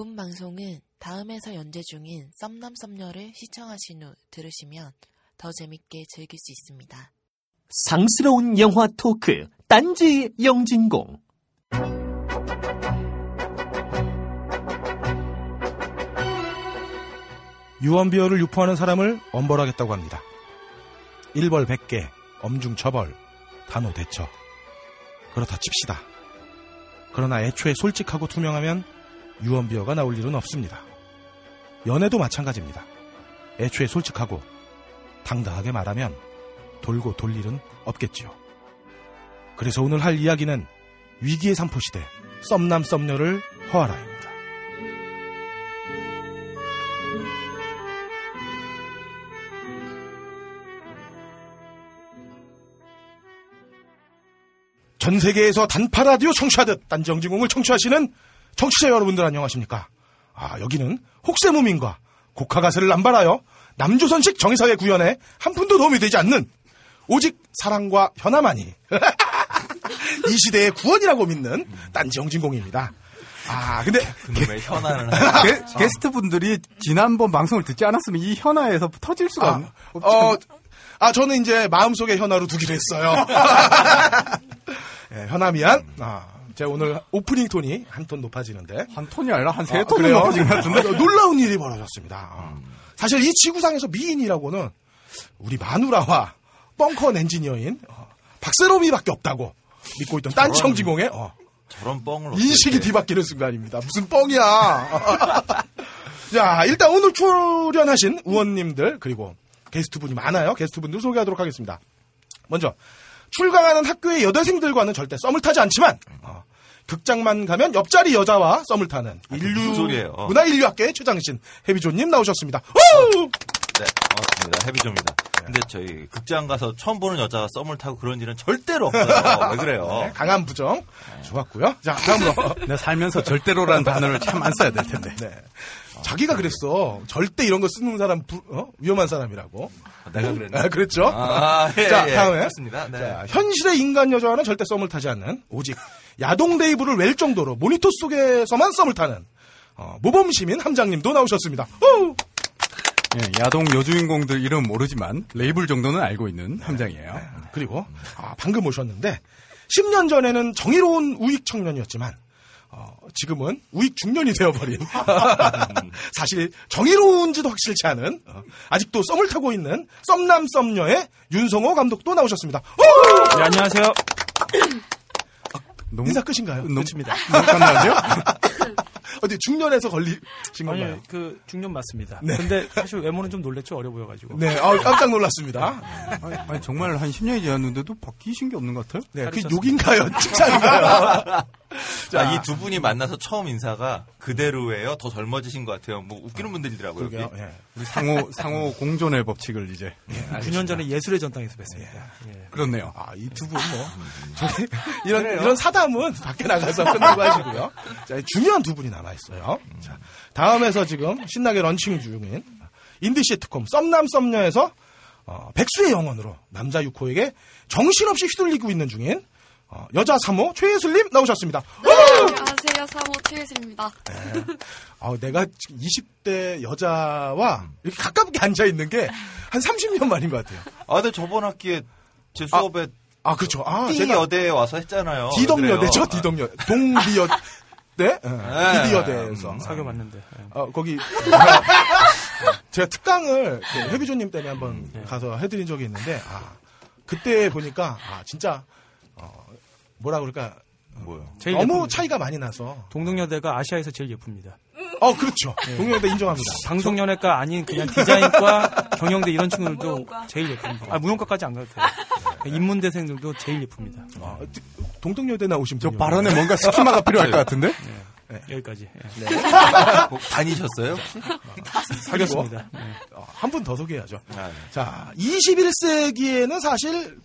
본 방송은 다음에서 연재 중인 썸남 썸녀를 시청하신 후 들으시면 더 재밌게 즐길 수 있습니다. 상스러운 영화 토크 딴지 영진공 유언비어를 유포하는 사람을 엄벌하겠다고 합니다. 일벌 백개, 엄중 처벌, 단호 대처. 그렇다 칩시다. 그러나 애초에 솔직하고 투명하면 유언비어가 나올 일은 없습니다. 연애도 마찬가지입니다. 애초에 솔직하고 당당하게 말하면 돌고 돌 일은 없겠지요. 그래서 오늘 할 이야기는 위기의 삼포시대 썸남 썸녀를 허하라입니다. 전 세계에서 단파 라디오 청취하듯 딴정진공을 청취하시는 청취자 여러분들 안녕하십니까? 아, 여기는 혹세무민과 곡화가세를 남발하여 남조선식 정의사회 구현에 한 푼도 도움이 되지 않는 오직 사랑과 현아만이 이 시대의 구원이라고 믿는 딴정진공입니다. 아, 근데 왜 현아는 게, 게스트 분들이 지난번 방송을 듣지 않았으면 이 현아에서 터질 수가 아, 없-. 어, 아, 저는 이제 마음속에 현아로 두기로 했어요. 예, 현아 미안. 아, 제가 오늘 오프닝 톤이 한 톤 높아지는데. 한 톤이 아니라 한세 아, 그래요? 높아진 것 같은데. 놀라운 일이 벌어졌습니다. 어. 사실 이 지구상에서 미인이라고는 우리 마누라와 벙커 엔지니어인 어, 박세롬이밖에 없다고 믿고 있던 딴청지공의 어, 저런 뻥을 인식이 해? 뒤바뀌는 순간입니다. 무슨 뻥이야. 자, 일단 오늘 출연하신 의원님들 그리고 게스트분이 많아요. 게스트분들 소개하도록 하겠습니다. 먼저 출강하는 학교의 여대생들과는 절대 썸을 타지 않지만 어, 극장만 가면 옆자리 여자와 썸을 타는 아, 그 인류 소리예요? 어. 문화 인류학계의 최장신 해비조님 나오셨습니다. 오! 네, 반갑습니다. 해비조입니다. 근데 저희 극장 가서 처음 보는 여자가 썸을 타고 그런 일은 절대로 없어요. 왜 그래요? 네, 강한 부정 좋았고요. 자 다음으로 내가 살면서 절대로라는 단어를 참 안 써야 될 텐데. 네. 자기가 그랬어. 절대 이런 거 쓰는 사람 부- 어? 위험한 사람이라고. 내가 그랬나? 아, 그랬죠? 아, 예, 자, 예, 다음에. 그렇습니다. 네. 자, 현실의 인간 여자와는 절대 썸을 타지 않는 오직 야동 레이블을 웰 정도로 모니터 속에서만 썸을 타는 어, 모범 시민 함장님도 나오셨습니다. 오! 예, 야동 여주인공들 이름 모르지만 레이블 정도는 알고 있는 함장이에요. 그리고 아, 방금 오셨는데 10년 전에는 정의로운 우익 청년이었지만 어, 지금은 우익 중년이 되어버린 사실 정의로운지도 확실치 않은 어, 아직도 썸을 타고 있는 썸남 썸녀의 윤성호 감독도 나오셨습니다. 오! 네, 안녕하세요. 너무 인사 끝인가요? 너무- 끝입니다. 너무 깐난데요? 어디 중년에서 걸리신 건가요? 아니, 그 중년 맞습니다. 네. 근데 사실 외모는 좀 놀랬죠. 어려 보여가지고. 네, 아, 깜짝 놀랐습니다. 아니, 아니, 정말 한 10년이 지났는데도 바뀌신 게 없는 것 같아요? 네, 그. 욕인가요? 칭찬인가요? 자, 이 두 분이 만나서 처음 인사가 그대로예요. 더 젊어지신 것 같아요. 뭐 웃기는 분들이더라고요. 그러게요. 여기. 예. 우리 상호, 상호 공존의 법칙을 이제. 9년 전에 예술의 전당에서 뵀습니다. 예. 그렇네요. 아, 이 두 분 뭐. 저희 이런, 이런 사담은 밖에 나가서 끝나고 하시고요. 자, 중요한 두 분이 남아 있어요. 자, 다음에서 지금 신나게 런칭 중인 인디 시트콤 썸남 썸녀에서 어, 백수의 영혼으로 남자 6호에게 정신없이 휘둘리고 있는 중인 어, 여자 3호 최예슬님 나오셨습니다. 안녕하세요. 사모 최예슬입니다. 아, 내가 지금 20대 여자와 이렇게 가깝게 앉아있는 게 한 30년 만인 것 같아요. 아, 근데 저번 학기에 제 수업에 아, 그렇죠. 아, 띵 제가 여대에 와서 했잖아요. 디덕여대죠, 어. 디덕여. 동디여, 네? 네. 디디여대에서. 사교 맞는데. 예. 어, 거기. 제가 특강을 그 해비조님 때문에 한번 네. 가서 해드린 적이 있는데, 아, 그때 보니까, 아, 진짜, 어, 뭐라 그럴까. 뭐요? 제일 너무 예쁩니다. 차이가 많이 나서. 동덕여대가 아시아에서 제일 예쁩니다. 어, 그렇죠. 동료대 인정합니다. 방송연예과 아닌 그냥 디자인과 경영대 이런 친구들도 무용과. 제일 예쁩니다. 아, 무용과까지 안 가도 돼요. 인문대생들도 제일 예쁩니다. 어, 동덕여대 나오신 저 분. 발언에 뭔가 스키마가 필요할 것 같은데? 여기까지. 예. 뭐 다니셨어요? 사귀었습니다. 예. 한분 더 소개해야죠. 아, 네. 자, 21세기에는 사실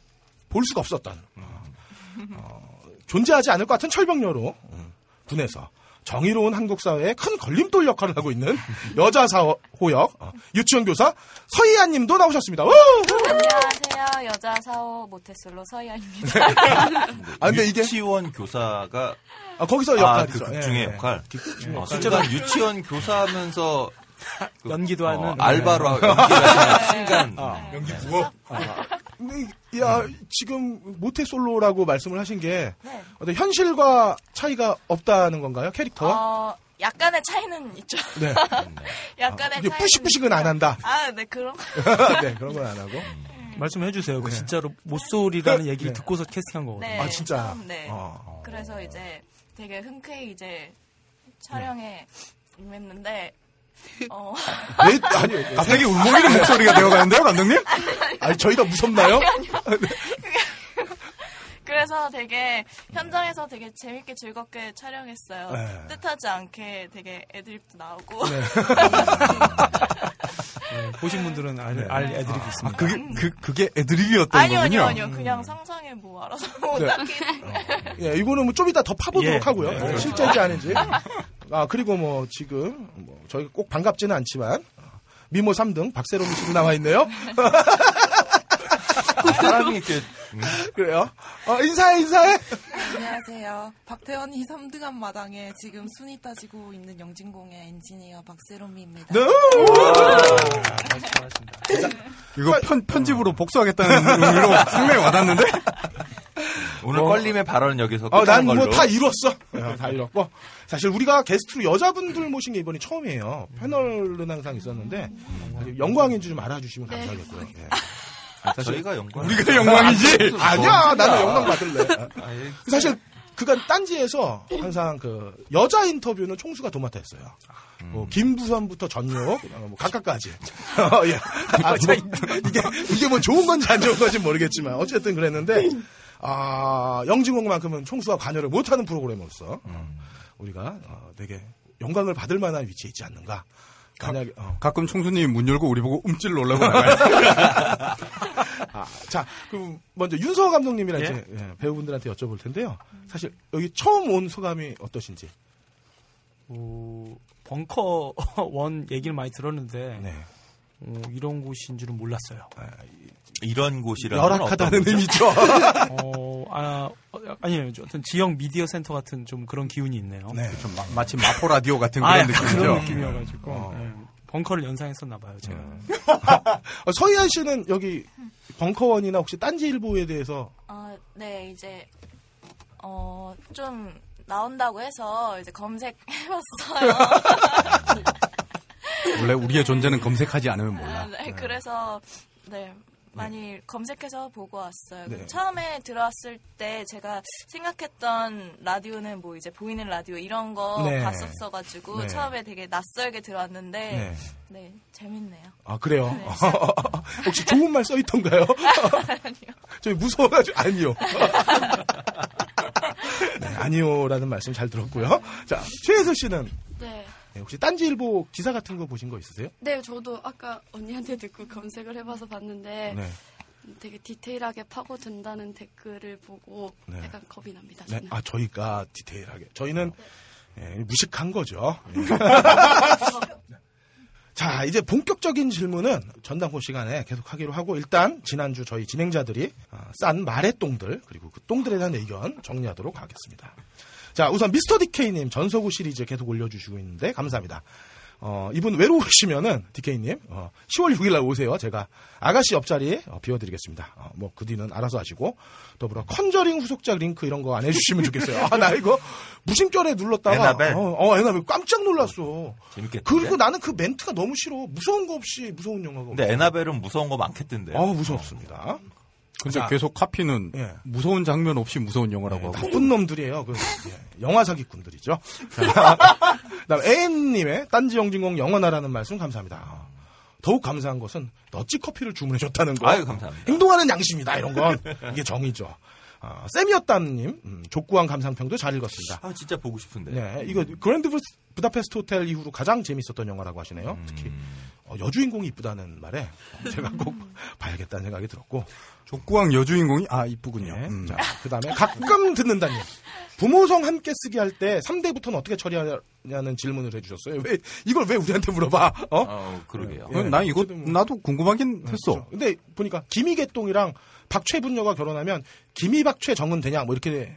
볼 수가 없었던 어, 존재하지 않을 것 같은 철벽녀로 음, 분해서 정의로운 한국 사회에 큰 걸림돌 역할을 하고 있는 여자 사호역 어, 유치원 교사 서희아님도 나오셨습니다. 우! 안녕하세요. 여자 사호 모태솔로 서희아입니다. 아 근데 이게 유치원 교사가 아, 거기서 아, 그 역할이죠. 극 예, 중의 예. 역할. 극 중의 어, 역할. 순간 유치원 교사하면서 그, 연기도 하는 어, 알바로 연기하는 순간 연기 부어. 야, 지금 모태솔로라고 말씀을 하신 게 네. 어떤 현실과 차이가 없다는 건가요? 캐릭터와? 어, 약간의 차이는 있죠. 네. 약간의 이게 차이는. 뿌시뿌식은 안 한다. 아, 네, 그런 거. 네, 그런 건 안 하고. 말씀해 주세요. 그 네. 진짜로 모쏠이라는 얘기를 네. 듣고서 캐스팅한 거거든요. 네. 아, 진짜. 처음, 네. 어. 그래서 이제 되게 흔쾌히 이제 촬영에 임했는데, 어, 네, 아니, 갑자기 울먹이는 목소리가 되어가는데요, 감독님? 아니, 저희가 무섭나요? 그래서 되게 현장에서 되게 재밌게 즐겁게 촬영했어요. 네. 뜻하지 않게 되게 애드립도 나오고. 네. 네, 보신 분들은 알, 네. 알 애드립이 아, 있습니다. 그게, 그, 그게 애드립이었던 아니요, 거군요. 아니요, 아니요. 그냥 상상해 뭐 알아서 뭐 네. 딱히. 예, 이거는 뭐 좀 이따 더 파보도록 예. 하고요. 네, 예, 그렇죠. 실제인지 아닌지. 아, 그리고 뭐 지금 뭐 저희가 꼭 반갑지는 않지만 어, 미모 3등 박세롬 씨도 나와 있네요. 아, 사람이 이렇게 음, 그래요? 어, 인사해, 인사해. 안녕하세요. 박태원이 3등한 마당에 지금 순위 따지고 있는 영진공의 엔지니어 박세롬입니다. 네. 이거 편, 편집으로 복수하겠다는 의미로 상당히 와닿는데? 오늘 뭐. 껄림의 발언은 여기서 어, 끝나는 난 걸로. 뭐다 이뤘어. 예, 다 이뤘고. 사실 우리가 게스트로 여자분들 모신 게 이번이 처음이에요. 패널은 항상 있었는데 아주 영광인지 좀 알아주시면 네. 감사하겠고요. 예. 아, 저희가 영광. 우리가 영광이지? 아니야, 나는 영광 받을래. 아, 예. 사실 그간 딴지에서 항상 그 여자 인터뷰는 총수가 도맡아 했어요. 뭐 김부선부터 전역 어, 뭐 각각까지. 어, 예. 아, 뭐, 이게 이게 뭐 좋은 건지 안 좋은 건지 모르겠지만 어쨌든 그랬는데 아 영진공만큼은 총수가 관여를 못하는 프로그램으로서 어, 우리가 어, 되게 영광을 받을 만한 위치에 있지 않는가. 만약에 어. 가끔 총수님이 문 열고 우리 보고 움찔 놀라고 나가요. 아, 자, 그럼 먼저 윤서 감독님이랑 예? 이제 예, 배우분들한테 여쭤볼 텐데요. 사실 여기 처음 온 소감이 어떠신지. 어, 벙커 원 얘기를 많이 들었는데 네. 어, 이런 곳인 줄은 몰랐어요. 이런 곳이라는 건 열악하다는? 의미죠. 어, 아, 어, 아니에요. 어떤 지역 미디어 센터 같은 좀 그런 기운이 있네요. 네. 좀 마, 마치 마포 라디오 같은 아, 그런 약간 느낌이죠. 그런 느낌이어가지고 어. 네. 벙커를 연상했었나 봐요. 제가. 어, 서희안 씨는 여기 벙커원이나 혹시 딴지일보에 대해서 어, 네, 이제, 어, 좀 나온다고 해서 이제 검색해봤어요. 원래 우리의 존재는 검색하지 않으면 몰라. 아, 네, 그래서, 네. 많이 검색해서 보고 왔어요. 네. 처음에 들어왔을 때 제가 생각했던 라디오는 뭐 이제 보이는 라디오 이런 거 네. 봤었어가지고 네. 처음에 되게 낯설게 들어왔는데 네. 네, 재밌네요. 아 그래요. 네. 혹시 좋은 말 써 있던가요? 저희 무서워가지고 아니요. 네, 아니요라는 말씀 잘 들었고요. 자 최혜수 씨는 네. 네, 혹시 딴지일보 기사 같은 거 보신 거 있으세요? 네, 저도 아까 언니한테 듣고 검색을 해봐서 봤는데 네. 되게 디테일하게 파고든다는 댓글을 보고 네. 약간 겁이 납니다. 네. 저는. 아 저희가 디테일하게 저희는 예, 무식한 거죠. 예. 자 이제 본격적인 질문은 전당포 시간에 계속 하기로 하고 일단 지난주 저희 진행자들이 아, 싼 말의 똥들 그리고 그 똥들에 대한 의견 정리하도록 하겠습니다. 자 우선 미스터 디케이님 전서구 시리즈 계속 올려주시고 있는데 감사합니다. 어, 이분 외로우시면은 디케이님 어, 10월 6일 날 오세요. 제가 아가씨 옆자리 어, 비워드리겠습니다. 어, 뭐 그 뒤는 알아서 하시고 더불어 컨저링 후속작 링크 이런 거 안 해주시면 좋겠어요. 아 나 이거 무심결에 눌렀다가 애나벨? 어, 어 애나벨 깜짝 놀랐어. 재밌겠다. 그리고 나는 그 멘트가 너무 싫어. 무서운 거 없이 무서운 영화가. 근데 애나벨은 무서운 거 많겠던데. 어 무섭습니다. 근데 자, 계속 카피는 예. 무서운 장면 없이 무서운 영화라고 네, 하고. 나쁜 놈들이에요. 그, 예, 영화 사기꾼들이죠. 자, 그다음 에엠님의 딴지 영진공 영원하라는 말씀 감사합니다. 더욱 감사한 것은 너찌 커피를 주문해줬다는 거. 아유, 감사합니다. 행동하는 양심이다 이런 건 이게 정이죠. 아, 쌤이었다님 음, 족구왕 감상평도 잘 읽었습니다. 아, 진짜 보고 싶은데. 네, 이거 그랜드 부- 부다페스트 호텔 이후로 가장 재밌었던 영화라고 하시네요. 특히 어, 여주인공이 이쁘다는 말에 제가 꼭 봐야겠다는 생각이 들었고. 족구왕 여주인공이 아 이쁘군요. 네. 음. 자, 그 다음에 가끔 듣는다님. 부모성 함께 쓰기 할 때 3대부터는 어떻게 처리하냐는 질문을 해주셨어요. 왜, 이걸 왜 우리한테 물어봐? 어? 어, 그러게요. 예. 어, 나 이거 뭐- 나도 궁금하긴 했어. 그렇죠. 근데 보니까 김희개똥이랑 박최분녀가 결혼하면 김희박최 정은 되냐 뭐 이렇게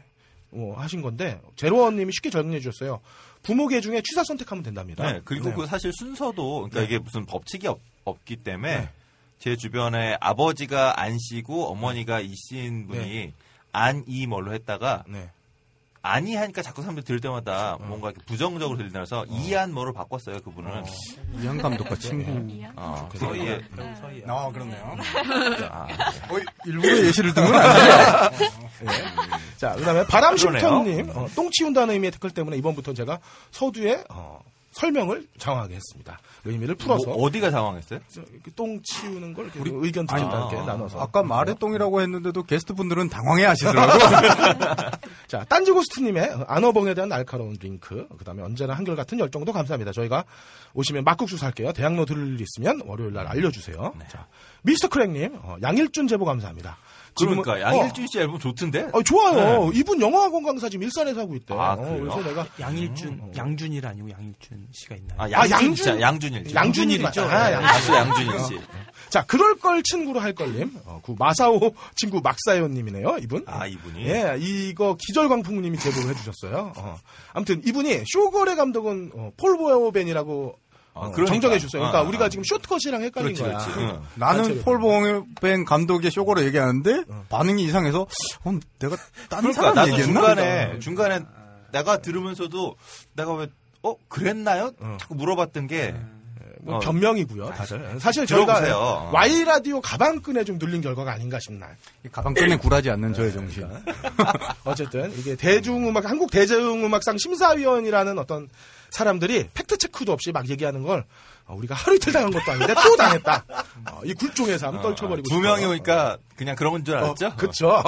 어, 하신 건데 제로원님이 쉽게 정리해 주셨어요. 부모계 중에 취사 선택하면 된답니다. 네, 그리고 네. 그 사실 순서도 그러니까 네. 이게 무슨 법칙이 없, 기 때문에 네. 제 주변에 아버지가 안 씨고 어머니가 이 씨인 분이 안 이 뭘로 했다가 네. 아니 하니까 자꾸 사람들이 들을 때마다 뭔가 이렇게 부정적으로 들리면서 이안 뭐로 바꿨어요 그분은. 이한 감독과 친구. 어, 그래서 이게 아, 그렇네요. 아, 어, 일부러 예시를 든 건 아니에요. 자, 그다음에 바람심터님. 어, 똥 치운다는 의미의 댓글 때문에 이번부터 제가 서두에 어, 설명을 장황하게 했습니다. 의미를 풀어서 뭐 어디가 이렇게 똥 치우는 걸 이렇게 의견 드린다 아니, 이렇게 아, 나눠서 아까 마레똥이라고 했는데도 게스트 분들은 당황해 하시더라고요. 자, 딴지고스트님의 안어봉에 대한 날카로운 링크, 그 다음에 언제나 한결같은 열정도 감사합니다. 저희가 오시면 막국수 살게요. 대학로 들을 일 있으면 월요일 날 알려주세요. 네. 자, 미스터 크랙님, 어, 양일준 제보 감사합니다. 지금은- 그러니까 양일준 씨 앨범 좋던데. 어, 어, 좋아요. 이분 영어학원 강사 지금 일산에서 하고 있대. 아, 어, 그래요? 그래서 내가 양일준, 양준일 아니고 양일준 씨가 있나요? 아, 양준, 양준- 진짜 양준일 씨. 양준일이죠. 아, 양- 가수 양준일 씨. 자, 그럴 걸 친구로 할 걸님. 어, 그 마사오 친구 막사요님이네요. 이분. 아 이분이. 예, 이거 기절광풍님이 제보를 해주셨어요. 어. 아무튼 이분이 쇼거래 감독은 어, 폴 보어벤이라고 아, 어, 그러니까. 정정해 주셨어요. 그러니까 아, 우리가 아. 지금 쇼트컷이랑 헷갈린 그렇지, 거야. 그렇지. 응. 나는 단체로. 폴 봉뱅 감독의 쇼고로 얘기하는데 반응이 이상해서 어, 내가 딴 그러니까 사람 얘기했나? 중간에 중간에 내가 들으면서도 내가 왜 어 그랬나요? 어. 자꾸 물어봤던 게뭐 어. 변명이고요, 다들. 사실 들어보세요. 저희가 Y 라디오 가방끈에 좀 눌린 결과가 아닌가 싶나요. 가방 끈에 굴하지 않는 저의 정신. 어쨌든 이게 대중음악 한국 대중음악상 심사위원이라는 어떤 사람들이 팩트 체크도 없이 막 얘기하는 걸 어, 우리가 하루 이틀 당한 것도 아닌데 또 당했다. 어, 이 굴종의 삶 떨쳐버리고 두 싶어요. 명이 오니까 그냥 그런 건줄 어, 알았죠? 그쵸.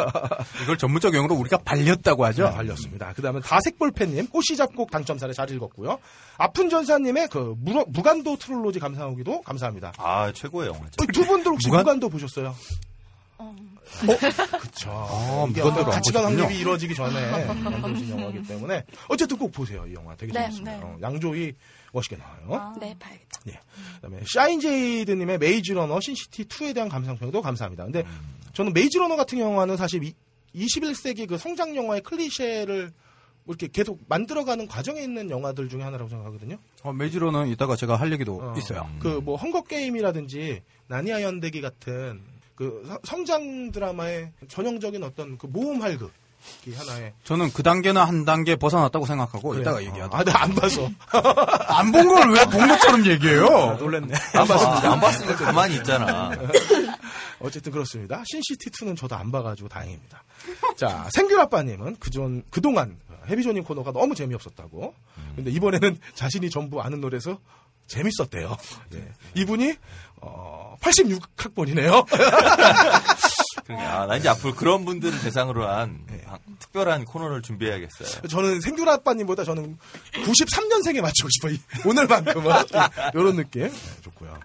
이걸 전문적 용어로 우리가 발렸다고 하죠. 네, 알렸습니다. 그 다음에 다색볼펜님, 꽃이 잡곡 당첨사를 잘 읽었고요. 아픈 전사님의 그 무, 무간도 트롤로지 감상하기도 감사합니다. 아 최고의 영화죠. 어, 두 분들 혹시 무간- 무간도 보셨어요? 어. 그쵸. 아, 이게 가치관. 확립이 이루어지기 전에 만들어진 영화이기 때문에 어쨌든 꼭 보세요. 이 영화 되게 네, 재밌습니다. 네. 어, 양조위 멋있게 나와요. 네, 봐야겠다. 예. 그다음에 샤인제이드님의 메이즈러너 신시티 2에 대한 감상평도 감사합니다. 근데 저는 메이즈러너 같은 영화는 사실 이, 21세기 그 성장 영화의 클리셰를 뭐 이렇게 계속 만들어가는 과정에 있는 영화들 중에 하나라고 생각하거든요. 어, 메이지로는 이따가 제가 할 얘기도 어, 있어요. 그 뭐 헝거 게임이라든지 나니아 연대기 같은 그 서- 성장 드라마의 전형적인 어떤 그 모험 활극이 하나의 저는 그 단계는 한 단계 벗어났다고 생각하고 이따가 얘기하자. 아, 나 안 봐서. 안 본 걸 왜 본 것처럼 얘기해요? 놀랬네. 안 봤으니까 안 봤으니까 가만히 있잖아. 어쨌든 그렇습니다. 신시티 2는 저도 안 봐가지고 다행입니다. 자, 생귤 아빠님은 그전 그동안 해비조님 코너가 너무 재미없었다고. 근데 이번에는 자신이 전부 아는 노래에서 재밌었대요. 예. 이분이 어, 86학번이네요. 그러니까 아, 나 이제 앞으로 그런 분들을 대상으로 한 방- 특별한 코너를 준비해야겠어요. 저는 생귤 아빠님보다 저는 93년생에 맞추고 싶어요. 이- 오늘만큼은 이런 느낌 네, 좋고요.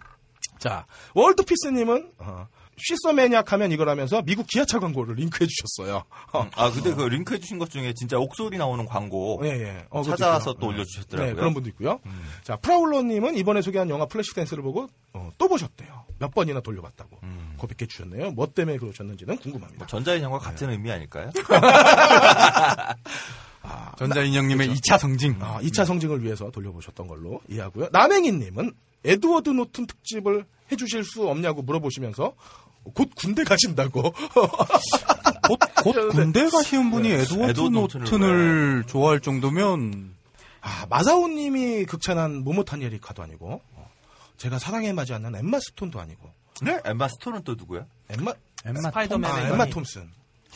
자, 월드피스님은 어, 쉬서 매니악 하면 이거라면서 미국 기아차 광고를 링크해 주셨어요. 어, 아 근데 그 링크 해 주신 것 중에 진짜 옥소리 나오는 광고 예, 예. 어, 있고요. 또 네. 올려주셨더라고요. 네, 그런 분도 있고요. 자, 프라울러님은 이번에 소개한 영화 Flashdance를 보고 어, 또 보셨대요. 몇 번이나 돌려봤다고 음. 고백해 주셨네요. 뭐 때문에 그러셨는지는 궁금합니다. 뭐 전자인형과 같은 의미 아닐까요? 전자인형님의 2차 성징. 아, 2차 성징을 위해서 돌려보셨던 걸로 이해하고요. 남행이님은 에드워드 노튼 특집을 해주실 수 없냐고 물어보시면서 곧 군대 가신다고. 곧, 곧 군대 가시는 분이 에드워드, 에드워드 노튼을 노튼을 좋아할 정도면 아, 마사오님이 극찬한 모모타니 에리카도 아니고, 어, 제가 사랑해 마지않는 엠마 스톤도 아니고, 네? 엠마 스톤은 또 누구야? 엠마, 엠마 스파이더맨의 아. 엠마 톰슨.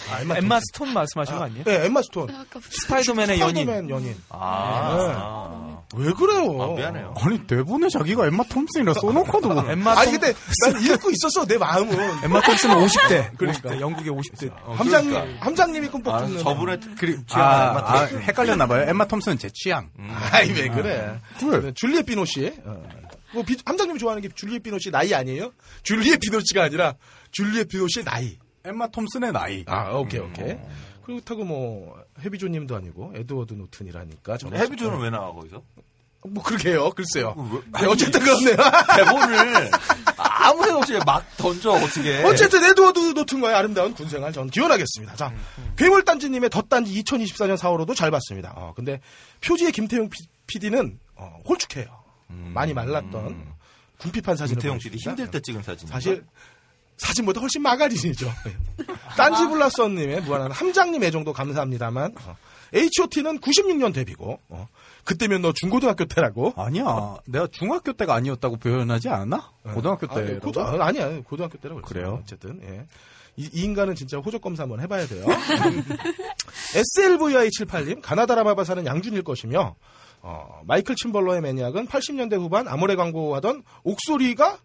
아, 엠마, 엠마 톰슨. 스톤 말씀하시는 거 아니에요? 네, 엠마 스톤. 아까 스파이더맨의 연인. 스파이더맨 연인. 아, 왜 그래요? 아, 미안해요. 아니 대본에 자기가 엠마 톰슨이라 써놓고도 엠마 아니, 톰- 근데 난 읽고 있었어, 내 마음은. 엠마 톰슨은 50대. 그러니까. 50대. 영국의 50대. 함장님, 그러니까. 함장님이 꿈뻑 아. 저분의 그리, 아, 엠마 아, 톰슨. 헷갈렸나봐요. 엠마 톰슨은 제 취향. 아이, 왜 그래. 왜? 줄리엣 비노쉬. 어. 뭐, 비- 함장님이 좋아하는 게 줄리엣 비노쉬 나이 아니에요? 줄리엣 비노쉬가 아니라 줄리엣 비노쉬의 나이. 엠마 톰슨의 나이. 아, 오케이, 오케이. 그렇다고 뭐, 해비조님도 아니고, 에드워드 노튼이라니까. 저는 해비조는 왜 나와 거기서? 뭐, 그러게요. 글쎄요. 왜- 네, 어쨌든 그렇네요. 대본을 아, 아무 생각 없이 막 던져 어떻게? 어쨌든 에드워드 노튼과의 아름다운 군생활 전 기원하겠습니다. 자, 괴물단지님의 덧단지 2024년 4월호도 잘 봤습니다. 어, 근데 표지의 김태용 PD는 홀쭉해요. 많이 말랐던 군피판 사진을 김태용 PD. 힘들 때 찍은 사진. 사실 사진보다 훨씬 마가린이죠. 딴지 블라썸님의 무한한 함장님 애정도 감사합니다만 어, H.O.T는 96년 데뷔고 어, 그때면 너 중고등학교 때라고 아니야. 내가 중학교 때가 아니었다고 표현하지 않았나? 고등학교 아, 네, 때. 고등, 아, 아니야 고등학교 때라고 그랬어요. 그래요? 어쨌든 예. 이, 이 인간은 진짜 호적 검사 한번 해봐야 돼요. SLVI78님 가나다라바바 사는 양준일 것이며 어, 마이클 침벌러의 매니악은 80년대 후반 아모레 광고하던 옥소리가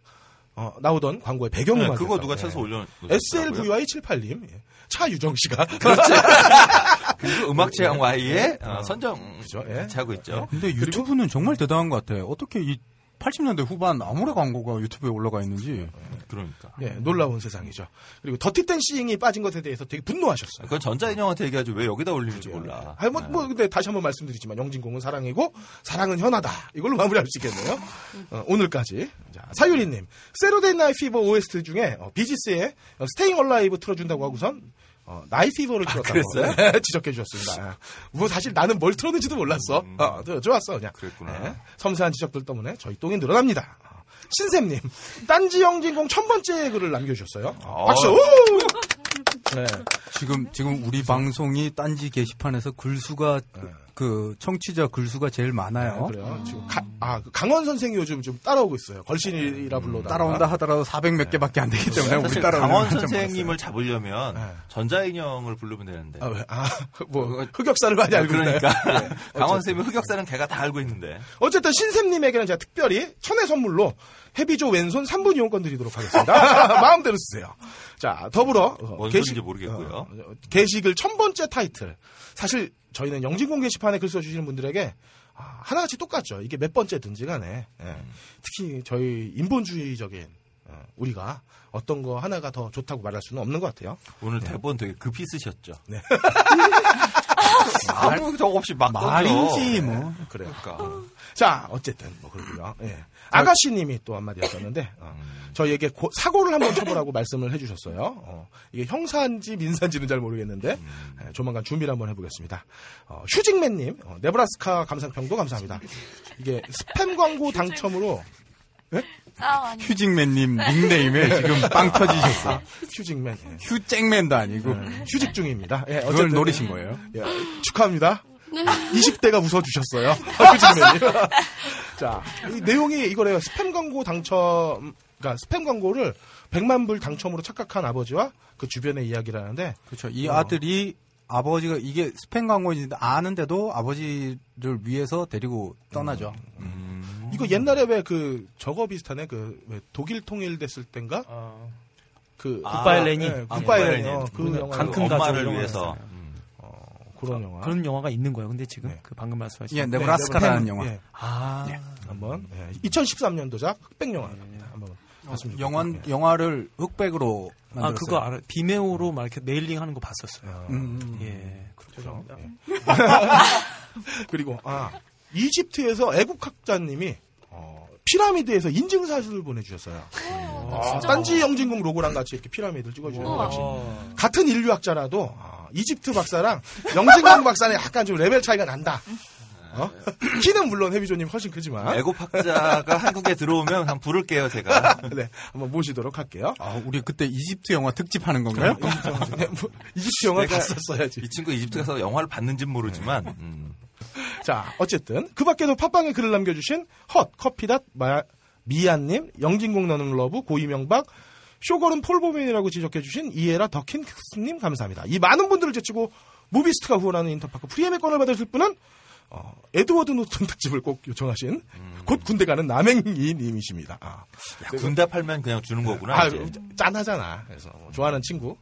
어, 나오던 광고의 배경음악. 네, 그거 누가 찾아서 올려. SLVI78님 예. 차유정 씨가 그리고 음악 취향 Y의 어, 선정 그죠, 예. 같이 하고 있죠. 근데 유튜브는 정말 대단한 것 같아. 어떻게 이 80년대 후반 아모레 광고가 유튜브에 올라가 있는지. 그러니까. 예, 놀라운 세상이죠. 그리고 더티 댄싱이 빠진 것에 대해서 되게 분노하셨어요. 그건 전자인형한테 얘기하지 왜 여기다 올리는지 몰라. 아니, 뭐, 뭐, 근데 다시 한번 말씀드리지만, 영진공은 사랑이고, 사랑은 현하다. 이걸로 마무리할 수 있겠네요. 어, 오늘까지. 자, 사유리님. Saturday Night Fever OST 중에, 어, 비지스의 어, Stayin' Alive 틀어준다고 하고선, 어, Night Fever를 틀었다고. 그랬어요? 네, 지적해 주셨습니다. 뭐, 사실 나는 뭘 틀었는지도 몰랐어. 어, 저- 좋았어, 그냥. 그랬구나. 네, 섬세한 지적들 때문에 저희 똥이 늘어납니다. 어, 신샘님. 딴지 영진공 천 번째 글을 남겨주셨어요. 어, 박수! 네. 지금 지금 우리 방송이 딴지 게시판에서 글수가 그 청취자 글수가 제일 많아요. 네, 그래요. 지금 가- 아, 그 강원 선생이 요즘 좀 따라오고 있어요. 걸신이라 불러다. 따라온다 하더라도 400몇 개밖에 안 되기 때문에 우리 따라오는 강원 선생님을 잡으려면 네. 전자인형을 부르면 되는데. 아, 왜? 아, 뭐 흑역사를 많이 알고 있나요? 그러니까 네. 강원 선생님 흑역사는 걔가 다 알고 있는데. 어쨌든 신샘님에게는 제가 특별히 천의 선물로 해비조 왼손 3분 이용권 드리도록 하겠습니다. 마음대로 쓰세요. 자, 더불어 어, 뭔 게시- 소리인지 모르겠고요. 어, 어, 게시글 천 번째 타이틀. 사실 저희는 영진공 게시판에 글 써주시는 분들에게 아, 하나같이 똑같죠. 이게 몇 번째든지 간에. 예. 특히 저희 인본주의적인 어, 우리가 어떤 거 하나가 더 좋다고 말할 수는 없는 것 같아요. 오늘 대본 되게 급히 쓰셨죠. 네. 아무 적 없이 막 말인지 뭐. 그래요. 그러니까. 자, 어쨌든 뭐 그러고요. 예. 아가씨님이 또 한마디 하셨는데 어, 음. 저희에게 고- 사고를 한번 쳐보라고 말씀을 해주셨어요. 어, 이게 형사인지 민사인지는 잘 모르겠는데 음. 예, 조만간 준비를 한번 해보겠습니다. 어, 휴직맨님, 어, 네브라스카 감상평도 감사합니다. 이게 스팸 광고 당첨으로 아, 아니. 휴직맨님 닉네임에 지금 빵 터지셨어. 휴직맨, 예. 휴잭맨도 아니고 네, 휴직 중입니다. 예, 그걸 어쨌든 노리신 거예요. 예, 축하합니다. 20대가 웃어주셨어요. 휴직맨님. 자, 이 내용이 이거래요. 스팸 광고 당첨, 그러니까 스팸 광고를 100만 불 당첨으로 착각한 아버지와 그 주변의 이야기라는데, 그렇죠. 이 어. 아들이 아버지가 이게 스팸 광고인지 아는데도 아버지를 위해서 데리고 떠나죠. 음. 이거 옛날에 왜 그 저거 비슷하네. 그왜 독일 통일됐을 땐가? 그 아, 굿바이 레닌. 네, 아, 굿바이 레닌. 어. 그 그냥 영화 강- 큰 가족 엄마를 이런 거 위해서. 음. 그런 영화. 그런 영화가 있는 거예요. 근데 지금 네. 그 방금 말씀하신. 예, 네, 네브라스카라는 네, 영화. 예, 아, 한번 예, 2013년도작 흑백 영화입니다. 한번 봤으면 영화. 영화를 흑백으로 아 만들었어요. 그거 알아. 비메오로 막 이렇게 네일링 하는 거 봤었어요. 음, 음. 예, 그렇죠. 예. 그리고 아 이집트에서 애굽학자님이 어, 피라미드에서 인증 사진을 보내주셨어요. 아, 딴지 영진공 로고랑 같이 이렇게 피라미드를 찍어주는 역시 같은 인류학자라도 아, 이집트 박사랑 영진공 박사는 약간 좀 레벨 차이가 난다. 어? 키는 물론 해비조님 훨씬 크지만 애굽학자가 한국에 들어오면 한번 부를게요, 제가. 네 한번 모시도록 할게요. 아, 우리 그때 이집트 영화 특집 하는 건가요? 네, 뭐, 이집트 영화 내가 갔었어야지. 이 친구 이집트 가서 영화를 봤는지는 모르지만, 음. 자, 어쨌든 그 밖에도 팟빵에 글을 남겨주신 헛 커피닷 마, 미안님, 영진공 너는 러브 고이명박, 쇼걸은 폴보맨이라고 지적해주신 이에라 더킨스님 감사합니다. 이 많은 분들을 제치고 무비스트가 후원하는 인터파크 프리엠의 권을 받으실 분은 어, 에드워드 노튼 특집을 꼭 요청하신 곧 군대 가는 남행이님이십니다. 아, 야, 군대 팔면 그냥 주는 거구나. 아. 짠하잖아. 그래서 뭐 좋아하는 친구,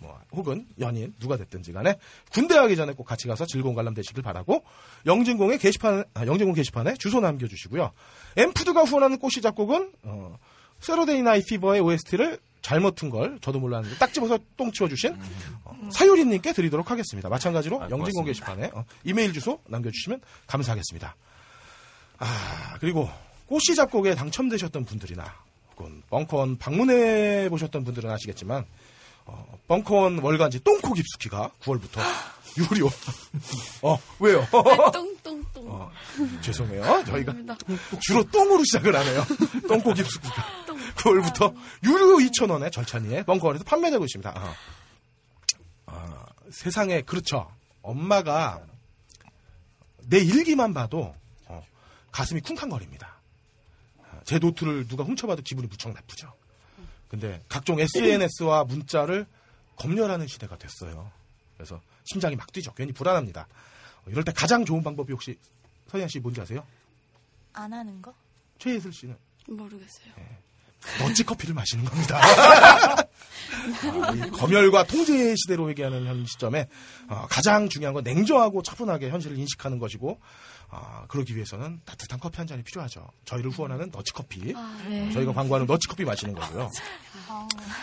뭐 혹은 연인 누가 됐든지 간에 군대 가기 전에 꼭 같이 가서 즐거운 관람 되시길 바라고 영진공의 게시판, 아, 영진공 게시판에 주소 남겨주시고요. 엠푸드가 후원하는 꽃이 작곡은 어, Saturday Night Fever의 OST를 잘못 튼 걸 저도 몰랐는데 딱 집어서 똥 치워주신 어, 사유리님께 드리도록 하겠습니다. 마찬가지로 아, 영진공. 게시판에 어, 이메일 주소 남겨주시면 감사하겠습니다. 아 그리고 꽃이 작곡에 당첨되셨던 분들이나 벙커원. 벙커원 방문해 보셨던 분들은 아시겠지만 어, 벙커원 월간지 똥코 깊숙이가 9월부터 유료. 어 왜요? 똥똥똥. 어, 죄송해요. 저희가 주로 똥으로 시작을 하네요. 똥코 깊숙이가 9월부터 유료 2,000원에 절찬리에 벙커원에서 판매되고 있습니다. 어. 어, 세상에 그렇죠. 엄마가 내 일기만 봐도 어, 가슴이 쿵쾅거립니다. 어, 제 노트를 누가 훔쳐봐도 기분이 무척 나쁘죠. 근데 각종 SNS와 문자를 검열하는 시대가 됐어요. 그래서 심장이 막 뛰죠. 괜히 불안합니다. 어, 이럴 때 가장 좋은 방법이 혹시 서희안 씨 뭔지 아세요? 안 하는 거? 최예슬 씨는 모르겠어요. 너찌 커피를 마시는 겁니다. 아, 이 검열과 통제 시대로 회귀하는 현 시점에 어, 가장 중요한 건 냉정하고 차분하게 현실을 인식하는 것이고 아, 그러기 위해서는 따뜻한 커피 한 잔이 필요하죠. 저희를 후원하는 너치커피. 네. 저희가 광고하는 너치커피 마시는 거고요.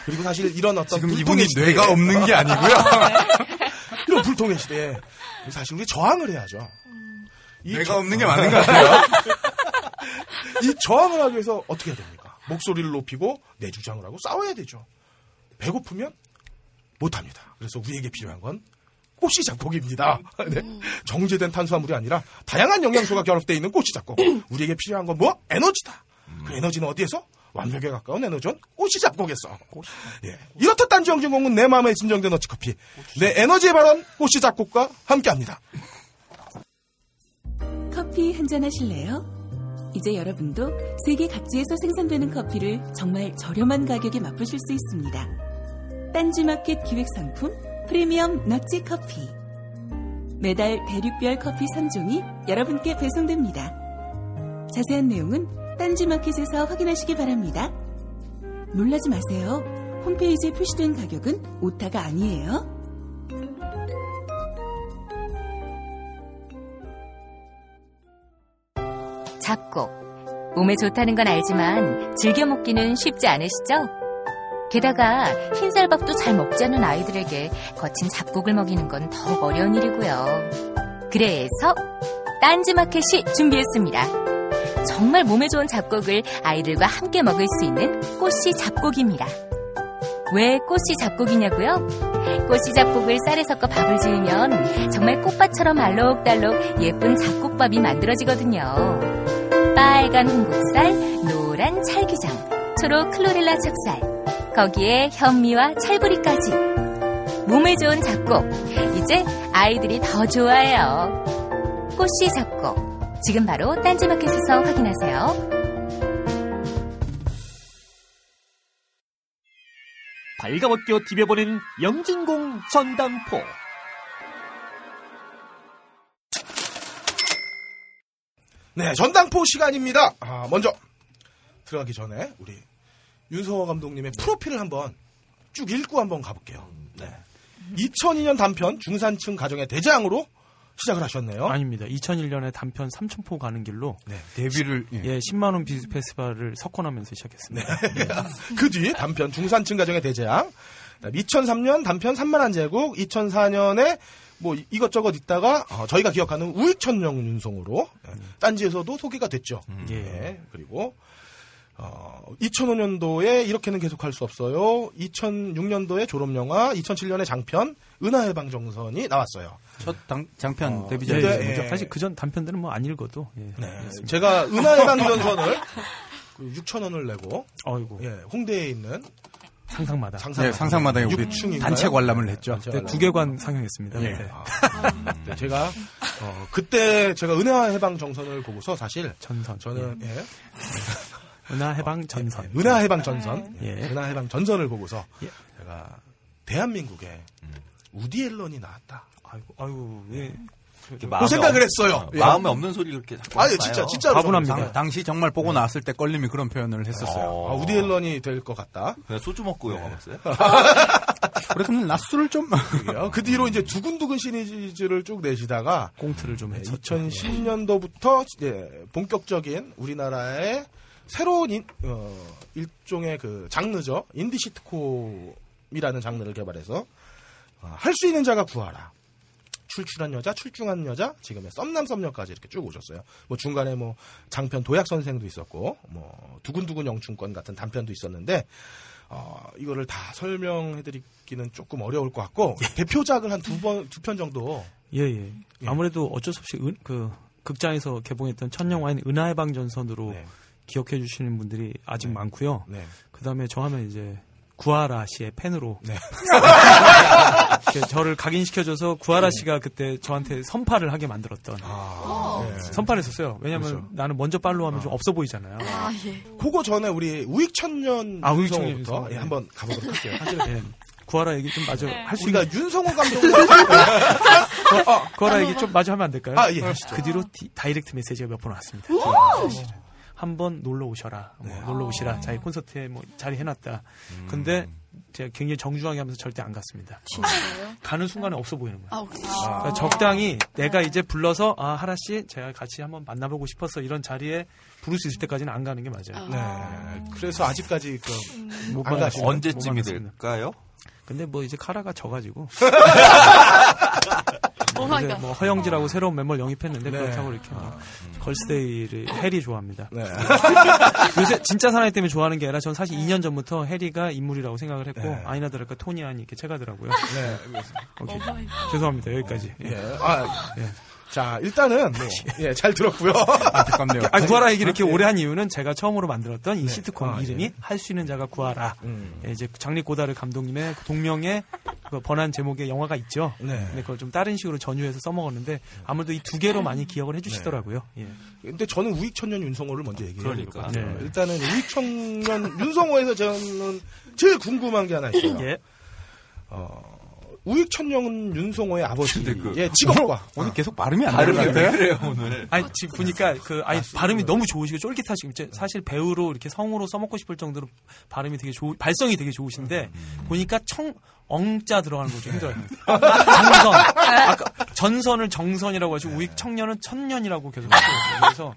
그리고 사실 이런 어떤 지금 이분이 시대에 뇌가 없는 게 아니고요. 이런 불통의 시대에 사실 우리 저항을 해야죠. 이 뇌가 저- 없는 게 맞는 것 같아요. 이 저항을 하기 위해서 어떻게 해야 됩니까? 목소리를 높이고 내 주장을 하고 싸워야 되죠. 배고프면 못합니다. 그래서 우리에게 필요한 건 꽃이 작곡입니다. 네. 정제된 탄수화물이 아니라 다양한 영양소가 결합되어 있는 꽃이 작곡. 우리에게 필요한 건 뭐? 에너지다. 그 에너지는 어디에서? 완벽에 가까운 에너지원 꽃이 작곡에서. 예. 이렇듯 딴지 영진공은 내 마음에 진정된 어치커피. 내 에너지의 발언 꽃이 작곡과 함께합니다. 커피 한잔 하실래요? 이제 여러분도 세계 각지에서 생산되는 커피를 정말 저렴한 가격에 맛보실 수 있습니다. 딴지마켓 기획 상품 프리미엄 너치 커피. 매달 대륙별 커피 3종이 여러분께 배송됩니다. 자세한 내용은 딴지마켓에서 확인하시기 바랍니다. 놀라지 마세요. 홈페이지에 표시된 가격은 오타가 아니에요. 잡곡. 몸에 좋다는 건 알지만 즐겨 먹기는 쉽지 않으시죠? 게다가 흰쌀밥도 잘 먹지 않는 아이들에게 거친 잡곡을 먹이는 건 더욱 어려운 일이고요. 그래서 딴지마켓이 준비했습니다. 정말 몸에 좋은 잡곡을 아이들과 함께 먹을 수 있는 꽃씨 잡곡입니다. 왜 꽃씨 잡곡이냐고요? 꽃씨 잡곡을 쌀에 섞어 밥을 지으면 정말 꽃밭처럼 알록달록 예쁜 잡곡밥이 만들어지거든요. 빨간 홍국살, 노란 찰기장, 초록 클로렐라 찹쌀, 거기에 현미와 찰부리까지. 몸에 좋은 잡곡, 이제 아이들이 더 좋아해요. 꽃씨 잡곡, 지금 바로 딴지마켓에서 확인하세요. 발가벗겨 디벼보는 영진공 전당포. 네, 전당포 시간입니다. 아, 먼저 들어가기 전에 우리 윤성호 감독님의 프로필을 한번 쭉 읽고 한번 가볼게요. 네. 2002년 단편 중산층 가정의 대장으로 시작을 하셨네요. 아닙니다. 2001년에 단편 삼천포 가는 길로 네. 데뷔를 예, 10만 원 비즈 페스티벌을 석권하면서 시작했습니다. 그뒤 단편 중산층 가정의 대재앙, 2003년 단편 3만한 제국, 2004년에 뭐 이- 이것저것 있다가 어, 저희가 기억하는 우익천령 윤성으로 예, 딴지에서도 소개가 됐죠. 예. 예, 그리고 어, 2005년도에 이렇게는 계속할 수 없어요. 2006년도에 졸업영화, 2007년에 장편 은하의 방 정선이 나왔어요. 첫 당- 장편 어, 데뷔 예, 작이죠. 예. 사실 그전 단편들은 뭐 안 읽어도 예. 네. 제가 은하의 방 전선을 6천 원을 내고 어이구 예, 홍대에 있는 상상마다 상상 네, 상상마당에 우리? 단체 관람을 했죠. 단체 네, 관람. 두 개관 상영했습니다. 예. 네. 아, 네, 제가 어, 그때 제가 은하 해방 정선을 보고서 사실 전선. 저는 예, 은하 해방 전선. 예, 은하 해방 전선, 예. 예, 은하 해방 전선을 보고서 예. 제가 대한민국에 우디 앨런이 나왔다. 아이고, 아이고, 예. 이렇게 그 마음에 생각을 없- 했어요. 어, 예. 마음에 없는 소리를 이렇게 자꾸 아니 진짜. 진짜로 가분합니다. 저는 당, 시 정말 보고 나왔을 때 껄림이 그런 표현을 했었어요. 어. 아, 우디 앨런이 될 것 같다. 그냥 소주 먹고 영화 봤어요? 그래서 낮술을 좀 그러게요. 그 뒤로 이제 두근두근 시리즈를 쭉 내시다가 꽁트를 좀 했었죠. 2010년도부터 예, 본격적인 우리나라의 새로운 인- 어, 일종의 그 장르죠. 인디 시트콤이라는 장르를 개발해서 어, 할수 있는 자가 구하라. 출출한 여자, 출중한 여자, 지금의 썸남 썸녀까지 이렇게 쭉 오셨어요. 뭐 중간에 뭐 장편 도약 선생도 있었고, 뭐 두근두근 영춘권 같은 단편도 있었는데, 어, 이거를 다 설명해드리기는 조금 어려울 것 같고 대표작을 한 두 번, 두 편 정도. 예, 예. 아무래도 어쩔 수 없이 은, 그 극장에서 개봉했던 첫 영화인 은하의 방전선으로 네. 기억해 주시는 분들이 아직 많고요. 네. 그다음에 저 하면 이제 구하라 씨의 팬으로 네. 이렇게 저를 각인시켜줘서 구하라 씨가 그때 저한테 선파를 하게 만들었던 네. 선파를 했었어요. 왜냐하면 그렇죠. 나는 먼저 빨로 하면 좀 없어 보이잖아요. 아, 예. 그거 전에 우리 우익청년 아, 우익청년 윤성호부터 윤성호. 예, 한번 가보도록 할게요. 사실 예. 구하라 얘기 좀 마저 네. 할수 우리가 있는 윤성호 감독 어, 구하라 얘기 좀 마저 하면 안 될까요? 아, 예. 그 뒤로 디, direct message가 몇 번 왔습니다. 한번 놀러 오셔라. 뭐 네. 놀러 오시라. 자기 콘서트에 뭐 자리 해놨다. 근데 제가 굉장히 정중하게 하면서 절대 안 갔습니다. 진짜요? 가는 순간에 없어 보이는 거예요. 아? 그러니까 적당히 내가 이제 불러서 아 하라 씨 제가 같이 한번 만나보고 싶어서 이런 자리에 부를 수 있을 때까지는 안 가는 게 맞아요. 네. 그래서 아직까지 그못안 만났- 가시는 못 언제쯤이. 될까요? 근데 뭐 이제 카라가 져가지고 oh my 이제 god. 뭐 허영지라고 새로운 멤버를 영입했는데 네. 그렇다고 이렇게 뭐 걸스데이를 혜리 좋아합니다. 네. 요새 진짜 사나이 때문에 좋아하는 게 아니라 전 사실 2년 전부터 혜리가 인물이라고 생각을 했고 네. 아니나 다를까 토니안이 이렇게 채가더라고요. 네. 죄송합니다 여기까지. 예. 예. 아, 자, 일단은 뭐, 예, 잘 들었고요. 안타깝네요. 아, 구하라 얘기를 이렇게 오래 한 이유는 제가 처음으로 만들었던 이 시트콤 아, 이름이 예. 할수 있는 자가 구하라. 음. 예, 이제 장리 고다르 감독님의 그 동명의 그 번안 제목의 영화가 있죠. 네. 근데 그걸 좀 다른 식으로 전유해서 써먹었는데 아무래도 이 두 개로 많이 기억을 해주시더라고요. 예. 근데 저는 우익천년 윤성호를 먼저 얘기해요. 그러니까. 네. 일단은 우익천년 윤성호에서 저는 제일 궁금한 게 하나 있어요. 예. 어, 우익천년 윤성호의 아버지. 근데 그- 예, 직업과. 오늘 계속 발음이 안 발음이 왜. 그래요 오늘? 아니 지금 보니까 그 아니 발음이 너무 좋으시고 쫄깃하시고 이제 사실 배우로 이렇게 성우로 써먹고 싶을 정도로 발음이 되게 좋 발성이 되게 좋으신데 보니까 청 엉자 들어가는 거좀 힘들어요. 정선 아까 전선을 정선이라고 하시고 우익 청년은 천년이라고 계속 하시거든요. 그래서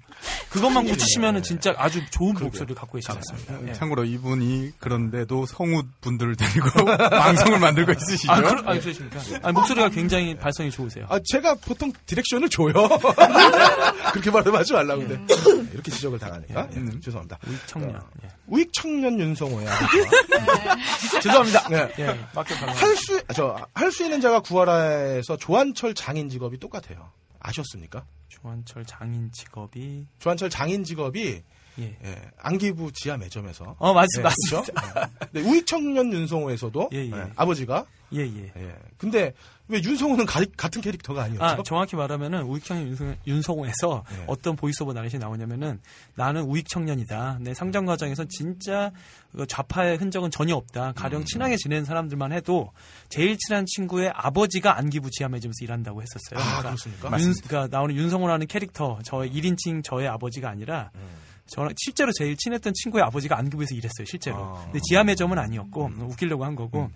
그것만 고치시면은 진짜 아주 좋은 목소리를 갖고 계시잖아요. 예. 참고로 이분이 그런데도 성우 분들을 데리고 방송을 만들고 있으시죠? 아, 그러, 아니, 그러십니까? 아니, 목소리가 굉장히 발성이 좋으세요. 아, 제가 보통 디렉션을 줘요. 그렇게 말하지 말라고 근데 이렇게 지적을 당하니까 예, 죄송합니다. 우익 청년. 예. 우익 청년 아버지가 죄송합니다. 네. 예. 할수 저 할 수 있는 자가 구하라에서 조한철 장인 직업이 똑같아요. 아셨습니까? 조한철 장인 직업이 조한철 장인 직업이 예. 예, 안기부 지하 매점에서 어, 맞, 예, 맞습니다. 그렇죠? 네, 우익 청년 윤성호에서도 예, 예. 예, 아버지가 예, 예. 예. 근데 왜 윤성호는 가- 같은 캐릭터가 아니었죠? 아, 정확히 말하면은 우익청년 윤성, 윤성호에서 네. 어떤 보이스오버 나렛이 나오냐면은 나는 우익청년이다. 내 상정 과정에서 진짜 그 좌파의 흔적은 전혀 없다. 음. 가령 친하게 지내는 사람들만 해도 제일 친한 친구의 아버지가 안기부 지하 매점에서 일한다고 했었어요. 아, 그렇습니까? 윤, 그러니까 나오는 윤성호라는 캐릭터, 저의 1인칭 저의 아버지가 아니라 음. 저랑 실제로 제일 친했던 친구의 아버지가 안기부에서 일했어요, 실제로. 아. 근데 지하 매점은 아니었고 웃기려고 한 거고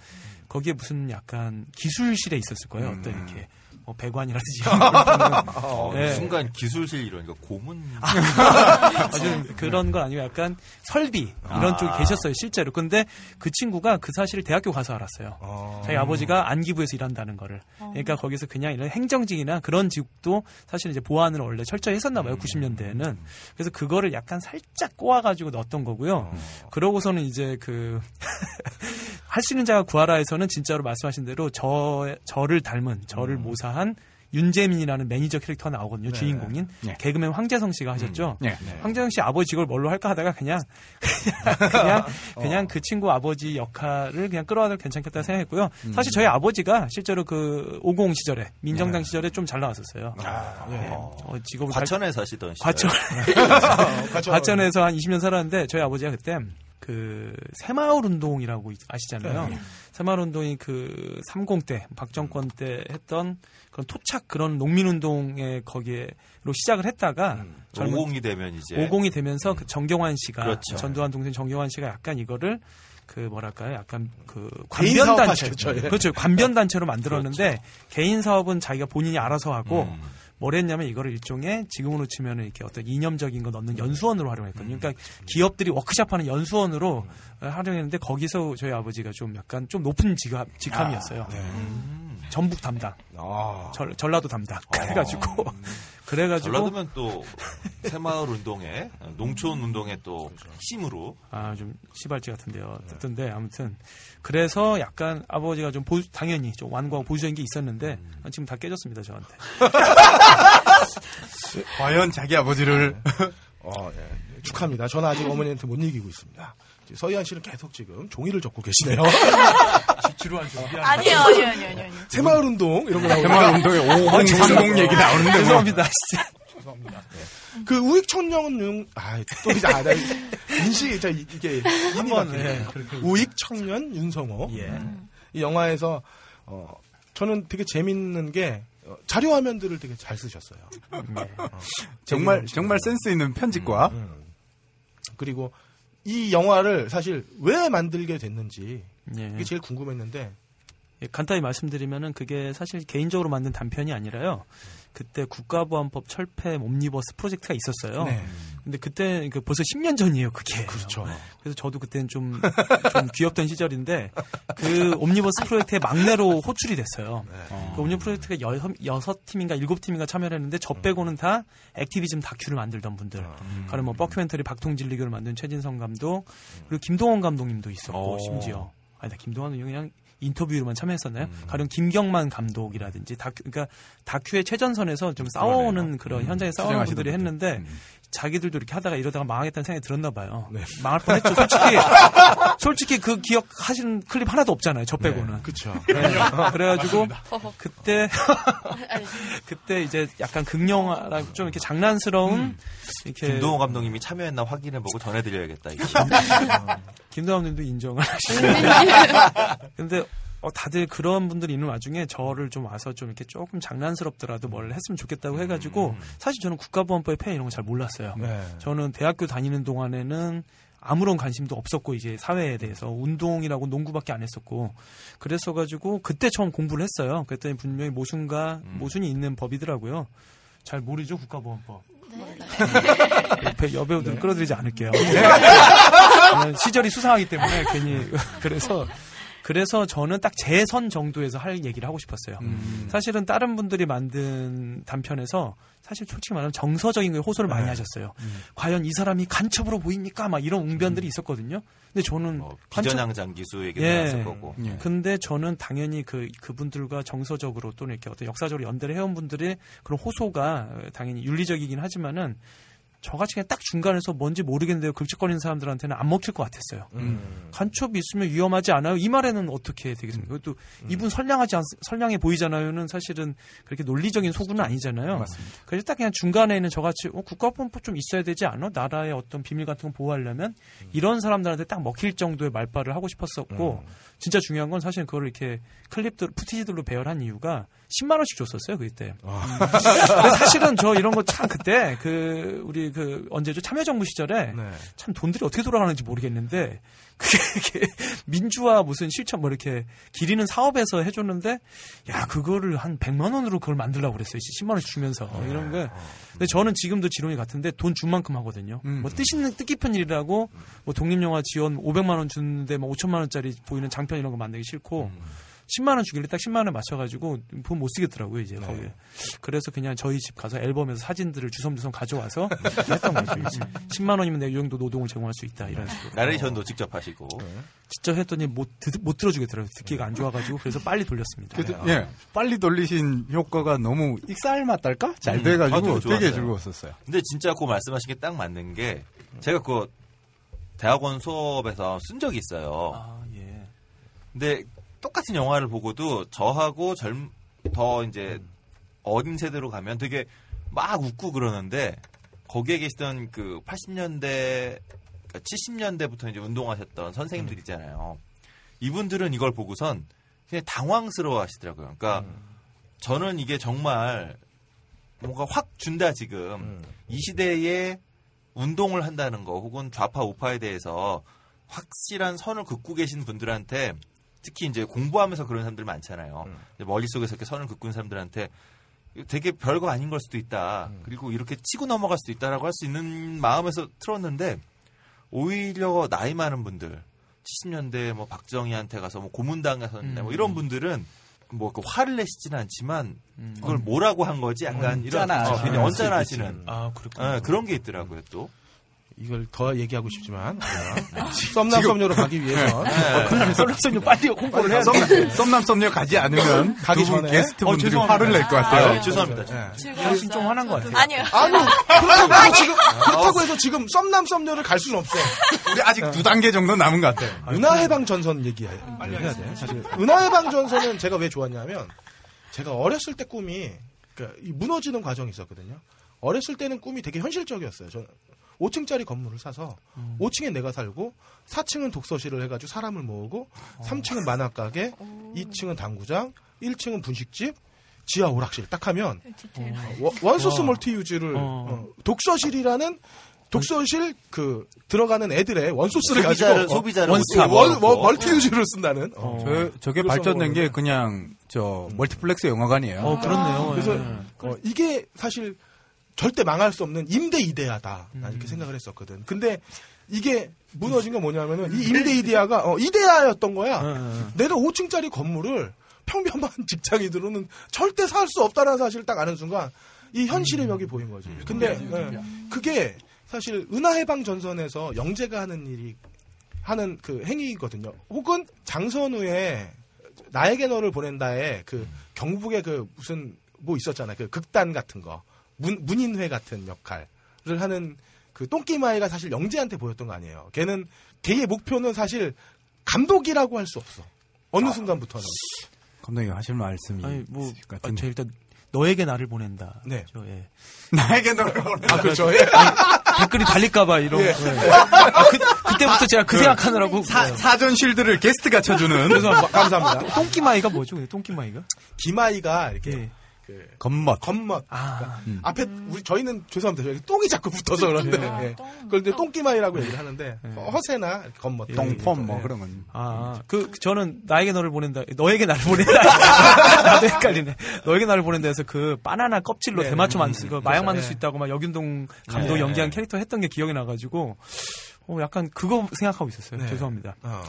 거기에 무슨 약간 기술실에 있었을 거예요. 음. 어떤 이렇게 뭐 배관이라든지 이런 걸 어, 예. 순간 기술실 이러니까 고문 아주 그런 건 아니고 약간 설비 이런 아. 쪽에 계셨어요 실제로. 근데 그 친구가 그 사실을 대학교 가서 알았어요. 어. 자기 아버지가 안기부에서 일한다는 거를. 그러니까 거기서 그냥 이런 행정직이나 그런 직도 사실 이제 보안을 원래 철저히 했었나 봐요. 90년대에는. 그래서 그거를 약간 살짝 꼬아가지고 넣었던 거고요. 그러고서는 이제 그 할수 있는 자가 구하라에서는 진짜로 말씀하신 대로 저 저를 닮은 저를 모사한 윤재민이라는 매니저 캐릭터 가 나오거든요. 네. 주인공인 네. 개그맨 황재성 씨가 하셨죠. 네. 황재성 씨 아버지 직업을 뭘로 할까 하다가 그냥 그냥 그냥, 그냥 그 친구 아버지 역할을 그냥 끌어와도 괜찮겠다 생각했고요. 사실 저희 아버지가 실제로 그 50 시절에 민정당 시절에 좀 잘 나왔었어요. 예. 어, 직업을 잘- 과천에 사시던 과천. 과천에서 한 20년 살았는데 저희 아버지가 그때 그 새마을 운동이라고 아시잖아요. 네. 새마을 운동이 그 30때 박정권 때 했던 그런 토착 그런 농민 운동에 거기에로 시작을 했다가 젊은 50이 되면 이제 50이 되면서 그 정경환 씨가 그렇죠. 전두환 동생 정경환 씨가 약간 이거를 그 뭐랄까요? 약간 그 관변 단체 예. 그렇죠. 관변 단체로 만들었는데 개인 사업은 자기가 본인이 알아서 하고 음. 뭘 했냐면 이거를 일종의 지금으로 치면 이렇게 어떤 이념적인 거 넣는 연수원으로 활용했거든요. 그러니까 기업들이 워크샵하는 연수원으로 활용했는데 거기서 저희 아버지가 좀 약간 좀 높은 직함, 직함이었어요. 네. 음. 전북 담당, 아. 전, 전라도 담당. 그래가지고 그래가지고 전라도면 또 새마을 운동에 농촌 운동에 또 핵심으로 아 좀 시발지 같은데요. 듣던데 아무튼 그래서 약간 아버지가 좀 보수, 당연히 좀 완고하고 보수적인 게 있었는데 지금 다 깨졌습니다 저한테. 과연 자기 아버지를 어, 예. 축하합니다. 저는 아직 어머니한테 못 이기고 있습니다. 서희안 씨는 계속 지금 종이를 적고 계시네요. 지루한 준비. 아니요, 아니요, 아니요, 아니요. 아니요. 새마을 운동 이런 거 나오고 새마을 운동에 5030 얘기 나오는데 뭐. 죄송합니다. 진짜. 그 우익 청년 아또 이제 아, 나 인식 저 이- 이게 한번. 예. 우익 청년 윤성호 예. 이 영화에서 어 저는 되게 재밌는 게 어, 자료 화면들을 되게 잘 쓰셨어요. 정말 정말 센스 있는 편집과 음. 그리고 이 영화를 사실 왜 만들게 됐는지 예. 이게 제일 궁금했는데 예, 간단히 말씀드리면은 그게 사실 개인적으로 만든 단편이 아니라요. 그때 국가보안법 철폐 옴니버스 프로젝트가 있었어요. 네. 근데 그때 그 벌써 10년 전이에요, 그게. 그렇죠. 그래서 저도 그때는 좀, 좀 귀엽던 시절인데 그 옴니버스 프로젝트의 막내로 호출이 됐어요. 그 옴니버스 프로젝트가 여섯, 여섯 팀인가 일곱 팀인가 참여를 했는데 저 빼고는 다 activism 다큐를 만들던 분들. 가령 뭐 뻑큐멘터리 박통진리교를 만든 최진성 감독 그리고 김동원 감독님도 있었고 오. 심지어 아니 나 김동완은 그냥 인터뷰로만 참여했었나요? 가령 김경만 감독이라든지 다큐 그러니까 다큐의 최전선에서 좀 싸워오는 그런 현장에 싸우는 분들이 분들. 했는데 자기들도 이렇게 하다가 이러다가 망하겠다는 생각이 들었나 봐요. 네. 망할 뻔했죠. 솔직히 솔직히 그 기억 하시는 클립 하나도 없잖아요. 저 빼고는. 그렇죠. 네. 그래가지고 그때 그때 이제 약간 극영화랑 좀 이렇게 장난스러운 이렇게 김동호 감독님이 참여했나 확인해보고 전해드려야겠다. 이게. 김동완님도 인정을 하시고. 근데 어, 다들 그런 분들이 있는 와중에 저를 좀 와서 좀 이렇게 조금 장난스럽더라도 뭘 했으면 좋겠다고 해가지고 사실 저는 국가보안법의 폐해 이런 거 잘 몰랐어요. 네. 저는 대학교 다니는 동안에는 아무런 관심도 없었고 이제 사회에 대해서 운동이라고 농구밖에 안 했었고 그랬어 가지고 그때 처음 공부를 했어요. 그랬더니 분명히 모순과 모순이 있는 법이더라고요. 잘 모르죠 국가보안법. 옆에 여배우들 은 끌어들이지 않을게요. 시절이 수상하기 때문에 괜히 그래서 그래서 저는 딱 제 선 정도에서 할 얘기를 하고 싶었어요. 사실은 다른 분들이 만든 단편에서 사실 솔직히 말하면 정서적인 호소를 많이 하셨어요. 과연 이 사람이 간첩으로 보입니까? 막 이런 웅변들이 있었거든요. 근데 저는 뭐 간첩- 비전향장 기수 얘기도 예. 나왔을 거고. 예. 근데 저는 당연히 그 그분들과 정서적으로 또는 이렇게 어떤 역사적으로 연대를 해온 분들의 그런 호소가 당연히 윤리적이긴 하지만은 저같이 그냥 딱 중간에서 뭔지 모르겠는데요. 긁적거리는 사람들한테는 안 먹힐 것 같았어요. 음. 간첩이 있으면 위험하지 않아요? 이 말에는 어떻게 되겠습니까? 그것도 이분 선량하지 않, 선량해 보이잖아요는 사실은 그렇게 논리적인 소구는 아니잖아요. 맞습니다. 그래서 딱 그냥 중간에 있는 저같이 어, 국가보안법 좀 있어야 되지 않아? 나라의 어떤 비밀 같은 거 보호하려면 이런 사람들한테 딱 먹힐 정도의 말발을 하고 싶었었고 진짜 중요한 건 사실 그걸 이렇게 클립들 푸티지들로 배열한 이유가 10만 원씩 줬었어요 그때. 근데 사실은 저 이런 거 참 그때 그 우리 그 언제죠? 참여정부 시절에 네. 참 돈들이 어떻게 돌아가는지 모르겠는데 그게 민주화 무슨 실천 뭐 이렇게 기리는 사업에서 해줬는데 야 그거를 한 100만 원으로 그걸 만들라고 그랬어요. 10만 원씩 주면서. 이런 게. 근데 저는 지금도 지론이 같은데 돈 준 만큼 하거든요. 음. 뭐 뜻있는 뜻깊은 일이라고 뭐 독립영화 지원 500만 원 주는데 뭐 5천만 원짜리 보이는 장편 이런 거 만들기 싫고 10만 원 주길래 딱 10만 원 맞춰 가지고 돈 못 쓰겠더라고요 이제 거기에. 그래서 그냥 저희 집 가서 앨범에서 사진들을 주섬주섬 가져와서 했던 거죠. 이제. 10만 원이면 내가 이 정도 노동을 제공할 수 있다 이런 식으로. 나레이션도 직접 하시고. 직접 했더니 못, 듣, 못 들어주겠더라고요. 듣기가 안 좋아 가지고 그래서 빨리 돌렸습니다. 그래도, 예, 빨리 돌리신 효과가 너무 익살맞달까? 잘 음, 돼가지고 저도 되게 좋았어요. 즐거웠었어요. 근데 진짜 그 말씀하신 게 딱 맞는 게 제가 그 대학원 수업에서 쓴 적이 있어요. 아 예. 근데 똑같은 영화를 보고도 저하고 젊, 더 이제 어린 세대로 가면 되게 막 웃고 그러는데 거기에 계시던 그 80년대, 70년대부터 이제 운동하셨던 선생님들 있잖아요. 이분들은 이걸 보고선 그냥 당황스러워 하시더라고요. 그러니까 저는 이게 정말 뭔가 확 준다 지금. 이 시대에 운동을 한다는 거 혹은 좌파 우파에 대해서 확실한 선을 긋고 계신 분들한테 특히 이제 공부하면서 그런 사람들 많잖아요. 이제 머릿속에서 이렇게 선을 긋고 있는 사람들한테 되게 별거 아닌 걸 수도 있다. 그리고 이렇게 치고 넘어갈 수도 있다라고 할 수 있는 마음에서 틀었는데 오히려 나이 많은 분들 70년대 뭐 박정희한테 가서 뭐 고문당했었네 뭐 이런 분들은 뭐그 화를 내시지는 않지만 그걸 뭐라고 한 거지 약간 이런 언짢아 어, 언짢아하시는 아. 예, 그런 게 있더라고요 또. 이걸 더 얘기하고 싶지만 썸남 썸녀로 가기 위해서 네. 그러면 썰렁썰렁 빨리 홍보를 해야 썸, 돼. 썸남 썸녀 가지 않으면 가기 두분 전에. 게스트 분들이 어. 화를 낼 것 같아요. 아, 죄송합니다. 예. 당신 좀 화난 것 같아요. 아니요. 아니 그렇다고 지금 그렇다고 해서 지금 썸남 썸녀를 갈 수는 없어. 우리 아직 두 단계 정도 남은 것 같아요. 은하 해방 전선 얘기해. 빨리 해야 돼. 사실 은하 해방 전선은 제가 왜 좋았냐면 제가 어렸을 때 꿈이 그러니까 이 무너지는 과정이 있었거든요. 어렸을 때는 꿈이 되게 현실적이었어요. 저는 5층짜리 건물을 사서 5층에 내가 살고 4층은 독서실을 해가지고 사람을 모으고 3층은 만화가게, 2층은 당구장, 1층은 분식집, 지하 오락실 딱 하면 어, one- one source 와. multi-use를 어. 어, 독서실이라는 독서실 그 들어가는 애들의 one source를 소비자를 가지고 소비자를 one-stop 어떻게 one, multi-use를 쓴다는 어. 저, 저게 발전된 게 뭐- 그냥 저 멀티플렉스 영화관이에요. 어, 그렇네요. 그래서 예. 어, 이게 사실 절대 망할 수 없는 임대 이데아다. 난 음. 이렇게 생각을 했었거든. 근데 이게 무너진 건 뭐냐면은 이 임대 이데아가 어, 이데아였던 거야. 예, 예. 내가 5층짜리 건물을 평범한 직장인들은 절대 살 수 없다는 사실을 딱 아는 순간 이 현실의 벽이 보인 거지. 근데 예, 그게 사실 은하해방 전선에서 영재가 하는 일이 하는 그 행위거든요. 혹은 장선우의 나에게 너를 보낸다에 그 경북의 그 무슨 뭐 있었잖아요. 그 극단 같은 거 문, 문인회 같은 역할을 하는 그 똥끼마이가 사실 영재한테 보였던 거 아니에요. 걔는 걔의 목표는 사실 감독이라고 할 수 없어. 어느 순간부터는. 감독님 하실 말씀이 아니 뭐것 아. 저 일단 너에게 나를 보낸다. 네. 저, 예. 나에게 너를 보내. 아 그렇죠. 예. 댓글이 달릴까봐 이런. 예. 예. 아, 그, 그때부터 제가 그 생각하느라고. 사, 사전 실드를 게스트가 쳐주는 그래서 감사합니다. 똥기마이가 뭐죠? 근데 똥기마이가? 기마이가 이렇게 예. 그 겉멋. 겉멋. 아, 앞에 우리 저희는 죄송합니다. 여기 똥이 자꾸 붙어서 그런데 예. 그걸 이제 똥기마이라고 얘기를 하는데 허세나 겉멋. 똥폼 뭐 예. 그런 건. 아, 그, 그 저는 나에게 너를 보낸다. 너에게 나를 보낸다. 나도 헷갈리네. 너에게 나를 보낸다 해서 그 바나나 껍질로 네, 대마초 네. 만들 수, 그 마약 그렇죠. 만들 네. 수 있다고 막 여균동 감독 네. 연기한 캐릭터 했던 게 기억이 나가지고, 어, 약간 그거 생각하고 있었어요. 네. 죄송합니다. 어.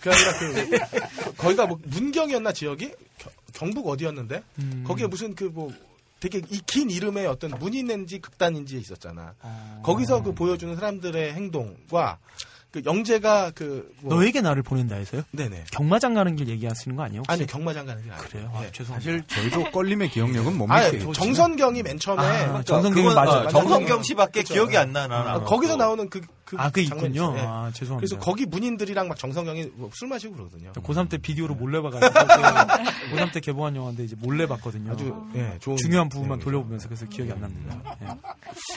그 아니라 그 거기가 뭐 문경이었나 지역이 겨- 경북 어디였는데 음. 거기에 무슨 그 뭐 되게 이 긴 이름에 어떤 문인인지 극단인지 있었잖아. 어. 거기서 그 보여주는 사람들의 행동과 그 영재가 그 뭐, 너에게 나를 보낸다 해서요? 네네 경마장 가는 길 얘기하시는 거 아니에요? 혹시? 아니 경마장 가는 게 아니에요. 그래요? 아, 예. 죄송합니다. 사실 저희도 껄림의 기억력은 못 아니, 믿게. 정선경이 맨 처음에 아, 그러니까 정선경이 그건, 맞아. 어, 맞아. 정성경 씨밖에 그쵸. 기억이 안 나 나. 아, 거기서 나오는 그, 그 아, 그 있군요. 예. 아, 죄송합니다. 그래서 거기 문인들이랑 막 정성경이 뭐 술 마시고 그러거든요. 고3 때 비디오로 몰래 봐가지고 고3 때 개봉한 영화인데 이제 몰래 봤거든요. 아주 예, 좋은 중요한 부분만 예, 돌려보면서 그래서 기억이 안 납니다. 예.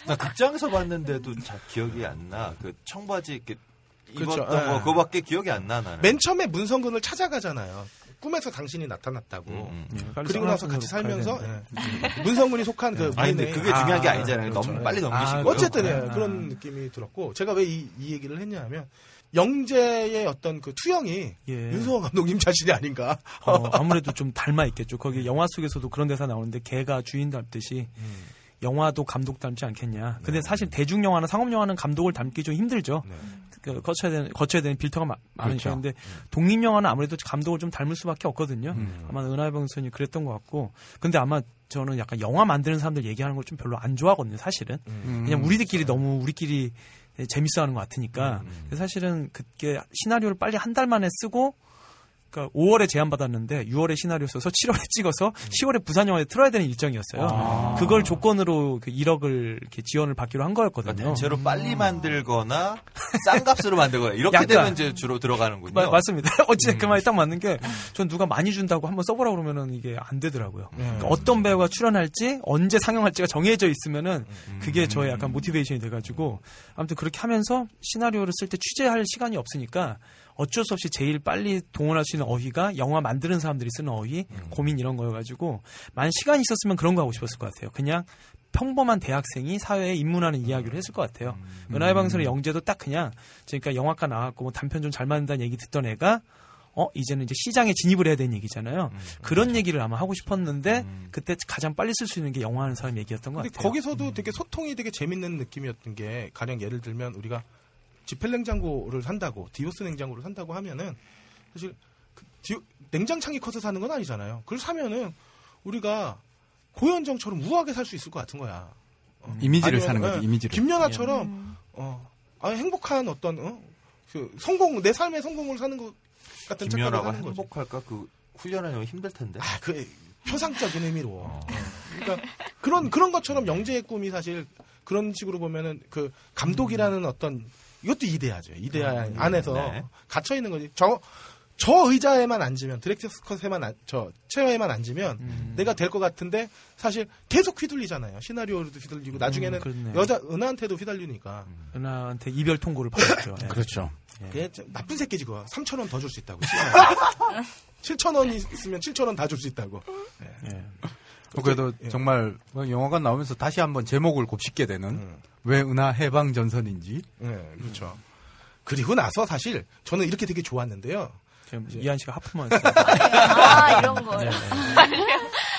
나 극장에서 봤는데도 잘 기억이 안 나. 그 청바지 이렇게 그렇죠. 입었던 예. 거 그거밖에 기억이 안 나. 나는. 맨 처음에 문성근을 찾아가잖아요. 꿈에서 당신이 나타났다고. 음, 음. 예, 빨리 그리고 나서 같이 살면서 되는데. 예. 문성근이 속한 그 아니 근데 그게 중요한 게 아, 아니잖아요. 그렇죠. 너무 빨리 예. 넘기신 아. 어쨌든 예, 그렇구나. 그런 느낌이 들었고 제가 왜 이 이 얘기를 했냐면 영재의 어떤 그 투영이 예. 윤성호 감독님 자신이 아닌가. 어, 아무래도 좀 닮아 있겠죠. 거기 영화 속에서도 그런 대사 나오는데 개가 주인 닮듯이 영화도 감독 닮지 않겠냐. 근데 사실 대중 영화나 상업 영화는 감독을 닮기 좀 힘들죠. 네. 그 거쳐야 되는 거쳐야 되는 빌터가 마- 많으셔. 그렇죠. 근데 독립 영화는 아무래도 감독을 좀 닮을 수밖에 없거든요. 음. 아마 은하의 선이 그랬던 것 같고. 근데 아마 저는 약간 영화 만드는 사람들 얘기하는 걸 좀 별로 안 좋아하거든요. 사실은 음. 그냥 우리들끼리 너무 우리끼리 재밌어 하는 것 같으니까. 그래서 사실은 그게 시나리오를 빨리 한 달 만에 쓰고. 그러니까 5월에 제안 받았는데 6월에 시나리오 써서 7월에 찍어서 10월에 부산 영화에 틀어야 되는 일정이었어요. 그걸 조건으로 그 1억을 이렇게 지원을 받기로 한 그러니까 거였거든요. 대체로 빨리 만들거나 싼 값으로 만들거나 이렇게 약간. 되면 이제 주로 들어가는군요. 마- 맞습니다. 어찌됐든 그 말이 딱 맞는 게, 전 누가 많이 준다고 한번 써보라 그러면은 이게 안 되더라고요. 그러니까 어떤 배우가 출연할지, 언제 상영할지가 정해져 있으면은, 그게 저의 약간 모티베이션이 돼가지고, 아무튼 그렇게 하면서 시나리오를 쓸 때 취재할 시간이 없으니까, 어쩔 수 없이 제일 빨리 동원할 수 있는 어휘가 영화 만드는 사람들이 쓰는 어휘, 고민 이런 거여가지고, 만약 시간이 있었으면 그런 거 하고 싶었을 것 같아요. 그냥 평범한 대학생이 사회에 입문하는 이야기를 했을 것 같아요. 은하의 방송의 영재도 딱 그냥 그러니까 영화과 나왔고 뭐 단편 좀 잘 만든다는 얘기 듣던 애가 어 이제는 이제 시장에 진입을 해야 되는 얘기잖아요. 그런 얘기를 아마 하고 싶었는데 그때 가장 빨리 쓸 수 있는 게 영화하는 사람 얘기였던 것 같아요. 거기서도 되게 소통이 되게 재밌는 느낌이었던 게 가령 예를 들면 우리가 지펠 냉장고를 산다고 디오스 냉장고를 산다고 하면은 사실 디- 냉장창이 커서 사는 건 아니잖아요. 그걸 사면은 우리가 고현정처럼 우아하게 살 수 있을 것 같은 거야. 어. 이미지를 아니면, 사는 거지, 예, 이미지를. 김연아처럼 어, 아, 행복한 어떤 어? 그 성공 내 삶의 성공을 사는 것 같은 착각을 김연아가 하는 거지. 행복할까? 그 훈련하려면 힘들 텐데. 아, 그 표상적인 의미로. 어. 그러니까 그런 그런 것처럼 영재의 꿈이 사실 그런 식으로 보면은 그 감독이라는 어떤 이것도 이데아죠. 이데아 음, 안에서 네. 갇혀 있는 거지. 저 저 의자에만 앉으면 디렉터스 컷에만 앉- 저 체어에만 앉으면 음. 내가 될 것 같은데 사실 계속 휘둘리잖아요. 시나리오로도 휘둘리고 나중에는 음. 여자 은하한테도 휘둘리니까. 은하한테 이별 통고를 받았죠. 예. 그렇죠. 그게 참 나쁜 새끼지 그거. 3천 원 더 줄 수 있다고. 7천 원 있으면 7천 원 다 줄 수 있다고. 예. 그래도 예. 정말 뭐 영화관 나오면서 다시 한번 제목을 곱씹게 되는 음. 왜 은하 해방 전선인지. 네, 그렇죠. 그리고 나서 사실 저는 이렇게 되게 좋았는데요. 지금 이한 씨가 하품만 아, 이런 거. 네.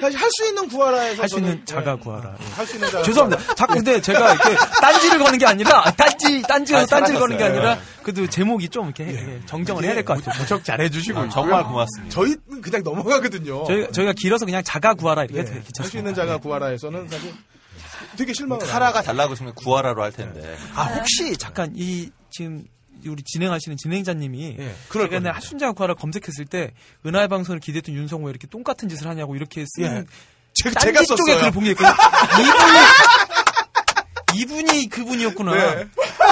사실 할 수 있는 구하라에서 할 수 있는 저는- 자가 네, 구하라. 예. 할수 있는 자가 죄송합니다. 자꾸 근데 제가 이렇게 딴지를 거는 게 아니라 딴지 딴지가 아, 딴지를 거는 게. 아니라 그래도 제목이 좀 이렇게 해- 정정을 해야 될 것 같아요. 무척 잘해 주시고 아, 정말 고맙습니다. 저희는 그냥 넘어가거든요. 저희가 저희가 길어서 그냥 자가 구하라 이렇게 해도 네, 할수 괜찮습니다. 있는 자가 구하라에서는 사실 되게 실망을 카라가 달라고 했으면 구하라로 할 텐데. 아 혹시 잠깐 이 지금 우리 진행하시는 진행자님이 예, 그럴 제가. 하순자 구하라 검색했을 때 은하의 방송을 기대했던 윤성호 왜 이렇게 똥 같은 짓을 하냐고 이렇게 쓰는 예. 제- 제가 쪽에 썼어요. 글을 본게 있거든요. 이분이 이분이 그분이었구나. 네.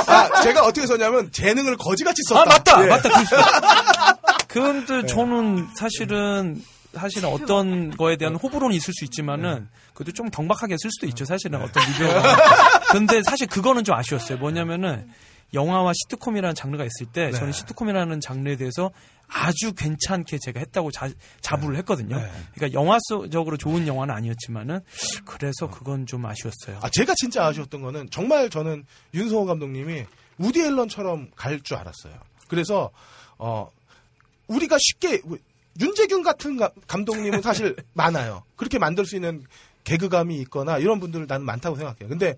아, 제가 어떻게 썼냐면 재능을 거지같이 썼다. 아 맞다 예. 맞다 그랬어. 그런데 저는 사실은 사실은 어떤 거에 대한 호불호는 있을 수 있지만은 그래도 좀 경박하게 쓸 수도 있죠 사실은 어떤 리뷰가. 근데 사실 그거는 좀 아쉬웠어요. 뭐냐면은 영화와 시트콤이라는 장르가 있을 때 저는 시트콤이라는 장르에 대해서 아주 괜찮게 제가 했다고 자, 자부를 했거든요. 그러니까 영화적으로 좋은 영화는 아니었지만은 그래서 그건 좀 아쉬웠어요. 아, 제가 진짜 아쉬웠던 거는 정말 저는 윤성호 감독님이 우디 앨런처럼 갈 줄 알았어요. 그래서 어 우리가 쉽게 윤재균 같은 가- 감독님은 사실 많아요. 그렇게 만들 수 있는 개그감이 있거나 이런 분들 나는 많다고 생각해요. 근데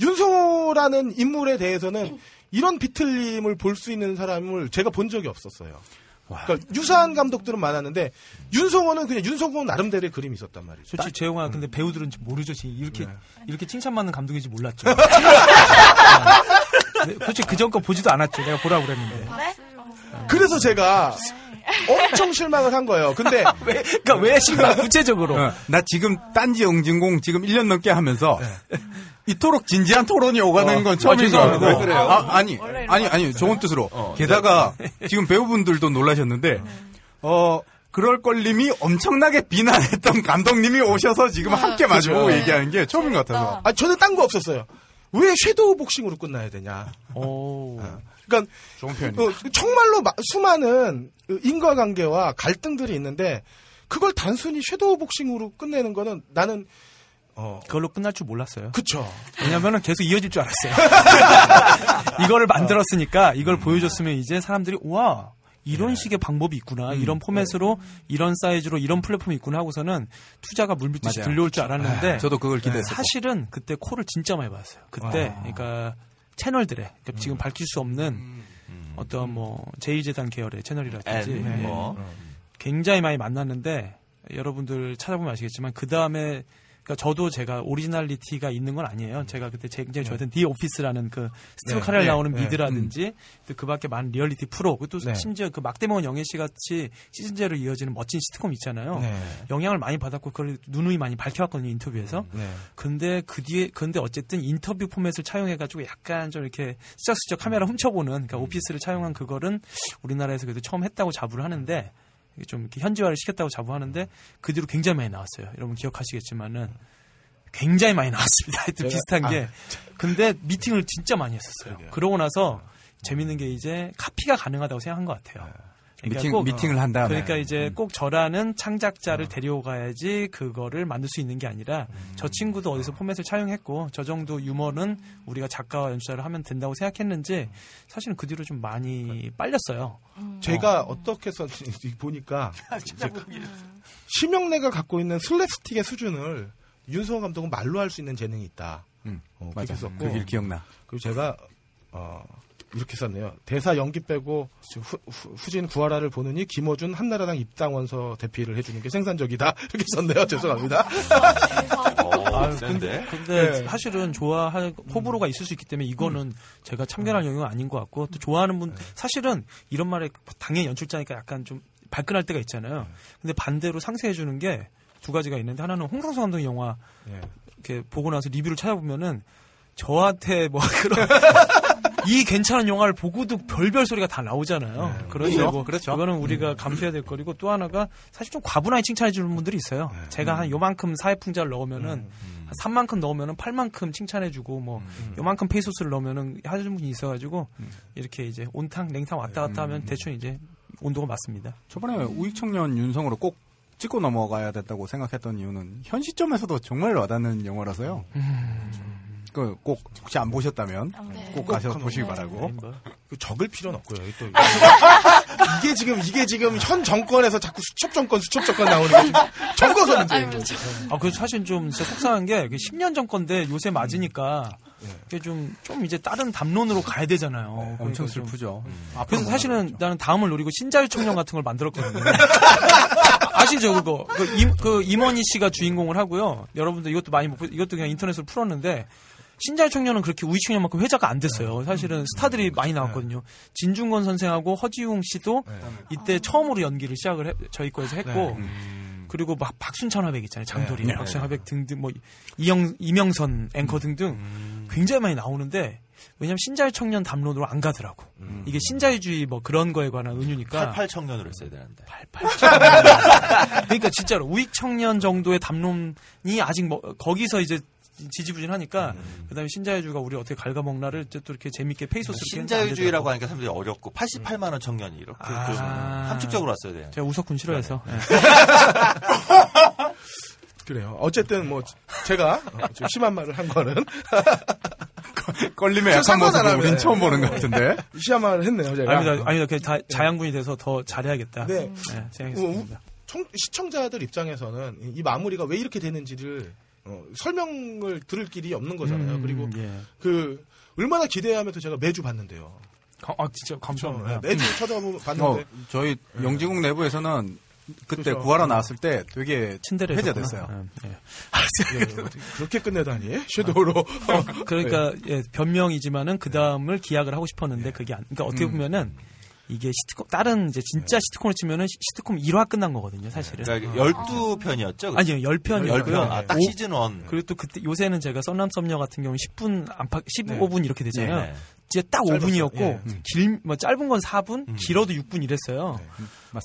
윤성호라는 인물에 대해서는 이런 비틀림을 볼 수 있는 사람을 제가 본 적이 없었어요. 그러니까 유사한 감독들은 많았는데 윤성호는 그냥 윤성호 나름대로의 그림이 있었단 말이죠. 솔직히 제 영화 근데 배우들은 모르죠. 이렇게 네. 이렇게 칭찬받는 감독인지 몰랐죠. 네, 솔직히 그전 거 보지도 않았죠. 내가 보라고 그랬는데. 그래서 제가 엄청 실망을 한 거예요. 근데 왜, 그러니까 왜 실망 구체적으로? 어, 나 지금 딴지 영진공 지금 1년 넘게 하면서 이토록 진지한 토론이 오가는 어. 건 처음인 것 죄송합니다. 같고. 아, 아니, 아니, 거 아니, 좋은 뜻으로. 게다가 지금 배우분들도 놀라셨는데, 어, 그럴 걸님이 엄청나게 비난했던 감독님이 오셔서 지금 함께 마주보고. 얘기하는 게 처음인 것 같아서. 아 저는 딴 거 없었어요. 왜 섀도우 복싱으로 끝나야 되냐? 오. 그러니까 좋은 표현이. 어, 정말로 마- 수많은 그 인과관계와 갈등들이 있는데 그걸 단순히 섀도우 복싱으로 끝내는 거는 나는 어 그걸로 끝날 줄 몰랐어요. 그쵸. 왜냐면은 계속 이어질 줄 알았어요. 이거를 만들었으니까 이걸 보여줬으면 이제 사람들이 우와 이런 식의 방법이 있구나 이런 포맷으로 이런 사이즈로 이런 플랫폼이 있구나 하고서는 투자가 맞아요. 몰려올 줄 알았는데 저도 그걸 기대했었고. 사실은 그때 콜을 진짜 많이 받았어요. 그때 그러니까 채널들의 그러니까 지금 밝힐 수 없는 어떤 뭐 제2재단 계열의 채널이라든지 앤, 예, 뭐. 굉장히 많이 만났는데 여러분들 찾아보면 아시겠지만 그 다음에 그러니까 저도 제가 originality가 있는 건 아니에요. 제가 그때 굉장히 좋아했던 디 오피스라는 그 스티브 네, 카렐 네, 나오는 네. 미드라든지 또 그밖에 많은 리얼리티 프로 그리고 또 네. 심지어 그 막돼먹은 영애 씨 같이 시즌제로 이어지는 멋진 시트콤 있잖아요. 네. 영향을 많이 받았고 그걸 누누이 많이 밝혀왔거든요 인터뷰에서. 네. 근데 그 뒤에 근데 어쨌든 인터뷰 포맷을 차용해가지고 약간 좀 이렇게 슬쩍슬쩍 카메라 훔쳐보는 그러니까 오피스를 차용한 그거는 우리나라에서 그래도 처음 했다고 자부를 하는데 좀 이렇게 현지화를 시켰다고 자부하는데 그 뒤로 굉장히 많이 나왔어요. 여러분 기억하시겠지만은 굉장히 많이 나왔습니다. 하여튼 비슷한 게 근데 미팅을 진짜 많이 했었어요. 그러고 나서 재밌는 게 이제 카피가 가능하다고 생각한 것 같아요. 그러니까 미팅, 꼭- 미팅을 한 다음에. 그러니까 이제 음. 꼭 저라는 창작자를 데려가야지 그거를 만들 수 있는 게 아니라 저 친구도 어디서 포맷을 차용했고 저 정도 유머는 우리가 작가와 연출자를 하면 된다고 생각했는지 사실은 그 뒤로 좀 많이 빨렸어요. 제가 어. 떻게 썼는지 보니까 심영래가 갖고 있는 슬랩스틱의 수준을 윤성호 감독은 말로 할 수 있는 재능이 있다. 음, 어, 맞아. 썼고 그길 기억나. 그리고 제가 어, 이렇게 썼네요. 대사 연기 빼고 후, 후, 진 구하라를 보느니 김어준 한나라당 입당원서 대피를 해주는 게 생산적이다. 이렇게 썼네요. 죄송합니다. 어, 아? 근데, 근데 네. 사실은 좋아할 호불호가 있을 수 있기 때문에 이거는 제가 참견할 영역은 아닌 것 같고 또 좋아하는 분 사실은 이런 말에 당연히 연출자니까 약간 좀 발끈할 때가 있잖아요. 근데 반대로 상세해 주는 게 두 가지가 있는데 하나는 홍상수 감독 영화 예. 이렇게 보고 나서 리뷰를 찾아보면은 저한테 뭐 그런 이 괜찮은 영화를 보고도 별별 소리가 다 나오잖아요. 그러니 그렇죠. 뭐 그렇죠. 그거는 우리가 감수해야 될 거리고 또 하나가 사실 좀 과분하게 칭찬해 주는 분들이 있어요. 제가 한 요만큼 사회풍자를 넣으면은 한 3만큼 넣으면은 8만큼 칭찬해 주고 뭐 요만큼 페이소스를 넣으면은 하시는 분이 있어 가지고 이렇게 이제 온탕 냉탕 왔다 갔다 하면 대충 이제 온도가 맞습니다. 저번에 우익 청년 윤성으로 꼭 찍고 넘어가야 된다고 생각했던 이유는 현 시점에서도 정말 와닿는 영화라서요. 그 꼭 혹시 안 보셨다면 꼭 가서 보시기 바라고. 그 적을 필요는 없고요. 또 이게 지금 이게 지금 현 정권에서 자꾸 수첩 정권 수첩 정권 나오는 게 지금 적어서 문제예요. 아, 그 사실 좀 진짜 속상한 게 10년 전 건데 요새 맞으니까 이게 좀, 좀 이제 다른 담론으로 가야 되잖아요. 엄청 그러니까 좀- 슬프죠. 그래서 사실은 나는 다음을 노리고 신자유 청년 같은 걸 만들었거든요. 아시죠, 그거? 그, 임, 그 임원희 씨가 주인공을 하고요. 여러분들 이것도 많이 못, 보- 이것도 그냥 인터넷으로 풀었는데, 신자유 청년은 그렇게 우익 청년만큼 회자가 안 됐어요. 사실은 스타들이 많이 나왔거든요. 진중권 선생하고 허지웅 씨도 이때 처음으로 연기를 시작을 해, 저희 거에서 했고, 그리고 막 박순찬 화백 있잖아요. 장도리, 네. 박순찬 화백 등등 뭐 이영 이명선 앵커 등등 굉장히 많이 나오는데 왜냐면 신자유 청년 담론으로 안 가더라고. 이게 신자유주의 뭐 그런 거에 관한 은유니까 88 청년으로 했어야 되는데. 그러니까 진짜로 우익 청년 정도의 담론이 아직 뭐 거기서 이제 지지부진하니까 그다음에 신자유주의가 우리 어떻게 갉아먹나를 이제 또 이렇게 재밌게 페이소스 신자유주의라고 하니까 사람들이 어렵고 88만 원 청년이 이렇게 좀 아. 함축적으로 왔어야 돼요. 제가 우석군 싫어해서 예. 그래요. 어쨌든 뭐 제가 어, 좀 심한 말을 한 거는 저 약한 모습을 우린 처음 예. 보는 것 같은데. 심한 말을 했네요. 제가. 아닙니다. 아닙니다. 그냥 다 자양분이 돼서 더 잘해야겠다. 네. 네, 생각했습니다. 청- 시청자들 입장에서는 이- 이 마무리가 왜 이렇게 되는지를 어, 설명을 들을 길이 없는 거잖아요. 음, 그리고 예. 그 얼마나 기대하면서 제가 매주 봤는데요. 가- 아 진짜 감사합니다. 네, 매주 찾아봤는데 어, 저희 영지국 내부에서는 그때 그렇죠. 구하러 나왔을 때 되게 친데레 회자됐어요. 예. 예, 그렇게 끝내다니 섀도우로 그러니까 네. 예, 변명이지만은 그 다음을 기약을 하고 싶었는데 그게 안, 그러니까 어떻게 보면은 이게 시트콤 다른 이제 진짜 시트콤을 치면은 시- 시트콤 1화 끝난 거거든요, 사실은. 그러니까 12편이었죠? 아니요, 10편이었고요. 10편. 아, 딱 시즌 1. 그리고 또 그때 요새는 제가 썬남 썸녀 같은 경우는 10분 안팎 15분 이렇게 되잖아요. 네. 진짜 딱 짧았어요. 5분이었고 예. 길 뭐 짧은 건 4분, 길어도 6분 이랬어요.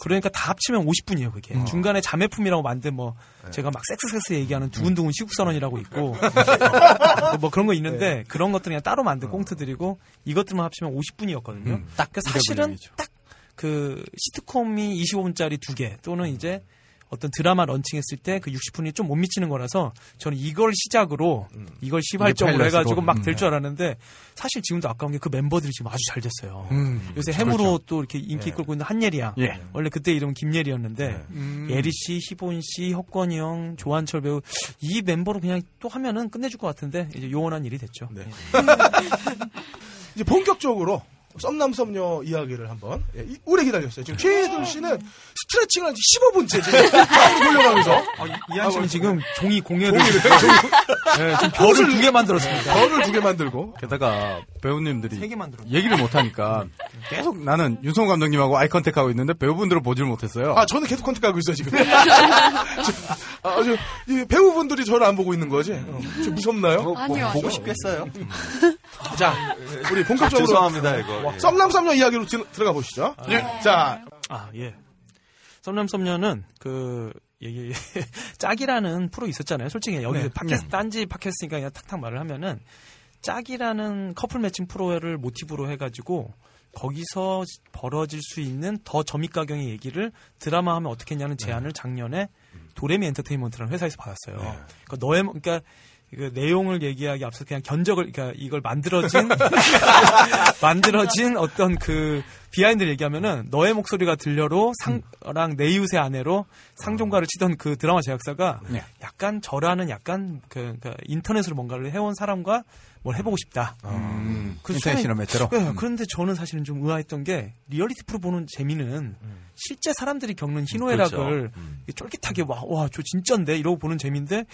그러니까 다 합치면 50분이에요, 그게. 중간에 자매품이라고 만든 뭐 제가 막 섹스섹스 얘기하는 두근두근 시국선언이라고 있고 뭐 그런 거 있는데 그런 것들 그냥 따로 만든 꽁트들이고 이것들만 합치면 50분이었거든요. 음, 딱그 사실은. 딱 그 시트콤이 25분짜리 두 개 또는 이제 어떤 드라마 런칭했을 때 그 60분이 좀 못 미치는 거라서 저는 이걸 시작으로 이걸 시발점으로 파일럿으로. 해가지고 막될 음. 줄 알았는데 사실 지금도 아까운 게 그 멤버들이 지금 아주 잘 됐어요. 음, 요새 그렇죠. 해무로 또 이렇게 인기 끌고 있는 한예리양. 예. 원래 그때 이름은 김예리였는데 음. 예리 씨, 희본 씨, 혁건이 형, 조한철 배우 이 멤버로 그냥 또 하면은 끝내줄 것 같은데 이제 요원한 일이 됐죠. 네. 이제 본격적으로 썸남 썸녀 이야기를 한번 예, 이- 오래 기다렸어요. 지금 최혜돈 씨는 스트레칭을 한 15분째 지금 돌려가면서 이한 씨는 지금 종이 공예를 종이를 네, 지금 별을 두 개 만들었습니다. 별을 두 개 만들고 게다가 배우님들이 세 개 만들었. 얘기를 못 하니까 계속 나는 윤성호 감독님하고 아이 컨택하고 있는데 배우분들을 보질 못했어요. 아 저는 계속 컨택하고 있어 요 지금. 저, 아, 저, 이 배우분들이 저를 안 보고 있는 거지. 어, 좀 무섭나요? 뭐, 아니요, 보고. 싶겠어요. 자, 우리 아, 본격적으로 죄송합니다, 이거. 예. 썸남 썸녀 이야기로 들, 들어가 보시죠. 자, 아 예. 썸남 썸녀는 그 얘기 짝이라는 프로 있었잖아요. 솔직히 여기 네. 팟캐스트 딴지 팟캐스트니까 그냥 탁탁 말을 하면은 짝이라는 커플 매칭 프로를 모티브로 해 가지고 거기서 벌어질 수 있는 더 점입가경의 얘기를 드라마 하면 어떻겠냐는 제안을 작년에 도레미 엔터테인먼트라는 회사에서 받았어요. 그러니까 너의 뭐- 그러니까 그 내용을 얘기하기 앞서 그냥 견적을 그러니까 이걸 만들어진 만들어진 어떤 그 behind를 얘기하면은 너의 목소리가 들려로 상랑 내 이웃의 아내로 상종가를 치던 그 드라마 제작사가 네. 약간 저라는 약간 그, 그 인터넷으로 뭔가를 해온 사람과 뭘 해보고 싶다. 음, 그래서 인터넷 처음에- 실험 매체로. 네, 음. 그런데 저는 사실은 좀 의아했던 게 리얼리티 프로 보는 재미는 실제 사람들이 겪는 희노애락을 그렇죠. 음. 쫄깃하게 와, 와, 저 진짠데 이러고 보는 재미인데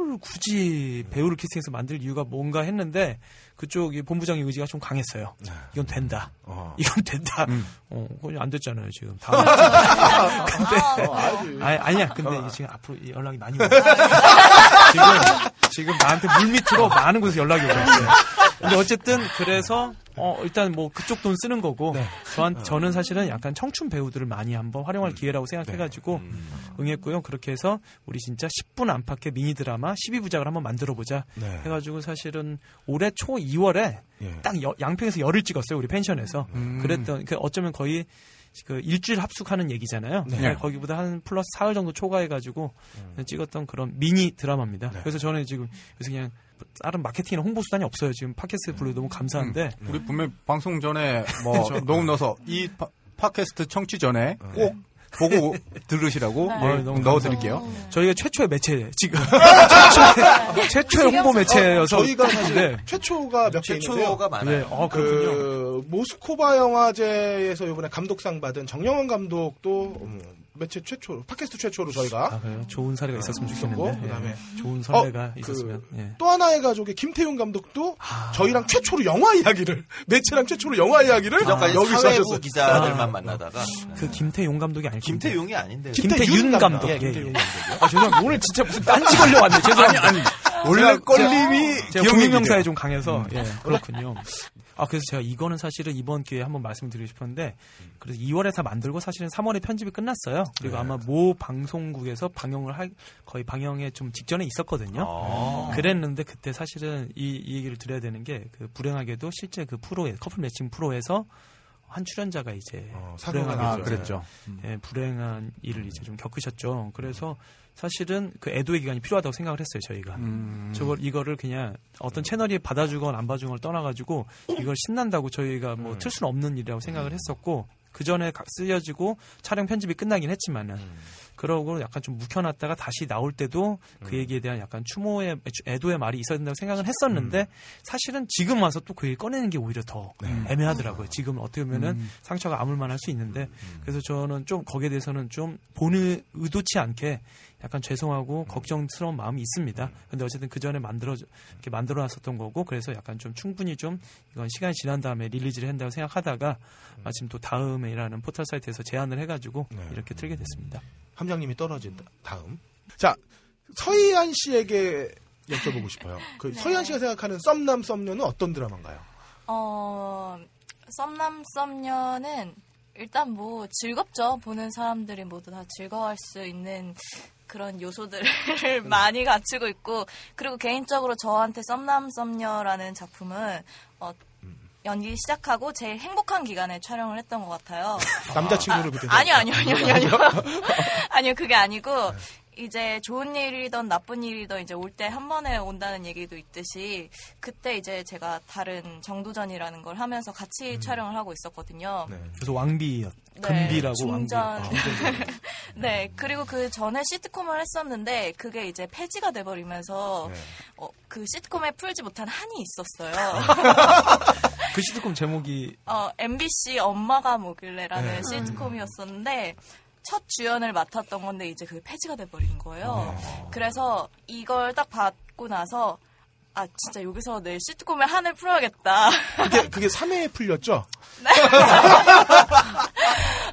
그거를 굳이 배우를 캐스팅해서 만들 이유가 뭔가 했는데 그쪽 이 본부장의 의지가 좀 강했어요. 이건 된다. 어. 이건 된다. 음. 어, 그건 안 됐잖아요 지금. 다음. 근데 아니, 아니야. 근데 이게 지금 앞으로 이 연락이 많이 와. 지금 지금 나한테 물밑으로 많은 곳에서 연락이 오고 있어요. 근데 어쨌든 그래서 어 일단 뭐 그쪽 돈 쓰는 거고 저한 저는 사실은 약간 청춘 배우들을 많이 한번 활용할 기회라고 생각해가지고 응했고요. 그렇게 해서 우리 진짜 10분 안팎의 미니 드라마 12부작을 한번 만들어 보자 네. 해가지고 사실은 올해 초 2월에 예. 딱 여- 양평에서 열을 찍었어요 우리 펜션에서 음. 그랬던 그 어쩌면 거의 그 일주일 합숙하는 얘기잖아요. 네. 거기보다 한 플러스 사흘 정도 초과해가지고 찍었던 그런 미니 드라마입니다. 그래서 저는 지금 요새 그냥 다른 마케팅이나 홍보 수단이 없어요. 지금 팟캐스트 불러 너무 감사한데 우리 분명 방송 전에 뭐. 녹음 넣어서 이 파- 팟캐스트 청취 전에 꼭 보고 들으시라고 네. 너무 넣어드릴게요. 저희가 최초의 매체 지금 최초의, 최초의 홍보 매체여서 저희가 사실 네. 최초가 몇. 최초가 많아요. 네, 아, 그렇군요. 그 모스코바 영화제에서 이번에 감독상 받은 정영원 감독도 음, 매체 최초로 팟캐스트 최초로 저희가 아, 그래요? 좋은 사례가 있었으면 있었고, 좋겠는데. 그다음에 예. 좋은 선배가 어, 그 있었으면. 예. 또 하나의 가족의 김태용 감독도 저희랑 최초로 영화 이야기를 매체랑 최초로 영화 이야기를 그전까지 여기서 사회부 하셨어요. 기자들만 아. 만나다가 그 김태용 감독이 아니고 김태용이 아닌데 김태윤 감독. 예, 예, 김태윤 예. 감독이요. 아, 죄송합니다. 오늘 진짜 무슨 딴지 걸려왔네. 죄송합니다. 아니, 아니. 원래 껄림이 제가 기억력이죠. 공유명사에 좀 강해서 예, 그렇군요. 아 그래서 제가 이거는 사실은 이번 기회에 한번 말씀드리고 싶었는데 그래서 2월에 다 만들고 사실은 3월에 편집이 끝났어요. 그리고 아마 모 방송국에서 방영을 할 거의 방영에 좀 직전에 있었거든요. 아. 그랬는데 그때 사실은 이, 이 얘기를 드려야 되는 게 그 불행하게도 실제 그 프로에 커플 매칭 프로에서 한 출연자가 이제 어, 사고가 불행하게 아. 그랬죠. 예, 불행한 일을 이제 좀 겪으셨죠. 그래서 사실은 그 애도의 기간이 필요하다고 생각을 했어요, 저희가. 음. 저걸 이거를 그냥 어떤 채널이 받아주건 안 봐주건 떠나가지고 이걸 신난다고 저희가 뭐 틀 수는 없는 일이라고 생각을 했었고 그 전에 쓰여지고 촬영 편집이 끝나긴 했지만은 그러고 약간 좀 묵혀놨다가 다시 나올 때도 그 얘기에 대한 약간 추모의 애도의 말이 있어야 된다고 생각은 했었는데 사실은 지금 와서 또 그 얘기 꺼내는 게 오히려 더 애매하더라고요. 지금 어떻게 보면은 상처가 아물만할 수 있는데. 그래서 저는 좀 거기에 대해서는 좀 본의 의도치 않게 약간 죄송하고 걱정스러운 마음이 있습니다. 근데 어쨌든 그 전에 만들어 이렇게 만들어 놨었던 거고 그래서 약간 좀 충분히 좀 이건 시간이 지난 다음에 릴리즈를 한다고 생각하다가 마침 또 다음에라는 포털 사이트에서 제안을 해가지고 네. 이렇게 틀게 됐습니다. 함장님이 떨어진 다음. 자, 서희안 씨에게 여쭤보고 싶어요. 그 서희안 씨가 생각하는 썸남 썸녀는 어떤 드라마인가요? 어, 썸남 썸녀는 일단 뭐 즐겁죠. 보는 사람들이 모두 다 즐거워할 수 있는 그런 요소들을 많이 갖추고 있고 그리고 개인적으로 저한테 썸남 썸녀라는 작품은 어, 연기 시작하고 제일 행복한 기간에 촬영을 했던 것 같아요. 남자친구를 그때 아니요, 아니요, 아니요, 아니요, 아니요. 아니요, 그게 아니고, 이제 좋은 일이든 나쁜 일이든 이제 올 때 한 번에 온다는 얘기도 있듯이, 그때 이제 제가 다른 정도전이라는 걸 하면서 같이 촬영을 하고 있었거든요. 네. 그래서 왕비 네, 금비라고 중전. 왕비. 네, 그리고 그 전에 시트콤을 했었는데, 그게 이제 폐지가 돼버리면서, 네. 어, 그 시트콤에 풀지 못한 한이 있었어요. 그 시트콤 제목이 어, MBC 엄마가 뭐길래라는 네. 시트콤이었었는데 첫 주연을 맡았던 건데 이제 그게 폐지가 돼버린 거예요. 그래서 이걸 딱 받고 나서 아 진짜 여기서 내 시트콤의 한을 풀어야겠다. 그게 그게 3회에 풀렸죠?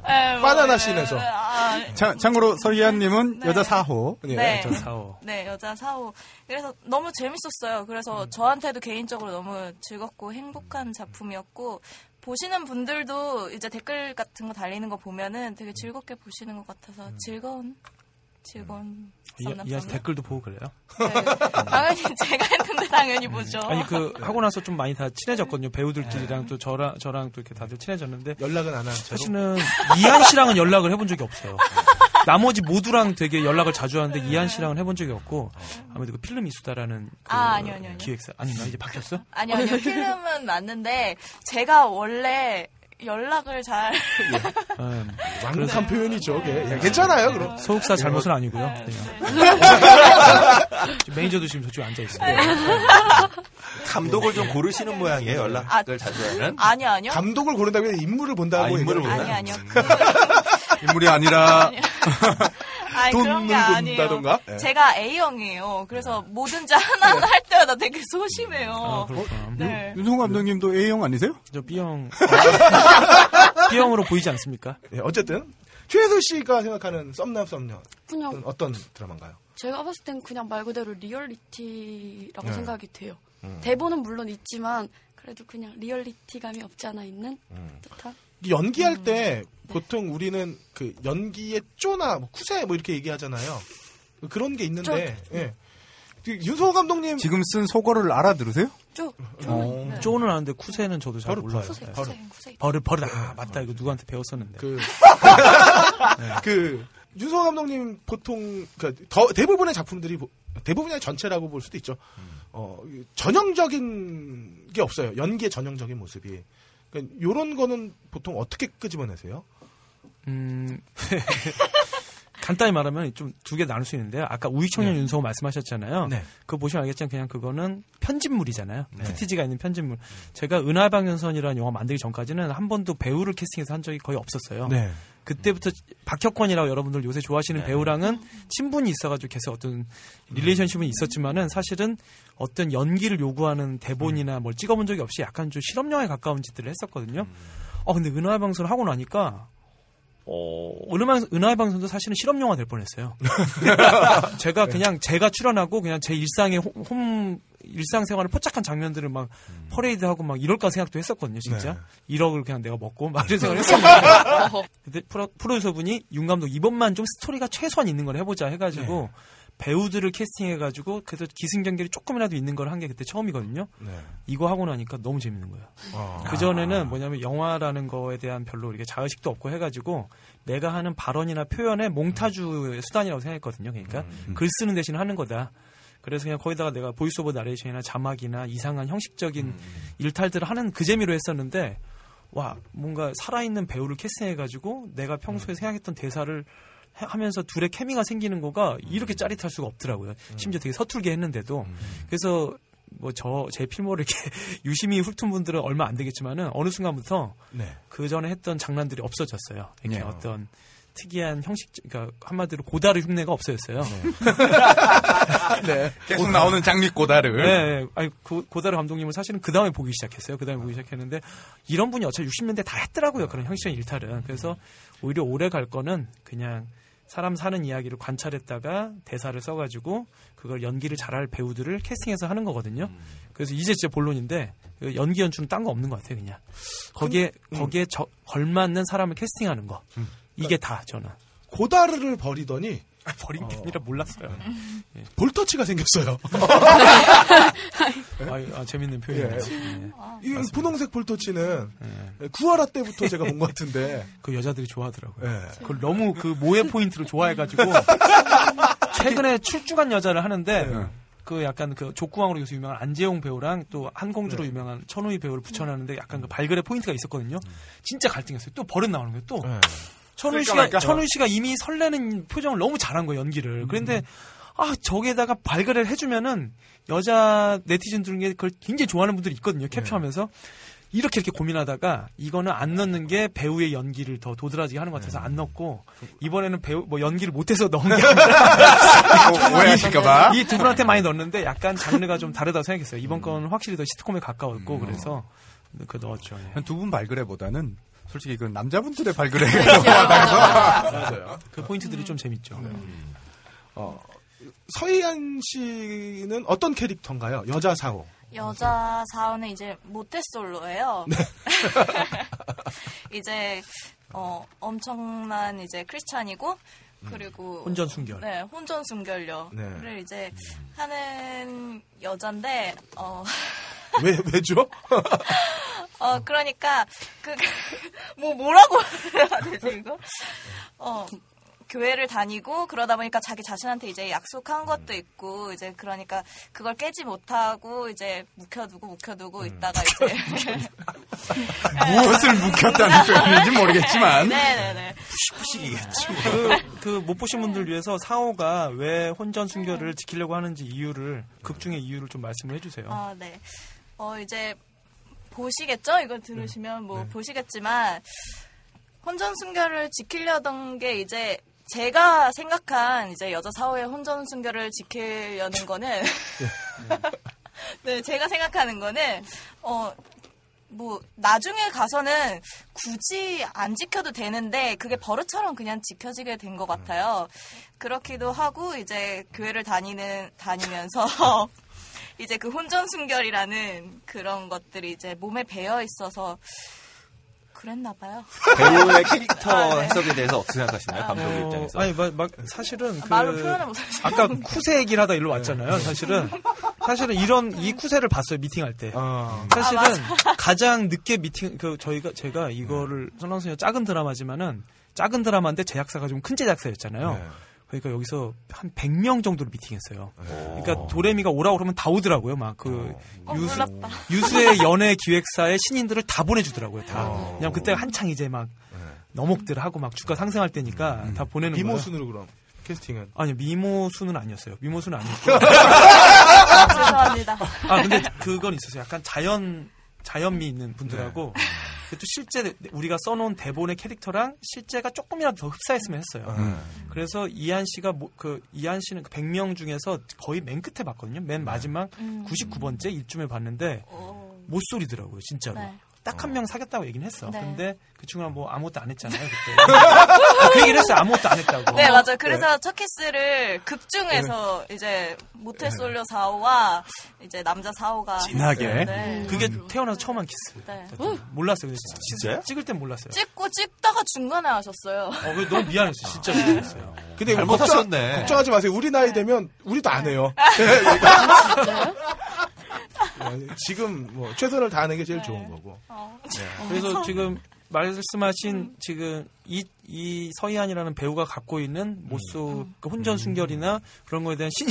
네, 뭐, 바나나 네, 씬에서. 아, 참, 참고로 서희안님은 네. 여자 4호. 예. 네. 저 사오. 네, 여자 사호. 그래서 너무 재밌었어요. 그래서 저한테도 개인적으로 너무 즐겁고 행복한 작품이었고, 보시는 분들도 이제 댓글 같은 거 달리는 거 보면은 되게 즐겁게 보시는 것 같아서 즐거운, 즐거운. 이, 썸남 이 썸녀. 댓글도 보고 그래요? 네. 당연히 제가 했는데 당연히 보죠. 아니 그 하고 나서 좀 많이 다 친해졌거든요. 배우들끼리랑 또 저랑 저랑 또 이렇게 다들 친해졌는데 연락은 안한 채로. 사실은 이한 씨랑은 연락을 해본 적이 없어요. 나머지 모두랑 되게 연락을 자주 하는데 이한 씨랑은 해본 적이 없고 아무래도 그 필름 이수다라는 그 아, 아니요, 아니요, 아니요. 기획사 아닌가 이제 바뀌었어? 아니요, 아니요. 필름은 맞는데, 제가 원래 연락을 잘 음, 완곡한 표현이죠. 그게. 예, 괜찮아요. 그럼. 소속사 잘못은 아니고요. 네. 지금 매니저도 지금 저쪽에 앉아 있어요. 감독을 좀 고르시는 모양이에요. 연락을 아, 자주 하는. 아니요 아니요 감독을 고른다면 인물을 본다고. 아, 인물을 본다. 아니 아니요 인물이 아니라 아니 그런 게 돈을 아니에요. 본다던가? 예. 제가 A형이에요. 그래서 뭐든지 하나 할 때마다 되게 소심해요. 아, 그렇구나. 네. 윤성호 감독님도 A형 아니세요? 저 B형 B형으로 보이지 않습니까? 예, 어쨌든 최혜수 씨가 생각하는 썸남 썸녀 그냥 어떤 드라마인가요? 제가 봤을 땐 그냥 말 그대로 리얼리티라고 네. 생각이 돼요. 음. 대본은 물론 있지만 그래도 그냥 리얼리티감이 없지 않아 있는 음. 듯한. 이 연기할 때 보통 우리는 그 연기의 쪼나 뭐 쿠세 뭐 이렇게 얘기하잖아요. 그런 게 있는데 예. 그 윤성호 감독님 지금 쓴 소거를 알아들으세요? 쭉. 어, 쪼는 아는데 쿠세는 저도 잘 버릇, 몰라요. 버릇, 네. 버릇. 쿠세. 버릇 버릇 아 맞다 이거 누구한테 배웠었는데. 그, 그 윤성호 감독님 보통 그더 대부분의 작품들이 보- 대부분의 전체라고 볼 수도 있죠. 어, 이 전형적인 게 없어요. 연기의 전형적인 모습이. 그러니까 요런 거는 보통 어떻게 끄집어내세요? 음, 간단히 말하면 좀 두 개 나눌 수 있는데요. 아까 우익 청년 네. 윤성호 말씀하셨잖아요. 네. 그거 보시면 알겠지만 그냥 그거는 편집물이잖아요. 네. footage가 있는 편집물. 제가 은하해방전선이라는 영화 만들기 전까지는 한 번도 배우를 캐스팅해서 한 적이 거의 없었어요. 네. 그때부터 박혁권이라고 여러분들 요새 좋아하시는 배우랑은 친분이 있어가지고 계속 어떤 relationship은 있었지만은 사실은 어떤 연기를 요구하는 대본이나 뭘 찍어본 적이 없이 약간 좀 실험영화에 가까운 짓들을 했었거든요. 어 근데 은하의 방송을 하고 나니까 어, 은하의, 은하의 방송도 사실은 실험영화 될 뻔했어요. 제가 그냥 제가 출연하고 그냥 제 일상의 홈, 홈 일상생활을 포착한 장면들을 막 퍼레이드하고 막 이럴까 생각도 했었거든요, 진짜. 네. 1억을 그냥 내가 먹고 막 이런 생각을 했었는데. 근데 프로, 프로듀서분이 윤 감독 이번만 좀 스토리가 최소한 있는 걸 해보자 해가지고 배우들을 캐스팅해가지고 그래도 기승전결이 조금이라도 있는 걸 한 게 그때 처음이거든요. 네. 이거 하고 나니까 너무 재밌는 거예요. 어. 그 전에는 뭐냐면 영화라는 거에 대한 별로 이렇게 자의식도 없고 해가지고 내가 하는 발언이나 표현의 몽타주의 수단이라고 생각했거든요. 그러니까 글 쓰는 대신 하는 거다. 그래서 그냥 거기다가 내가 voice over narration이나 자막이나 이상한 형식적인 일탈들을 하는 그 재미로 했었는데 와 뭔가 살아있는 배우를 캐스팅해가지고 내가 평소에 생각했던 대사를 해- 하면서 둘의 케미가 생기는 거가 이렇게 짜릿할 수가 없더라고요. 심지어 되게 서툴게 했는데도 그래서 뭐 저 제 필모를 이렇게 유심히 훑은 분들은 얼마 안 되겠지만은 어느 순간부터 네. 그 전에 했던 장난들이 없어졌어요. 이렇게 네. 어떤 특이한 형식, 그러니까 한마디로 고다르 흉내가 없어졌어요. 네. 계속 나오는 장미 고다를. 네, 아니 고, 고다르 감독님을 사실은 그 다음에 보기 시작했어요. 그 다음에 보기 시작했는데 이런 분이 어차피 60년대 다 했더라고요. 그런 형식적인 일탈은. 그래서 오히려 오래 갈 거는 그냥 사람 사는 이야기를 관찰했다가 대사를 써가지고 그걸 연기를 잘할 배우들을 캐스팅해서 하는 거거든요. 그래서 이제 진짜 본론인데 그 연기 연출은 딴 거 없는 것 같아요. 그냥 거기에 거기에 저- 걸맞는 사람을 캐스팅하는 거 이게 다 저는 고다르를 버리더니 버린 게 아니라 몰랐어요. 볼터치가 생겼어요. 아, 아, 재밌는 표현이에요. 네. 이 분홍색 볼터치는 구하라 때부터 제가 본 것 같은데. 그 여자들이 좋아하더라고요. 네. 그걸 너무 그 모에 포인트로 좋아해가지고 최근에 출중한 여자를 하는데 그 약간 그 족구왕으로 요새 유명한 안재홍 배우랑 또 한공주로 유명한 천우희 배우를 붙여놨는데 약간 그 발그레 포인트가 있었거든요. 진짜 갈등했어요. 또 버릇 나오는 거예요. 또 네. 쓸까 씨가? 천우희 씨가 이미 설레는 표정을 너무 잘한 거예요 연기를. 그런데 아 저기에다가 발그레를 해주면은 여자 네티즌들 중에 그걸 굉장히 좋아하는 분들이 있거든요. 캡처하면서 이렇게 이렇게 고민하다가 이거는 안 넣는 게 배우의 연기를 더 도드라지게 하는 것 같아서 안 넣고 이번에는 배우 뭐 연기를 못해서 넣은 게 아니라 오해하실까봐. 이 두 분한테 많이 넣었는데 약간 장르가 좀 다르다고 생각했어요. 이번 건 확실히 더 시트콤에 가까웠고 그래서 그 넣었죠. 예. 두분 발그레보다는 솔직히 그 남자분들의 발그레가 맞아요. 그 포인트들이 좀 재밌죠. 어, 서희안 씨는 어떤 캐릭터인가요? 여자 사호. 여자 사원은 이제 모태솔로예요. 이제 어 엄청난 이제 크리스찬이고 그리고 혼전 순결. 네, 혼전 순결녀를 네. 이제 하는 여잔데 어 왜, 왜죠? 어, 그러니까, 그, 뭐, 뭐라고 해야 되지, 이거? 어, 교회를 다니고, 그러다 보니까 자기 자신한테 이제 약속한 것도 있고, 이제, 그러니까, 그걸 깨지 못하고, 이제, 묵혀두고, 묵혀두고 있다가, 이제, 무엇을 묵혔다는 표현인지 모르겠지만. 네네네. 푸시푸시겠지. 그못 보신 분들 위해서 사오가 왜 혼전 순결을 지키려고 하는지 이유를 극 중의 이유를 좀 말씀을 해주세요. 아, 네. 어, 이제 보시겠죠? 이거 들으시면 뭐 보시겠지만 혼전 순결을 지키려던 게 이제 제가 생각한 이제 여자 사회의 혼전 순결을 지키려는 거는 네, 제가 생각하는 거는 어 뭐 나중에 가서는 굳이 안 지켜도 되는데 그게 버릇처럼 그냥 지켜지게 된 것 같아요. 그렇기도 하고 이제 교회를 다니는 다니면서 이제 그 혼전 순결이라는 그런 것들이 이제 몸에 배어 있어서 그랬나 봐요. 배우의 캐릭터 아, 네. 해석에 대해서 어떻게 생각하시나요? 감독 의 입장에서. 아니 막, 막 사실은 그 말로 표현을 못하죠. 아까 쿠세 얘기를 하다 일로 왔잖아요. 사실은 사실은 이런 이 쿠세를 봤어요 미팅할 때. 사실은 아, 가장 늦게 미팅 그 저희가 제가 이거를 선왕소녀 작은 드라마지만은 작은 드라마인데 제작사가 좀 큰 제작사였잖아요. 그러니까 여기서 한 100명 정도로 미팅했어요. 그러니까 도레미가 오라고 그러면 다 오더라고요. 막그 어, 유수. 유수의 연예 기획사의 신인들을 다 보내주더라고요. 다. 왜냐면 그때 한창 이제 막 너목들 하고 막 주가 상승할 때니까 다 보내는 거예요. 미모순으로 그럼 캐스팅은 아니요 미모수는 아니었어요. 미모수는 아니었고. 아, 죄송합니다. 아 근데 그건 있었어요. 약간 자연 자연미 있는 분들하고 또 실제 우리가 써놓은 대본의 캐릭터랑 실제가 조금이라도 더 흡사했으면 했어요. 그래서 이한 씨가 뭐, 그 이한 씨는 그 100명 중에서 거의 맨 끝에 봤거든요. 맨 마지막 음. 99번째 일쯤에 봤는데 모솔이더라고요, 진짜로. 네. 딱 한 명 사귀었다고 얘기는 했어. 네. 근데 그 친구는 뭐 아무것도 안 했잖아요, 그때. 아, 그 얘기를 했어요. 아무것도 안 했다고. 네, 맞아요. 그래서 첫 키스를 극 중에서 이제 모태 솔로 4호와 이제 남자 4호가 진하게. 네. 그게 태어나서 처음 한 키스. 네. 몰랐어요. 진짜요? 찍을 땐 몰랐어요. 찍고 찍다가 중간에 하셨어요. 어, 그래, 너무 미안했어요. 진짜 미안했어요. 근데 잘못하셨네. 걱정, 걱정하지 마세요. 우리 나이 되면 우리도 안 해요. 네, 지금 뭐 최선을 다하는 게 제일 좋은 거고. 그래서 지금 말씀하신 지금 이, 이 서희안이라는 배우가 갖고 있는 모쏠 그 혼전 순결이나 그런 거에 대한 신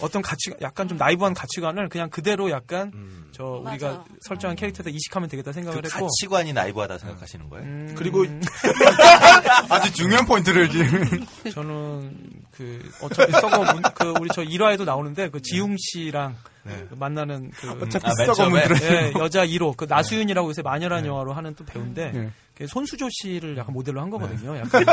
어떤 가치 약간 좀 나이브한 가치관을 그냥 그대로 약간 저 우리가 맞아. 설정한 캐릭터에 이식하면 되겠다 그 생각을 했고. 가치관이 나이브하다 생각하시는 거예요? 음, 그리고 아주 중요한 포인트를 지금. 저는 그 어차피 썩어 문- 그 우리 저 1화에도 나오는데 그 지웅 씨랑 그 만나는 그 어차피 아, 처음에? 문드러져. 예, 여자 1호 그 나수윤이라고 요새 마녀란 영화로 하는 또 배우인데 네. 그 손수조 씨를 약간 모델로 한 거거든요. 약간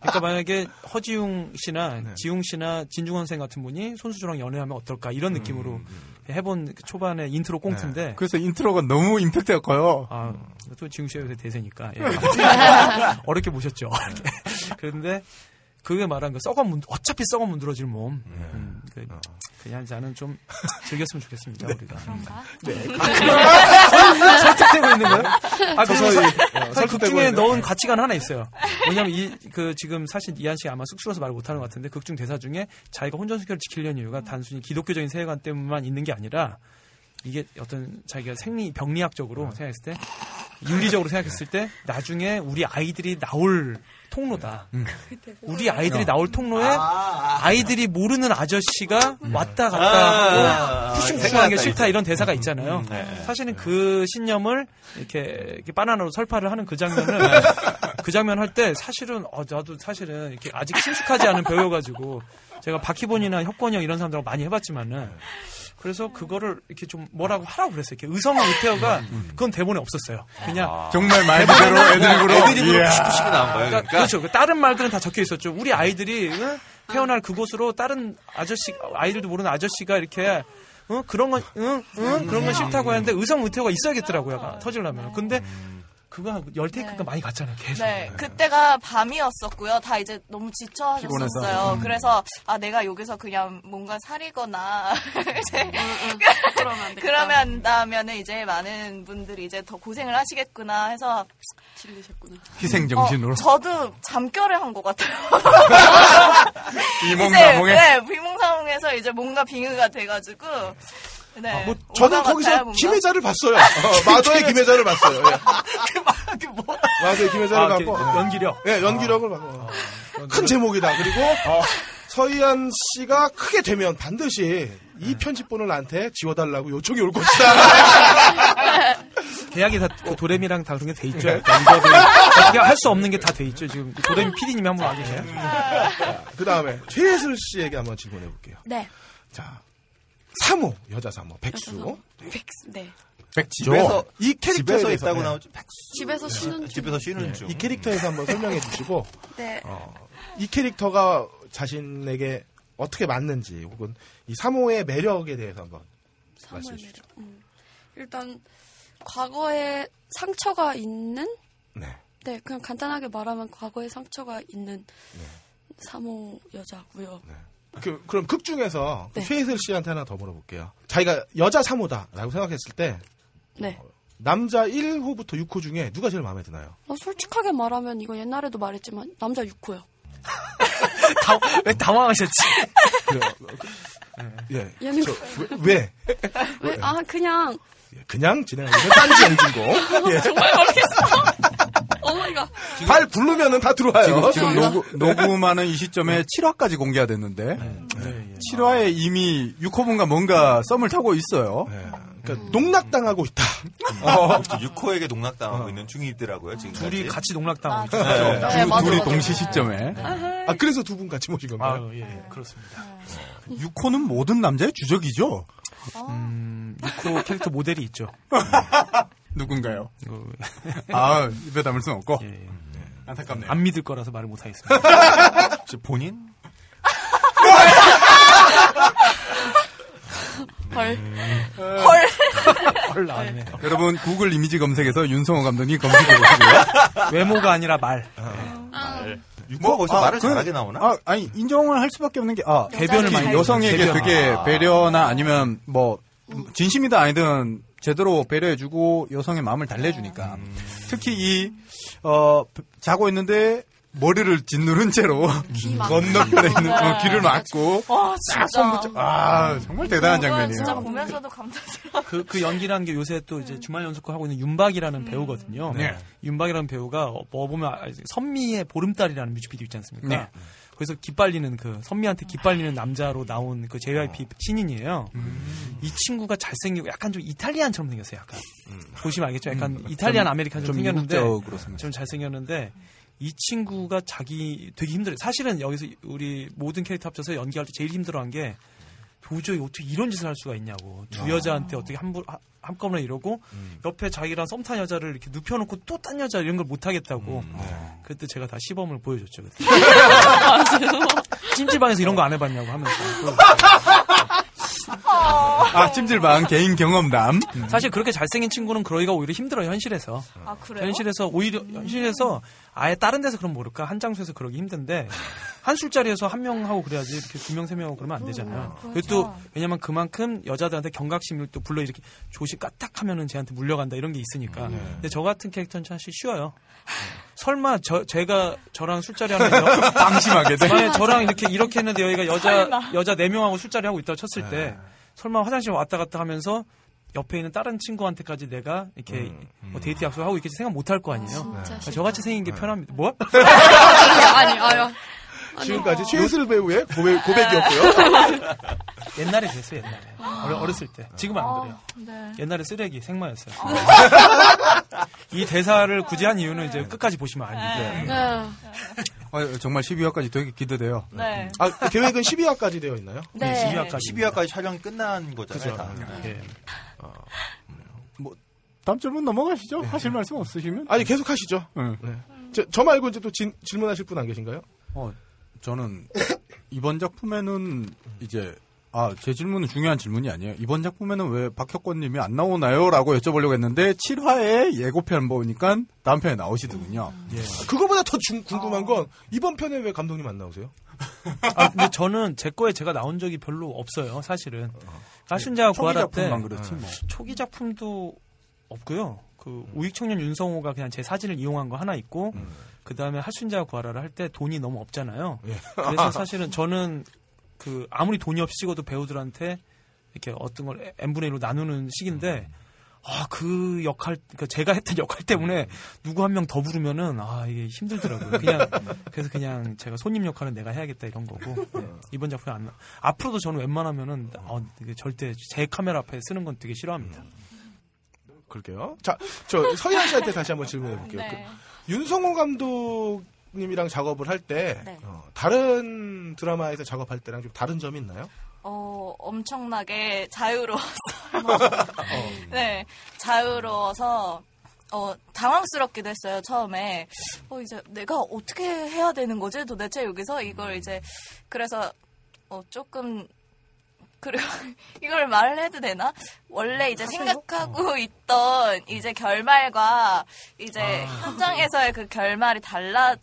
그러니까 만약에 허지웅 씨나 지웅 씨나 진중권 선생 같은 분이 손수조랑 연애하면 어떨까 이런 느낌으로 해본 그 초반에 인트로 꽁트인데 그래서 인트로가 너무 임팩트가 커요. 아, 또 지웅 씨가 요새 대세니까 예. 어렵게 모셨죠. 그런데 그게 말한 거 썩어 문 어차피 썩어 문드러질 몸. 음, 그, 그냥 나는 좀 즐겼으면 좋겠습니다 우리가. 그런가? 설득되고 있는 거예요? 아, 그 사- 어, 극 설득되고 중에 있는. 넣은 가치관 하나 있어요. 왜냐면 이, 그, 지금 사실 이한 씨가 아마 쑥스러워서 말을 못하는 것 같은데 극중 대사 중에 자기가 혼전수결을 지키려는 이유가 단순히 기독교적인 세계관 때문만 있는 게 아니라 이게 어떤 자기가 생리, 병리학적으로 생각했을 때 윤리적으로 생각했을 때 나중에 우리 아이들이 나올 통로다. 우리 아이들이 나올 통로에 아 이들이 모르는 아저씨가 왔다 갔다 아, 하고 푸싱푸싱하는 게 싫다 이런 대사가 있잖아요. 네. 사실은 그 신념을 이렇게, 이렇게 바나나로 설파를 하는 그 장면을 그 장면 할 때 사실은 어, 나도 사실은 이렇게 아직 친숙하지 않은 배우여가지고 제가 박희본이나 혁권이 형 이런 사람들하고 많이 해봤지만은 그래서 그거를 이렇게 좀 뭐라고 하라고 그랬어요. 이렇게 의성 의태어가 그건 대본에 없었어요. 그냥 정말 말 그대로 애드립으로. 애드립으로 이야. 푸시푸시가 나온 거예요. 그러니까, 그러니까 그렇죠. 그 다른 말들은 다 적혀 있었죠. 우리 아이들이 응? 태어날 그곳으로 다른 아저씨 아이들도 모르는 아저씨가 이렇게 응? 그런 건 응? 응? 그런 건 싫다고 하는데 의성 의태어가 있어야겠더라고요. 터질라면. 근데 그거 열 테이크가 많이 갔잖아요. 계속. 네, 그때가 밤이었었고요. 다 이제 너무 지쳐. 하셨었어요. 음. 그래서 아 내가 여기서 그냥 뭔가 사리거나 이제 그러면 안 되겠다. 그러면 다음에는 이제 많은 분들이 이제 더 고생을 하시겠구나 해서 질리셨구나. 희생 정신으로. 어, 저도 잠결을 한 것 같아요. 이제 이몽가몽에. 네, 비몽사몽에서 이제 뭔가 빙의가 돼가지고 네. 뭐 온것 저는 거기서. 김혜자를 봤어요. 어, 마더의 김혜자를 봤어요. 예. 마더의 김혜자를 아, 봤고 그 연기력. 예, 연기력을 봤고 큰 제목이다. 그리고 서희안 씨가 크게 되면 반드시 이 편집본을 나한테 지워달라고 요청이 올 것이다. 계약이 다 그 도레미랑 다 그런 게 돼 있죠. 어떻게 할 수 없는 게 다 돼 있죠. 지금 도레미 PD님이 한번 와주세요. 그 다음에 최예슬 씨에게 한번 질문해 볼게요. 네. 자, 사모 여자 사모 백수. 백수, 네. 백지죠. 집에서 이 캐릭터에 집에서 대해서, 있다고 네. 나오죠. 집에서 쉬는 중. 집에서 쉬는 중. 이 캐릭터에서 한번 설명해 주시고 네. 어, 이 캐릭터가 자신에게 어떻게 맞는지 혹은 이 사모의 매력에 대해서 한번 말씀해 주시죠. 음. 일단 과거에 상처가 있는 네. 네, 그냥 간단하게 말하면 과거에 상처가 있는 사모 여자고요. 그, 그럼 극 중에서 그 네. 최예슬 씨한테 하나 더 물어볼게요. 자기가 여자 사모다라고 생각했을 때 네. 남자 1호부터 6호 중에 누가 제일 마음에 드나요? 어, 솔직하게 말하면 이거 옛날에도 말했지만 남자 6호요. 다, 왜 당황하셨지? 예. 얘는 저, 왜? 왜? 왜? 아 그냥 그냥 진행하는 딴지 엔진고. 예. 정말 모르겠어. 어머니가 발 부르면은 다 들어와요. 지금, 지금 녹음, 녹음하는 이 시점에 7화까지 공개가 됐는데 네. 7화에 이미 6호분과 뭔가 썸을 타고 있어요. 그러니까 농락당하고 있다. 어, 6호에게 농락당하고 있는 중이더라고요, 지금. 둘이 같이 농락당하고 있죠. 네, 네, 두- 맞아, 둘이 맞아. 동시 시점에. 아 그래서 두 분 같이 모신 건가요? 아, 예, 예, 그렇습니다. 6호는 모든 남자의 주적이죠. 음, 6호 캐릭터 모델이 있죠. 누군가요? 이거- 아, 입에 담을 수는 없고. 예, 예. 안타깝네요. 안 믿을 거라서 말을 못 하겠습니다. 본인? 헐. 헐. 헐 나왔네. 여러분 구글 이미지 검색에서 윤성호 감독님 검색해 보시고요. 외모가 아니라 말. 말. 6호가 거기서 말을 잘하게 나오나? 아, 아니 인정을 할 수밖에 없는 게 아, 대변을 많이 여성에게. 되게 아. 배려나 아니면 뭐 진심이든 아니든 제대로 배려해주고 여성의 마음을 달래주니까 특히 이 어, 자고 있는데 머리를 짓누른 채로 건너편에 있는 어, 귀를 막고 와, 딱 진짜. 손붙여 아 정말 대단한 장면이에요. 진짜 보면서도 감동스러워. 그, 그 연기라는 게 요새 또 이제 주말 연속극 하고 있는 윤박이라는 배우거든요. 네. 윤박이라는 배우가 어, 뭐 보면 아, 선미의 보름달이라는 뮤직비디오 있지 않습니까? 네. 그래서 기빨리는 그 선미한테 기빨리는 남자로 나온 그 JYP 신인이에요. 이 친구가 잘생기고 약간 좀 Italian처럼 생겼어요. 약간 보시면 알겠죠. 약간 음, Italian 좀- American 좀좀 생겼는데. 좀 잘생겼는데 이 친구가 자기 되게 힘들어요. 사실은 여기서 우리 모든 캐릭터 합쳐서 연기할 때 제일 힘들어한 게 도저히 어떻게 이런 짓을 할 수가 있냐고 두 아. 여자한테 어떻게 한, 번- 하- 한꺼번에 이러고 음. 옆에 자기랑 썸탄 여자를 이렇게 눕혀놓고 또 딴 여자 이런 걸 못 하겠다고 음, 네. 그때 제가 다 시범을 보여줬죠 그때. 찜질방에서 이런 거 안 해봤냐고 하면서 아 찜질방 개인 경험담. 사실 그렇게 잘생긴 친구는 그러기가 오히려 힘들어요 현실에서 아, 그래요? 현실에서 오히려 현실에서 아예 다른 데서 그럼 모를까 한 장소에서 그러기 힘든데 한 술자리에서 한 명 하고 그래야지 이렇게 두 명 세 명 하고 그러면 안 되잖아요. 그렇죠. 그리고 또 왜냐면 그만큼 여자들한테 경각심을 또 불러 이렇게 조시 까딱 하면은 쟤한테 물려간다 이런 게 있으니까. 근데 저 같은 캐릭터는 사실 쉬워요. 설마 저 제가 저랑 술자리 하는 여- 방심하게 돼? 만약에 저랑 이렇게 이렇게 했는데 여기가 여자 여자 네 명하고 술자리 하고 있다고 쳤을 때 설마 화장실 왔다 갔다 하면서 옆에 있는 다른 친구한테까지 내가 이렇게 뭐 데이트 약속하고 있겠지 생각 못 할 거 아니에요. 진짜 저같이 생긴 게 편합니다. 뭐? 아니, 아유. 지금까지 최예슬 배우의 고백, 고백이었고요. 옛날에 그랬어요, 옛날에. 어려, 어렸을 때. 지금은 안 그래요. 네. 옛날에 쓰레기, 생마였어요. 이 대사를 굳이 한 이유는 이제 끝까지 보시면 알죠. 네. 어, 정말 12화까지 되게 기대돼요. 네. 아, 계획은 12화까지 되어 있나요? 네. 12화까지. 12화까지 촬영 끝난 거잖아요. 다. 예. 다음 질문 넘어가시죠. 하실 말씀 없으시면? 아니, 계속 하시죠. 응. 네. 저, 저 말고 이제 또 진- 질문하실 분 안 계신가요? 어, 저는 이번 작품에는 이제 아, 제 질문은 중요한 질문이 아니에요. 이번 작품에는 왜 박혁권 님이 안 나오나요? 라고 여쭤보려고 했는데 7화에 예고편 보니까 다음 편에 나오시더군요. 예. 그거보다 더 중- 궁금한 건 이번 편에 왜 감독님 안 나오세요? 아, 근데 저는 제 거에 제가 나온 적이 별로 없어요, 사실은. 가순자가 초기 구하라 때 작품만 그렇지 뭐. 초기 작품도 없고요. 그 우익청년 윤성호가 그냥 제 사진을 이용한 거 하나 있고 그 다음에 하순자가 구하라를 할 때 돈이 너무 없잖아요. 예. 그래서 사실은 저는 그 아무리 돈이 없이 찍어도 배우들한테 이렇게 어떤 걸 n분의 1로 나누는 식인데 아그 역할 그 제가 했던 역할 때문에 누구 한 명 더 부르면은 아 이게 힘들더라고요. 그냥 그래서 그냥 제가 손님 역할은 내가 해야겠다 이런 거고 네, 이번 작품에 안 나. 앞으로도 저는 웬만하면은 어, 절대 제 카메라 앞에 쓰는 건 되게 싫어합니다. 그럴게요. 자, 저 서희안 씨한테 다시 한번 질문해 볼게요. 네. 그 윤성호 감독님이랑 작업을 할때 네. 어, 다른 드라마에서 작업할 때랑 좀 다른 점이 있나요? 어, 엄청나게 자유로웠어요. 네, 자유로워서, 어, 당황스럽기도 했어요, 처음에. 어, 이제 내가 어떻게 해야 되는 거지? 도대체 여기서 이걸 이제, 그래서, 어, 조금, 그리고 이걸 말을 해도 되나? 원래 이제 생각하고 있던 이제 결말과 이제 현장에서의 그 결말이 달라졌어요.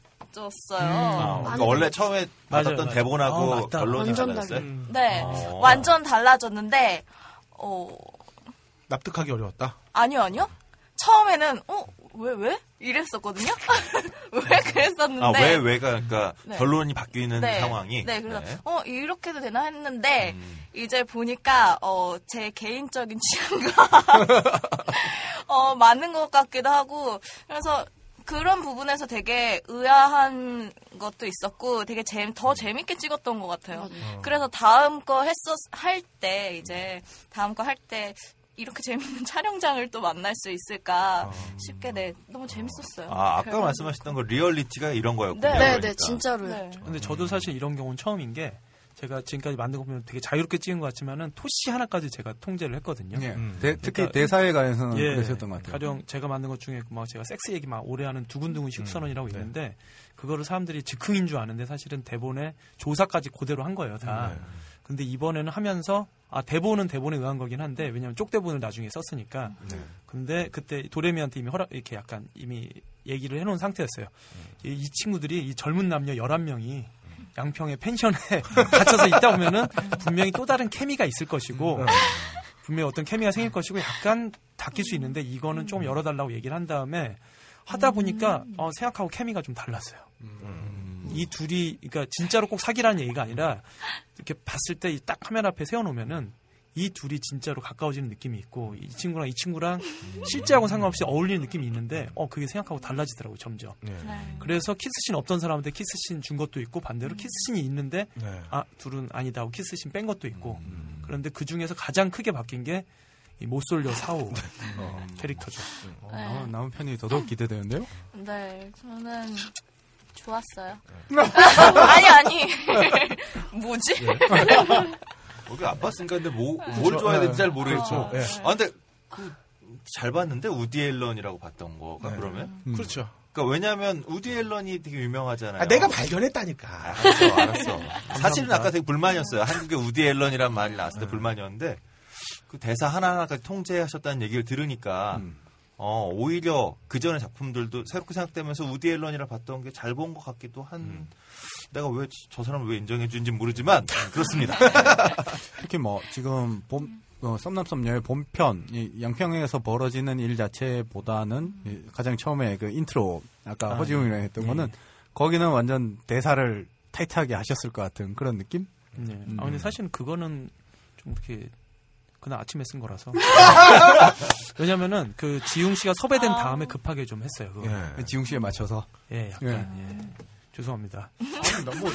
아, 그러니까 원래 처음에 받았던 맞아요. 대본하고 아, 맞다. 결론이 완전 달랐어요. 음. 네, 어. 완전 달라졌는데, 어, 납득하기 어려웠다. 아니요, 아니요. 처음에는, 어, 왜, 왜? 이랬었거든요? 왜 그랬었는데. 아, 왜, 왜가, 그러니까, 네. 결론이 바뀌는 네. 상황이. 네, 그래서, 네. 어, 이렇게도 되나 했는데, 음. 이제 보니까, 어, 제 개인적인 취향과, 어, 맞는 것 같기도 하고, 그래서, 그런 부분에서 되게 의아한 것도 있었고 되게 재, 더 재밌게 찍었던 것 같아요. 그래서 다음 거 했었 할 때 이제 다음 거 할 때 이렇게 재밌는 촬영장을 또 만날 수 있을까 싶게 네 너무 재밌었어요. 아, 아까. 말씀하셨던 거 리얼리티가 이런 거였군요. 네, 네, 그러니까. 네, 진짜로요. 네. 근데 저도 사실 이런 경우는 처음인 게 제가 지금까지 만든 거 보면 되게 자유롭게 찍은 것 같지만은 토시 하나까지 제가 통제를 했거든요. 예. 음. 대- 특히 그러니까- 대사에 관해서는 예. 그랬었던 것 같아요. 가령 제가 만든 것 중에 막 제가 섹스 얘기 막 오래 하는 두근두근 시국선언이라고 있는데 그거를 사람들이 즉흥인 줄 아는데 사실은 대본에 조사까지 그대로 한 거예요 다. 근데 이번에는 하면서 아 대본은 대본에 의한 거긴 한데 왜냐면 쪽 대본을 나중에 썼으니까. 근데 그때 도레미한테 이미 허락 이렇게 약간 이미 얘기를 해놓은 상태였어요. 이, 이 친구들이 이 젊은 남녀 11명이 양평의 펜션에 갇혀서 있다 보면은 분명히 또 다른 케미가 있을 것이고 분명히 어떤 케미가 생길 것이고 약간 바뀔 수 있는데 이거는 좀 열어달라고 얘기를 한 다음에 하다 보니까 어, 생각하고 케미가 좀 달랐어요. 이 둘이 그러니까 진짜로 꼭 사귀라는 얘기가 아니라 이렇게 봤을 때 딱 카메라 앞에 세워놓으면은 이 둘이 진짜로 가까워지는 느낌이 있고 이 친구랑 이 친구랑 실제하고 상관없이 어울리는 느낌이 있는데 어 그게 생각하고 달라지더라고요 점점. 네. 그래서 키스씬 없던 사람한테 키스씬 준 것도 있고 반대로 키스씬이 있는데 네. 아 둘은 아니다 하고 키스씬 뺀 것도 있고 그런데 그 중에서 가장 크게 바뀐 게이 못쏠려 사오 어, 캐릭터죠. 어, 네. 나온- 나온 편이 더더욱 기대되는데요. 네, 저는 좋았어요. 아니 아니 뭐지? 여기 안 봤으니까 근데 뭐, 뭘 그렇죠. 좋아해야 되는지 잘 네. 모르겠죠. 네. 아, 근데 그, 잘 봤는데 우디 앨런이라고 봤던 거가 네. 그러면? 음. 그렇죠. 그러니까 왜냐면 우디 앨런이 되게 유명하잖아요. 아, 내가 발견했다니까. 알았어, 알았어. 사실은 아까 되게 불만이었어요. 한국에 우디 앨런이란 말이 나왔을 때 불만이었는데 그 대사 하나하나까지 통제하셨다는 얘기를 들으니까 음. 어, 오히려 그 전의 작품들도 새롭게 생각되면서 우디 앨런이라 봤던 게 잘 본 것 같기도 한 내가 왜 저 사람을 왜 인정해 주는지 모르지만 음, 그렇습니다. 특히 뭐 지금 봄 어, 썸남썸녀의 본편 이 양평에서 벌어지는 일 자체보다는 이 가장 처음에 그 인트로 아까 아, 허지웅이랑 했던 예. 거는 거기는 완전 대사를 타이트하게 하셨을 것 같은 그런 느낌? 네. 음. 아 근데 사실은 그거는 좀 이렇게 그날 아침에 쓴 거라서. 왜냐면은 그 지웅 씨가 섭외된 다음에 급하게 좀 했어요. 그거. 예. 지웅 씨에 맞춰서 예, 약간 예. 죄송합니다. 너무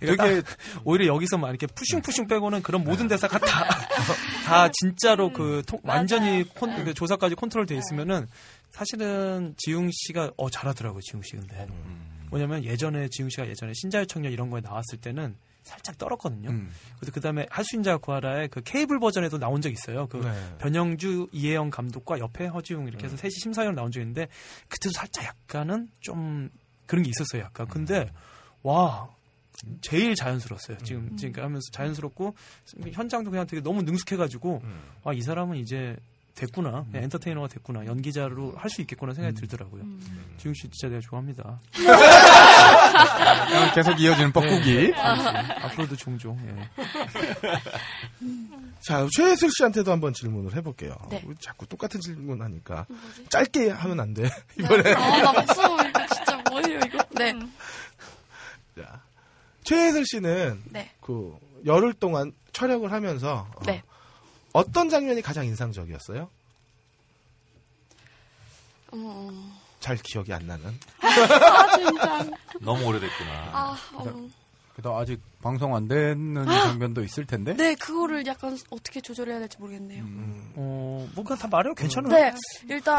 그러니까 되게 오히려 여기서만 이렇게 pushing pushing 빼고는 그런 모든 대사가 다, 다 진짜로 그 통- 완전히 콘- 그 조사까지 컨트롤 돼 있으면은 사실은 지웅 씨가 어 잘하더라고요 지웅 씨 근데 뭐냐면 예전에 지웅 씨가 예전에 신자유 청년 이런 거에 나왔을 때는 살짝 떨었거든요. 음. 그래서 그 다음에 할 수 있는 자가 구하라의 그 케이블 버전에도 나온 적 있어요. 그 네. 변영주, 이혜영 감독과 옆에 허지웅 이렇게 해서 셋이 심사위원 나온 적 있는데 그때도 살짝 약간은 좀 그런 게 있었어요. 약간 근데 와 제일 자연스러웠어요. 지금 지금 하면서 자연스럽고 현장도 그냥 되게 너무 능숙해가지고 와이 사람은 이제 됐구나 그냥 엔터테이너가 됐구나 연기자로 할 수 있겠구나 생각이 들더라고요. 지웅 씨 진짜 내가 좋아합니다. 계속 이어지는 뻐꾸기. 네, 앞으로도 종종. 예. 자, 최혜슬 씨한테도 한번 질문을 해볼게요. 네. 우리 자꾸 똑같은 질문 하니까. 짧게 하면 안 돼. 이번에. 아, 나 무서워. 진짜 뭐예요, 이거? 네. 자, 최혜슬 씨는 네. 그 열흘 동안 촬영을 하면서 어, 네. 어 떤 장면이 가장 인상적이었어요? 음, 잘 기억이 안 나는. 아, 진짜. 너무 오래됐구나. 아, 어. 게다가 아직 방송 안 되는 장면도 있을 텐데. 네, 그거를 약간 어떻게 조절해야 될지 모르겠네요. 어, 뭔가 다 말해요. 괜찮아요. 네, 일단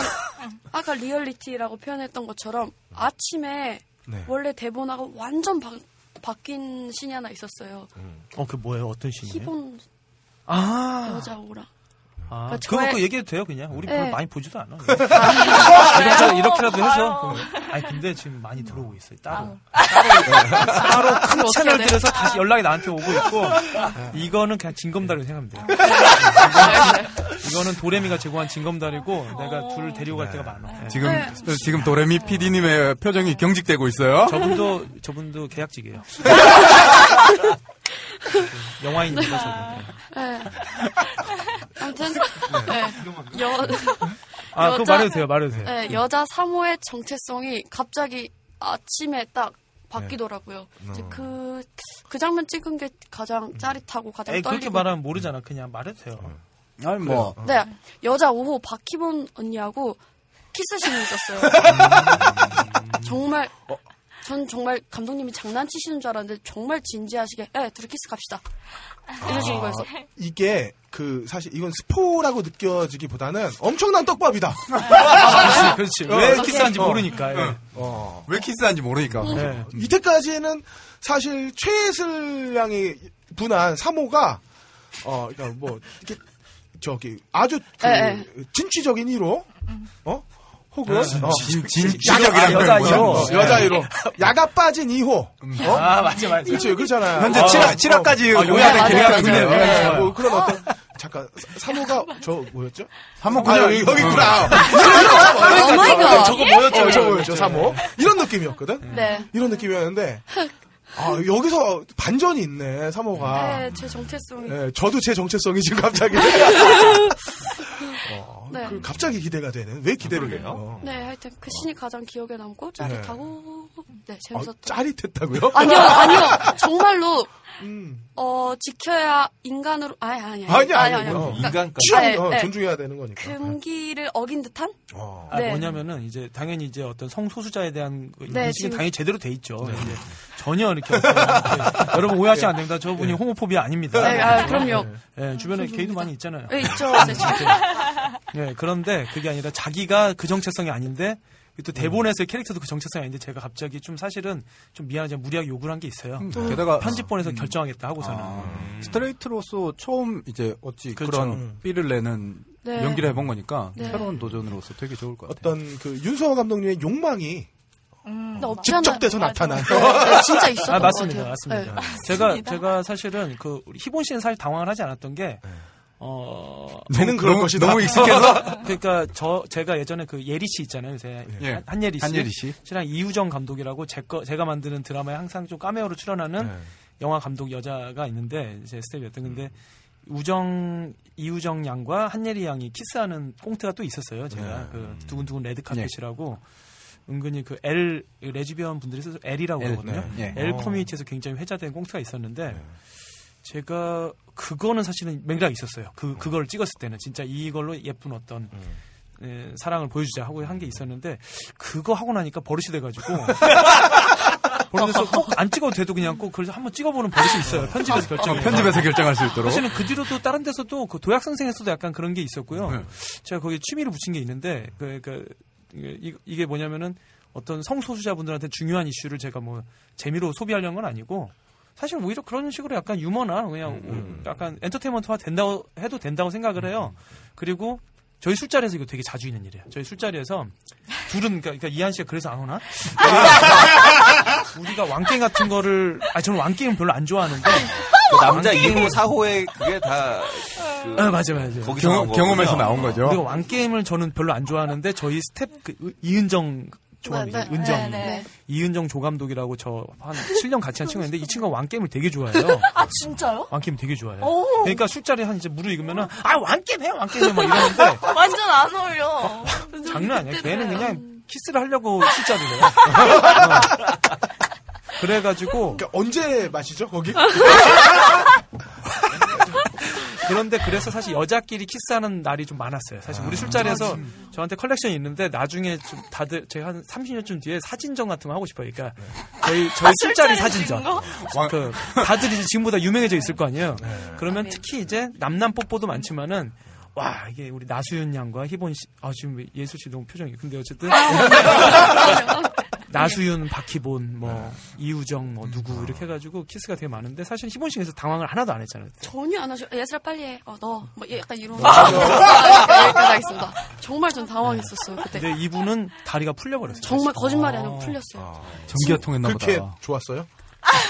아까 리얼리티라고 표현했던 것처럼 아침에 네. 원래 대본하고 완전 바, 바뀐 신이 하나 있었어요. 어, 그 뭐예요? 어떤 신이에요? 희본 아, 여자 오랑. 아, 그러니까 그거 저의- 그 얘기해도 돼요, 그냥. 우리 네. 많이 보지도 않아. 아, 이렇게, 이렇게라도 해서. 아니, 근데 지금 많이 들어오고 있어요. 따로. 따로 큰 어떻게 채널들에서 다시 연락이 나한테 오고 있고, 이거는 그냥 징검다리로 생각하면 돼요. 이거는 도레미가 제공한 징검다리고, 내가 둘을 데리고 갈 때가 많아. 네. 지금 네. 지금 도레미 PD님의 표정이 경직되고 있어요. 저분도, 저분도 계약직이에요. 영화인입니다, 저분. 네. 네. 아무튼 네. 여, 아, 그거 말해도 돼요, 말해도 돼요. 네, 여자 3호의 정체성이 갑자기 아침에 딱 바뀌더라고요. 네. 이제 그, 그 장면 찍은 게 가장 짜릿하고 가장 에이, 떨리고. 그렇게 말하면 모르잖아. 그냥 말해도 돼요. 아니 뭐 네, 여자 5호 박희본 언니하고 키스신이 있었어요. 정말, 전 정말 감독님이 장난치시는 줄 알았는데 정말 진지하시게, 예, 둘이 키스 갑시다. 이러신 거였어. 이게 그 사실 이건 스포라고 느껴지기보다는 엄청난 떡밥이다. 아, 그렇지, 그렇지. 왜 어, 키스하는지 어, 모르니까. 예. 어. 왜 키스하는지 모르니까. 네. 이때까지는 사실 최예슬 양이 분한 3호가 어 그러니까 뭐 이렇게 저기 아주 그 네, 진취적인 1호 어 혹은 네. 어, 진- 진- 진취적이라는 여자 건 뭐야? 1호. 어, 여자 1호 야가 빠진 2호 어? 아, 맞아, 맞아. 그렇죠 그렇잖아요 현재 어, 7화, 어, 7화까지 아, 공개된 요약된 캐릭터인데요. 캐릭터네요. 네, 네, 네, 좋아요. 뭐 그런 어떤 잠깐 3호가 저 뭐였죠? 한번 아 그냥 여기 여기 있구나. oh my god. 저거 뭐였죠? 어, 저거 뭐였죠? 3호 이런 느낌이었거든. 네. 이런 느낌이었는데 아 여기서 반전이 있네 3호가. 네, 제 정체성이. 네, 저도 제 정체성이 지금 갑자기. 어, 네. 그 갑자기 기대가 되는. 왜 기대를. 해요? 네, 하여튼 그 신이 가장 기억에 남고 짜릿하고 네, 어, 재밌었던. 짜릿했다고요? 아니요, 아니요. 정말로 음. 어 지켜야 인간으로 아니 아니 아니, 아니, 아니, 어. 인간까지. 취향 네, 어, 네. 존중해야 되는 거니까. 금기를 어긴 듯한 어. 아, 네. 뭐냐면은 이제 당연히 이제 어떤 성소수자에 대한 그 네, 인식은 지금- 당연히 제대로 돼 있죠. 이제 전혀 이렇게 여러분 오해하시면 안 됩니다. 저분이 호모포비아 아닙니다. 네, 아, 그럼요. 네, 주변에 게이도 많이 있잖아요. 네, 있죠. 네. 네, 그런데 그게 아니라 자기가 그 정체성이 아닌데 또 대본에서의 캐릭터도 그 정체성이 아닌데 제가 갑자기 좀 사실은 좀 미안하지만 무리하게 요구를 한 게 있어요. 게다가 편집본에서 결정하겠다 하고서는. 아, 스트레이트로서 처음 이제 어찌 그렇죠. 그런 음. 삐를 내는 네. 연기를 해본 거니까 네. 새로운 도전으로서 되게 좋을 것 같아요. 어떤 그 윤성호 감독님의 욕망이 근데 없잖아요. 직접 돼서 나타난. 네, 네, 진짜 있었던 아, 것 맞습니다. 같아요. 맞습니다. 네. 제가, 제가 사실은 그, 희본 씨는 사실 당황을 하지 않았던 게, 어, 쟤는 그럴 너무, 것이다. 너무 익숙해서 그러니까 저, 제가 예전에 그 예리 씨 있잖아요. 요새. 예. 한- 한예리 씨. 한예리 씨. 씨랑 이우정 감독이라고 제 거, 제가 만드는 드라마에 항상 좀 카메오로 출연하는 네. 영화 감독 여자가 있는데, 제 스텝이었던 근데, 우정, 이우정 양과 한예리 양이 키스하는 꽁트가 또 있었어요. 제가 네. 그 두근두근 레드 카펫이라고. 은근히 그 L 레즈비언 분들이 써서 L이라고 L, 그러거든요. 네. L 어. 커뮤니티에서 굉장히 회자된 꽁트가 있었는데 네. 제가 그거는 사실은 맥락이 있었어요. 그 그걸 찍었을 때는 진짜 이걸로 예쁜 어떤 음. 에, 사랑을 보여주자 하고 한 게 있었는데 그거 하고 나니까 버릇이 돼가지고 버릇에서 꼭 안 찍어도 돼도 그냥 꼭 그래서 한번 찍어보는 버릇이 있어요. 편집에서 결정. 어, 편집에서 결정할 수 있도록. 사실은 그 뒤로도 다른 데서도 그 도약 선생에서도 약간 그런 게 있었고요. 네. 제가 거기 취미를 붙인 게 있는데 그, 그 이게, 이게 뭐냐면은 어떤 성소수자분들한테 중요한 이슈를 제가 뭐 재미로 소비하려는 건 아니고 사실 오히려 그런 식으로 약간 유머나 그냥 약간 엔터테인먼트화 된다고 해도 된다고 생각을 해요. 그리고 저희 술자리에서 이거 되게 자주 있는 일이에요. 저희 술자리에서 둘은 그러니까, 그러니까 이한 씨가 그래서 안 오나? 우리가 왕게임 같은 거를 아 저는 왕게임 별로 안 좋아하는데 그 남자 2호, 4호의 그게 다. 그 아, 맞아, 맞아. 거기서 나온 경, 거군요. 경험에서 나온 거죠. 우리가 왕게임을 저는 별로 안 좋아하는데 저희 스텝 그 의- 이은정 조감이죠. 네, 네. 은정. 네, 네. 이은정 조감독이라고 저 한 7년 같이 한 친구인데 이 친구가 왕게임을 되게 좋아해요. 아 진짜요? 왕게임 되게 좋아해요. 오. 그러니까 술자리 한 이제 무르익으면은 아 왕게임 해 왕게임 해 막 이러는데 완전 안 어울려. 장난 아니야. 걔는 그냥 키스를 하려고 술자리를 해요. 어. 그래가지고 그러니까 언제 마시죠 거기? 그런데 그래서 사실 여자끼리 키스하는 날이 좀 많았어요. 사실 우리 술자리에서 저한테 컬렉션이 있는데 나중에 좀 다들 제가 한 30년쯤 뒤에 사진전 같은 거 하고 싶어요. 그러니까 저희 저희 술자리 사진전. 그 다들 이제 지금보다 유명해져 있을 거 아니에요. 그러면 특히 이제 남남 뽀뽀도 많지만은 와 이게 우리 나수윤 양과 희본 씨, 아 지금 예수 씨 너무 표정이 근데 어쨌든 나수윤, 박희본, 뭐 이우정, 뭐 누구 이렇게 해가지고 키스가 되게 많은데 사실 희본 씨에서 당황을 하나도 안 했잖아요. 전혀 안 하셔. 예슬아 빨리 해. 어, 너. 뭐 약간 이런. 여기까지 하겠습니다. 정말 전 당황했었어요 그때. 근데 이분은 다리가 풀려버렸어요. 정말 거짓말이 아니고 풀렸어요. 전기가 통했나 그렇게 보다. 좋았어요?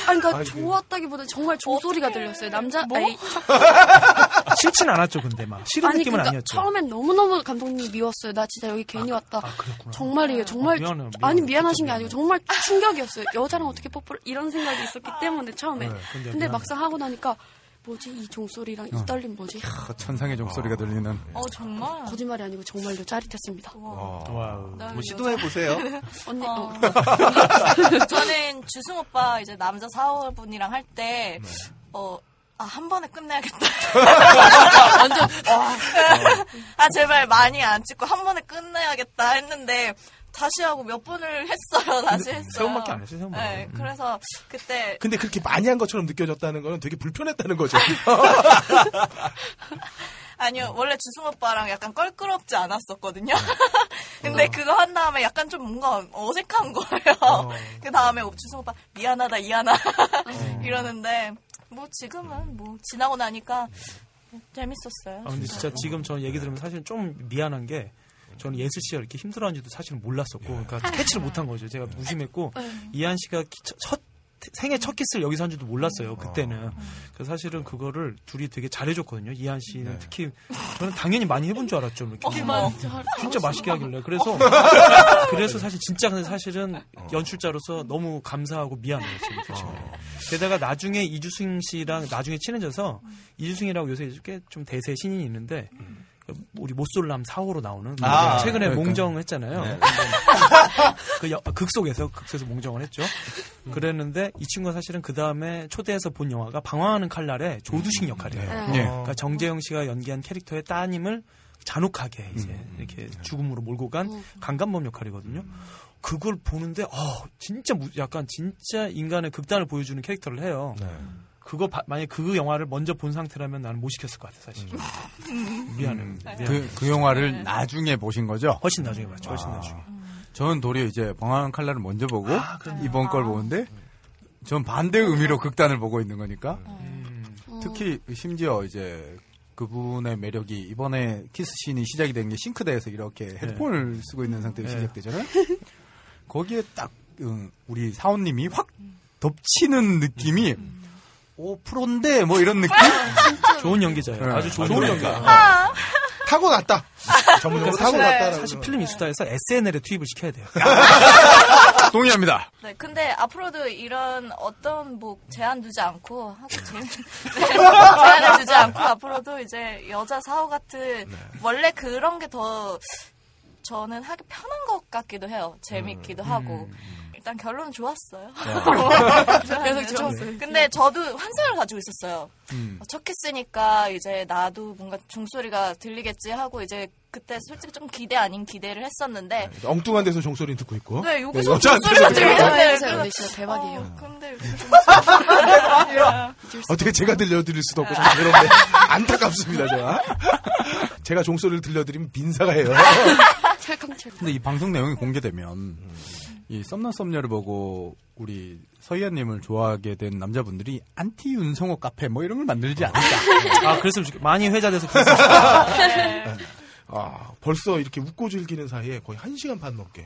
아니, 그러니까 좋았다기보다 정말 종소리가 들렸어요. 남자, 아니, 싫진 않았죠, 근데 막 싫은 아니, 느낌은 그러니까 아니었죠. 처음엔 너무 너무 감독님 미웠어요. 나 진짜 여기 괜히 왔다. 정말이에요. 정말. 아, 미안해요, 미안해요. 아니, 미안하신 게 아니고 정말 충격이었어요. 여자랑 어떻게 뽀뽀를, 이런 생각이 있었기 때문에 처음에. 네, 근데 근데. 막상 하고 나니까, 뭐지, 이 종소리랑 이 떨림 뭐지? 그 천상의 종소리가 들리는. 어 정말. 거짓말이 아니고 정말로 짜릿했습니다. wow. 뭐 시도해 보세요. 언니, 어. 저는 주승 오빠 이제 남자 사원분이랑 할 때 어. 아, 한 번에 끝내야겠다. 완전, 아, 제발 많이 안 찍고 한 번에 끝내야겠다 했는데, 다시 하고 몇 번을 했어요. 다시 했어요. 세 번밖에 안 했어요, 세 번. 네, 그래서 그때 근데 그렇게 많이 한 것처럼 느껴졌다는 거는 되게 불편했다는 거죠. 아니요, 원래 주승 오빠랑 약간 껄끄럽지 않았었거든요. 근데 그거 한 다음에 약간 좀 뭔가 어색한 거예요. 그 다음에 주승 오빠, 미안하다, 미안하. 이러는데, 뭐 지금은 뭐 지나고 나니까 재밌었어요. 아, 근데 진짜 지금 저는 얘기 들으면 사실 좀 미안한 게 저는 예슬 씨가 이렇게 힘들어하는지도 사실은 몰랐었고, 그러니까 캐치를 못한 거죠. 제가 무심했고 이한 씨가 키- 첫, 첫- 생애 첫 키스를 여기서 한 줄도 몰랐어요. 그때는. 그래서 사실은 그거를 둘이 되게 잘해줬거든요. 이한 씨는 특히 저는 당연히 많이 해본 줄 알았죠. 이렇게 어머. 진짜 맛있게 하길래 그래서 그래서 사실 진짜 근데 사실은 연출자로서 너무 감사하고 미안해요 지금 솔직히. 게다가 나중에 이주승 씨랑 나중에 친해져서 이주승이라고 요새 꽤좀 대세 신인이 있는데 우리 못쏠람 4호로 나오는 아, 최근에 그러니까. 몽정했잖아요. 네. 그 여- 극속에서 극속에서 몽정을 했죠. 그랬는데 이 친구가 사실은 그 다음에 초대해서 본 영화가 방황하는 칼날의 조두식 역할이에요. 네. 예. 그러니까 정재영 씨가 연기한 캐릭터의 따님을 잔혹하게 이제 이렇게 죽음으로 몰고 간 강간범 역할이거든요. 그걸 보는데 어 진짜 무- 약간 진짜 인간의 극단을 보여주는 캐릭터를 해요. 그거 바, 만약에 그 영화를 먼저 본 상태라면 나는 못 시켰을 것 같아 사실. 음. 미안해. 음. 미안해. 그, 그 영화를 네. 나중에 보신 거죠? 훨씬 나중에 봤죠. 훨씬 아. 나중에. 저는 도리어 이제 방황한 칼날을 먼저 보고 아, 이번 걸 아. 보는데 전 반대 의미로 극단을 보고 있는 거니까. 음. 음. 특히 심지어 이제 그분의 매력이 이번에 키스씬이 시작이 된 게 싱크대에서 이렇게 네. 헤드폰을 쓰고 있는 상태로 네. 시작되잖아요. 거기에 딱 음, 우리 사원님이 확 음. 덮치는 느낌이 음. 5%인데 뭐 이런 느낌? 아, 좋은 연기자예요. 네. 아주 좋은, 연기자. 아. 타고 갔다. 전문적으로 타고 갔다. 사실 필름 인스타에서 SNL에 투입을 시켜야 돼요. 동의합니다. 네, 근데 앞으로도 이런 어떤 뭐 제한 두지 않고 제한을 두지 않고 앞으로도 이제 여자 사후 같은 네. 원래 그런 게 더 저는 하기 편한 것 같기도 해요. 재밌기도 음, 음 하고. 음. 일단 결론은 좋았어요. 계속 좋았어요. 근데 저도 환상을 가지고 있었어요. 음. 어, 첫 키스니까 이제 나도 뭔가 종소리가 들리겠지 하고 이제 그때 솔직히 좀 기대 아닌 기대를 했었는데 엉뚱한 데서 종소리 듣고 있고. 네, 여기서 종소리가 종소리. 들리는데. 네, 진짜 대박이에요. 어, 근데 이렇게 어떻게 제가 들려드릴 수도 없고 좀 그런데 안타깝습니다 제가. 제가 종소리를 들려드리면 빈사가 해요. 찰컹찰컹. 근데 이 방송 내용이 공개되면 이 썸남 썸녀를 보고 우리 서희아님을 좋아하게 된 남자분들이 안티 윤성호 카페 뭐 이런 걸 만들지 않을까? 아, 그랬으면 좋겠 많이 회자돼서 좋겠어요. 아 벌써 이렇게 웃고 즐기는 사이에 거의 한 시간 반 넘게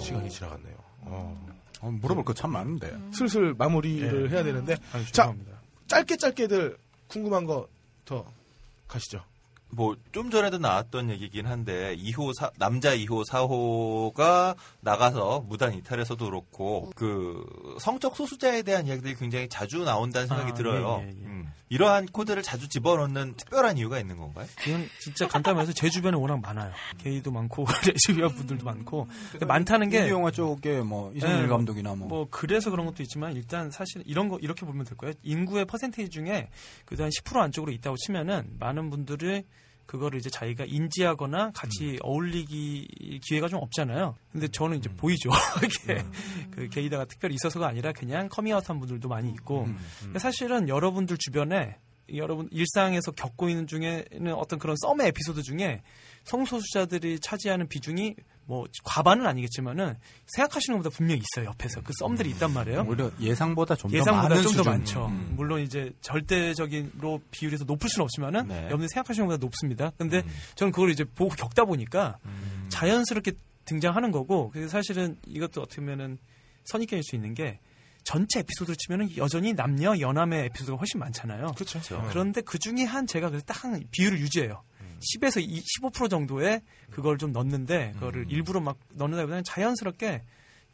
시간이 지나갔네요. 어. 어, 물어볼 거 참 많은데. 슬슬 마무리를 예. 해야 되는데 아유, 자 죄송합니다. 짧게 짧게들 궁금한 거 더 가시죠. 뭐 좀 전에도 나왔던 얘기긴 한데 2호 사- 남자 2호 4호가 나가서 무단 이탈에서도 그렇고 그 성적 소수자에 대한 이야기들이 굉장히 자주 나온다는 생각이 아, 들어요. 예, 예, 예. 음. 이러한 코드를 자주 집어넣는 특별한 이유가 있는 건가요? 그건 진짜 간단해서 제 주변에 워낙 많아요. 게이도 많고 레즈비언 분들도 많고 근데 많다는 게 영화 쪽에 뭐 이성일 네, 감독이나 뭐, 뭐 그래서 그런 것도 있지만 일단 사실 이런 거 이렇게 보면 될 거예요. 인구의 퍼센테이지 중에 그래도 한 10% 안쪽으로 있다고 치면은 많은 분들이 그거를 이제 자기가 인지하거나 같이 음. 어울리기 기회가 좀 없잖아요. 근데 저는 음. 이제 보이죠. 이게 그 게이다가 특별히 있어서가 아니라 그냥 커밍아웃한 분들도 많이 있고 음. 근데 사실은 여러분들 주변에 여러분 일상에서 겪고 있는 중에는 어떤 그런 썸의 에피소드 중에 성소수자들이 차지하는 비중이 뭐 과반은 아니겠지만은 생각하시는 것보다 분명히 있어요 옆에서 그 썸들이 있단 말이에요. 오히려 예상보다 좀더 예상보다 많은 좀더 수준. 많죠. 음. 물론 이제 절대적인로 비율에서 높을 수는 없지만은 네. 여러분이 생각하시는 것보다 높습니다. 근데 저는 그걸 이제 보고 겪다 보니까 자연스럽게 등장하는 거고 그래서 사실은 이것도 어떻게 보면은 선입견일 수 있는 게 전체 에피소드를 치면은 여전히 남녀 연함의 에피소드가 훨씬 많잖아요. 그렇죠. 그런데 그 중에 한 제가 그래서 딱 한 비율을 유지해요. 10에서 15% 정도의 그걸 좀 넣는데 그거를 일부러 막 넣는다기보다는 자연스럽게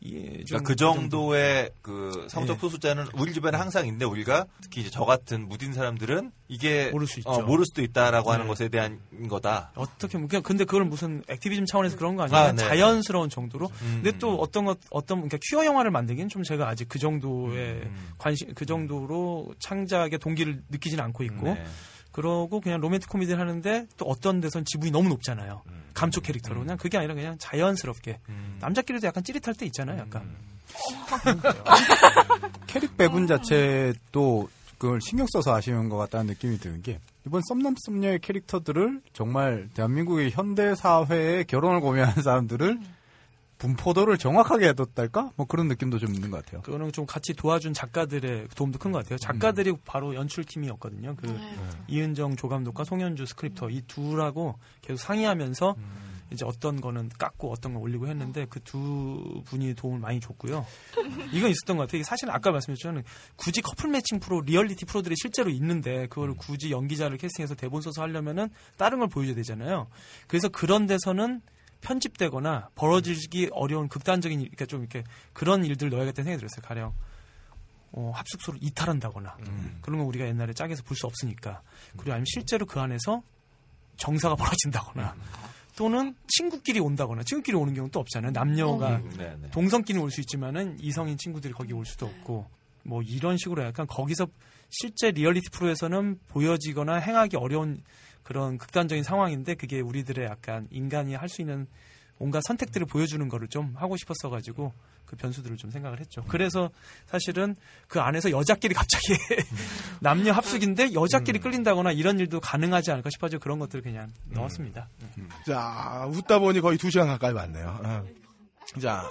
이, 좀 그러니까 그 정도의 그 성적 네. 소수자는 우리 주변에 항상 있는데 우리가 특히 이제 저 같은 무딘 사람들은 이게 모를 수 있죠. 어, 모를 수도 있다라고 하는 네. 것에 대한 거다. 어떻게 보면 그냥 근데 그걸 무슨 액티비즘 차원에서 그런 거 아니라 아, 네. 자연스러운 정도로. 음. 근데 또 어떤 것 어떤 그러니까 퀴어 영화를 만들기는 좀 제가 아직 그 정도의 음. 관심 그 정도로 창작의 동기를 느끼지는 않고 있고 네. 그러고 그냥 로맨틱 코미디를 하는데 또 어떤 데선 지분이 너무 높잖아요. 감초 캐릭터로 그냥 그게 아니라 그냥 자연스럽게 음. 남자끼리도 약간 찌릿할 때 있잖아요. 약간 캐릭 배분 자체도 그걸 신경 써서 하시는 것 같다는 느낌이 드는 게 이번 썸남 썸녀의 캐릭터들을 정말 대한민국의 현대 사회에 결혼을 고민하는 사람들을 분포도를 정확하게 해뒀달까? 뭐 그런 느낌도 좀 있는 것 같아요. 그거는 좀 같이 도와준 작가들의 도움도 큰 것 같아요. 작가들이 바로 연출팀이었거든요. 그 네. 이은정 조감독과 송현주 스크립터 이 둘하고 계속 상의하면서 이제 어떤 거는 깎고 어떤 건 올리고 했는데 그 두 분이 도움을 많이 줬고요. 이건 있었던 것 같아요. 사실은 아까 말씀드렸지만 굳이 커플 매칭 프로, 리얼리티 프로들이 실제로 있는데 그걸 굳이 연기자를 캐스팅해서 대본 써서 하려면은 다른 걸 보여줘야 되잖아요. 그래서 그런 데서는 편집되거나 벌어지기 어려운 극단적인 일, 그러니까 좀 이렇게 그런 일들 넣어야겠다는 생각이 들었어요. 가령. 어, 합숙소를 이탈한다거나. 그런 거 우리가 옛날에 짝에서 볼 수 없으니까. 그리고 아니면 실제로 그 안에서 정사가 벌어진다거나. 또는 친구끼리 온다거나. 친구끼리 오는 경우는 또 없잖아요. 남녀가 음, 네, 네. 동성끼리 올 수 있지만은 이성인 친구들이 거기 올 수도 없고. 뭐 이런 식으로 약간 거기서 실제 리얼리티 프로에서는 보여지거나 행하기 어려운 그런 극단적인 상황인데 그게 우리들의 약간 인간이 할 수 있는 온갖 선택들을 보여주는 거를 좀 하고 싶었어 가지고 그 변수들을 좀 생각을 했죠. 그래서 사실은 그 안에서 여자끼리 갑자기 남녀 합숙인데 여자끼리 끌린다거나 이런 일도 가능하지 않을까 싶어서 그런 것들을 그냥 넣었습니다. 자, 웃다 보니 거의 두 시간 가까이 왔네요. 어. 자,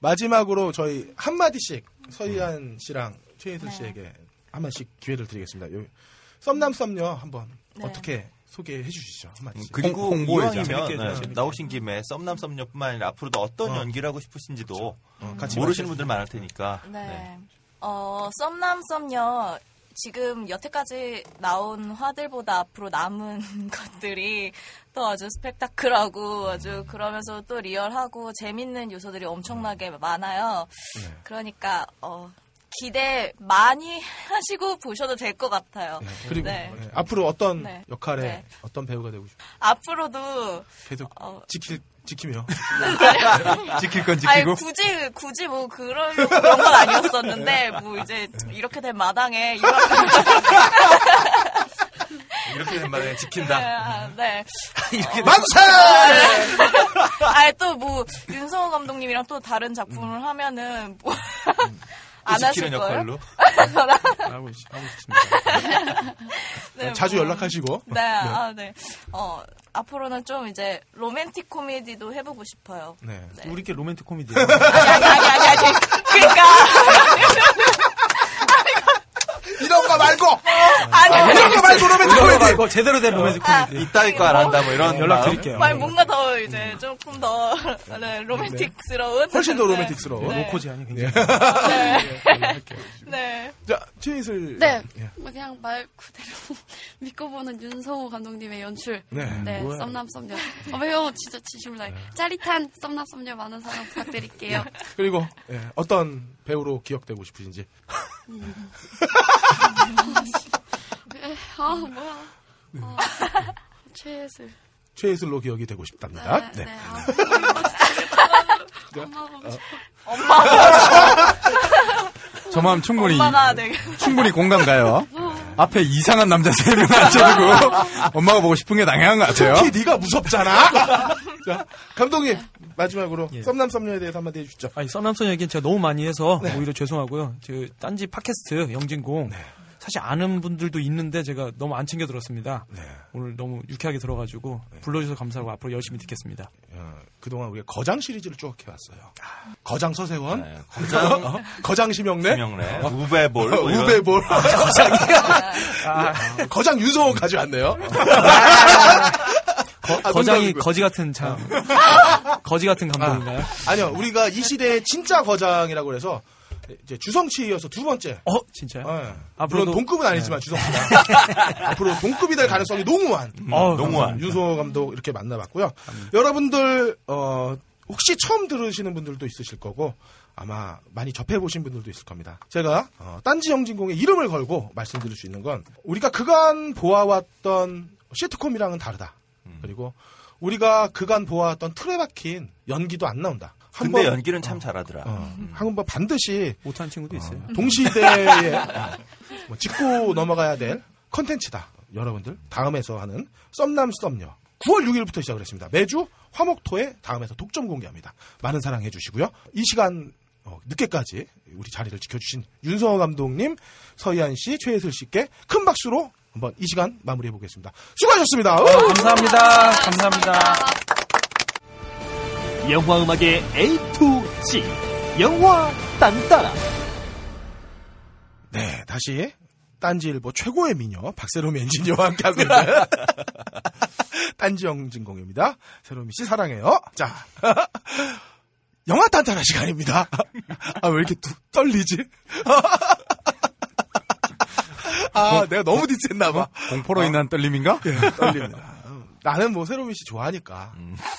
마지막으로 저희 한마디씩 서희안 씨랑 최인슬 네. 씨에게 한마디씩 기회를 드리겠습니다. 요, 썸남 썸녀 한번 네. 어떻게 소개해 주시죠. 한마디씩. 그리고. 이왕이면 네. 나오신 김에 썸남 썸녀뿐만 아니라 앞으로도 어떤 어. 연기를 하고 싶으신지도 어, 같이 모르시는 분들 많을 테니까. 네. 어, 썸남 썸녀 지금 여태까지 나온 화들보다 앞으로 남은 것들이 또 아주 스펙타클하고 아주 그러면서 또 리얼하고 재밌는 요소들이 엄청나게 많아요. 네. 그러니까 어, 기대 많이 하시고 보셔도 될 것 같아요. 네, 그리고 네. 네, 앞으로 어떤 네. 역할에 네. 어떤 배우가 되고 싶어요? 앞으로도 계속 어, 지킬 지키며 지킬 건 아니 지키고 굳이 굳이 뭐 그러려고 그런 건 아니었었는데 뭐 이제 이렇게 된 마당에 이런 이렇게 된 말에 지킨다. 아, 네. 만세! 아예 또뭐 윤성호 감독님이랑 또 다른 작품을 하면은 뭐 안 하실 거예요? 역할로. 하고, 싶습니다. 네, 자주 뭐. 연락하시고 네, 아, 네. 어, 앞으로는 좀 이제 로맨틱 코미디도 해보고 싶어요. 네. 네. 우리 게 로맨틱 코미디. 아니, 아니, 아니, 아니, 아니. 그러니까. 이런 거 말고 아니. 이런 거 말고 로맨틱 이거 코미디 말고 제대로 된 로맨틱 코미디. 이따위 거 안 한다 뭐 이런 연락? 드릴게요. 말 뭔가 더 이제 조금 더 네, 로맨틱스러운. 훨씬 더 네. 로맨틱스러운. 네. 로코 제안이 굉장히. 네. 네. 자 최인슬 네. 예. 뭐 그냥 말 그대로 믿고 보는 윤성호 감독님의 연출. 네. 네. 썸남 썸녀. 어, 왜요? 진짜 진심으로 다해. 짜릿한 썸남 썸녀 많은 사랑 부탁드릴게요. 그리고 예, 어떤 배우로 기억되고 싶으신지 네, 아, 뭐야. 아, 최예슬. 최예슬로 기억이 되고 싶답니다. 네, 네. 네. 아, 엄마 보고 싶어. 엄마. 저 마음 충분히. 충분히 공감 가요. 앞에 이상한 남자 세 명 앉혀두고 엄마가 보고 싶은 게 당연한 것 같아요. 특히 네가 무섭잖아. 자, 감독님 마지막으로 썸남 썸녀에 대해서 한마디 해주시죠. 아니 썸남선 얘기는 제가 너무 많이 해서 네. 오히려 죄송하고요. 저 딴지 팟캐스트 영진공 사실 아는 분들도 있는데 제가 너무 안 챙겨 들었습니다. 네. 오늘 너무 유쾌하게 들어가지고 불러주셔서 감사하고 앞으로 열심히 듣겠습니다. 어, 그동안 우리가 거장 시리즈를 쭉 해왔어요. 거장 서세원, 네, 거장- 어? 거장 심영래, 심영래, 어, 우배볼, 어. 우배볼, 거장이야. 네. 거장 윤성호 가져왔네요. 거, 아, 농담이고요. 거지 같은 참 거지 같은 감독인가요? 아, 아니요, 우리가 이 시대의 진짜 거장이라고 해서 이제 주성치 이어서 두 번째. 어, 진짜요? 예. 앞으로도- 물론 동급은 아니지만 주성치가 앞으로 동급이 될 가능성이 농후한. 어, 농후한. 윤성호 감독 이렇게 만나봤고요. 여러분들 어, 혹시 처음 들으시는 분들도 있으실 거고 아마 많이 접해보신 분들도 있을 겁니다. 제가 어, 딴지 영진공의 이름을 걸고 말씀드릴 수 있는 건 우리가 그간 보아왔던 시트콤이랑은 다르다. 그리고 우리가 그간 보아왔던 틀에 박힌 연기도 안 나온다. 근데 한번- 연기는 참 잘하더라. 어, 한번 반드시 못하는 친구도 있어요. 동시대에 뭐 짚고 넘어가야 될 컨텐츠다. 여러분들 다음에서 하는 썸남 썸녀 9월 6일부터 시작을 했습니다. 매주 화목토에 다음에서 독점 공개합니다. 많은 사랑해 주시고요. 이 시간 어, 늦게까지 우리 자리를 지켜주신 윤성호 감독님, 서희안 씨, 최혜슬 씨께 큰 박수로 한번 이 시간 마무리해 보겠습니다. 수고하셨습니다. 우! 감사합니다. 감사합니다. 영화 음악의 A to Z 영화 딴따라 네, 다시 딴지일보 최고의 미녀 박세롬 엔지니어와 함께하고 있는 딴지 영진공입니다. 세롬이 씨 사랑해요. 자, 영화 딴따라 시간입니다. 아, 왜 이렇게 뚝 떨리지? 아, 내가 너무 디스했나봐. 공포로 인한 떨림인가? 예, 떨립니다. 나는 뭐 세롬이 씨 좋아하니까.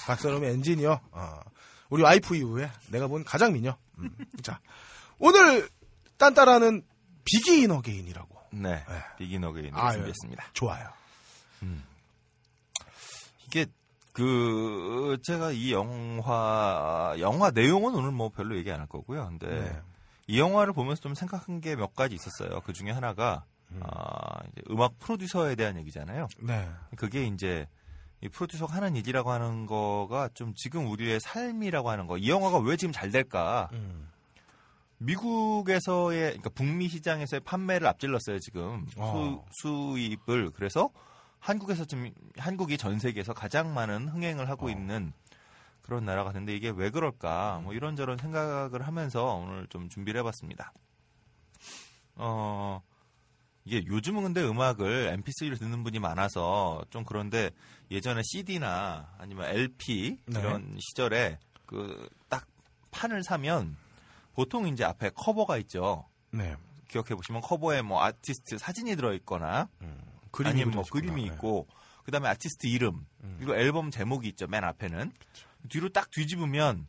박세롬의 엔지니어. 어, 우리 와이프 이후에 내가 본 가장 미녀. 음, 자, 오늘 딴따라는 비기인 어게인이라고. 네. 비긴 어게인을 아유, 준비했습니다. 좋아요. 이게 그 제가 이 영화 영화 내용은 오늘 뭐 별로 얘기 안 할 거고요. 근데 네. 이 영화를 보면서 좀 생각한 게 몇 가지 있었어요. 그 중에 하나가 아, 이제 음악 프로듀서에 대한 얘기잖아요. 네. 그게 이제 이 프로듀서가 하는 일이라고 하는 거가 좀 지금 우리의 삶이라고 하는 거. 이 영화가 왜 지금 잘 될까? 음. 미국에서의 그러니까 북미 시장에서의 판매를 앞질렀어요 지금 어. 수, 수입을 그래서 한국에서 지금 한국이 전 세계에서 가장 많은 흥행을 어. 하고 있는 그런 나라 같은데 이게 왜 그럴까 음. 뭐 이런저런 생각을 하면서 오늘 좀 준비를 해봤습니다. 어 이게 요즘은 근데 음악을 MP3로 듣는 분이 많아서 좀 그런데 예전에 CD나 아니면 LP 네. 이런 시절에 그 딱 판을 사면 보통 이제 앞에 커버가 있죠. 네. 기억해 보시면 커버에 뭐 아티스트 사진이 들어 있거나 그림이 아니면 뭐 그려지거나, 그림이 네. 있고 그다음에 아티스트 이름 그리고 앨범 제목이 있죠. 맨 앞에는 뒤로 딱 뒤집으면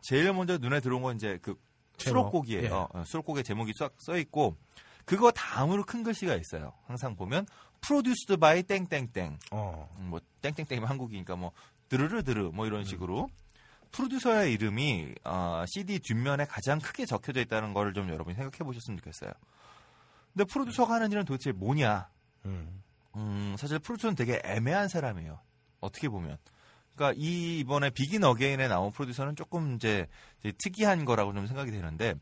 제일 먼저 눈에 들어온 건 이제 그 제목. 수록곡이에요. 예. 어, 수록곡의 제목이 써, 써 있고 그거 다음으로 큰 글씨가 있어요. 항상 보면 produced by 땡땡땡. 어. 음, 뭐 땡땡땡이면 한국이니까 뭐 드르르드르 뭐 음. 이런 식으로 프로듀서의 이름이 어, CD 뒷면에 가장 크게 적혀져 있다는 거를 좀 여러분이 생각해 보셨으면 좋겠어요. 근데 프로듀서가 하는 일은 도대체 뭐냐? 음. 음, 사실 프로듀서는 되게 애매한 사람이에요. 어떻게 보면. 그러니까 이 이번에 비긴 어게인에 나온 프로듀서는 조금 이제, 이제 특이한 거라고 좀 생각이 되는데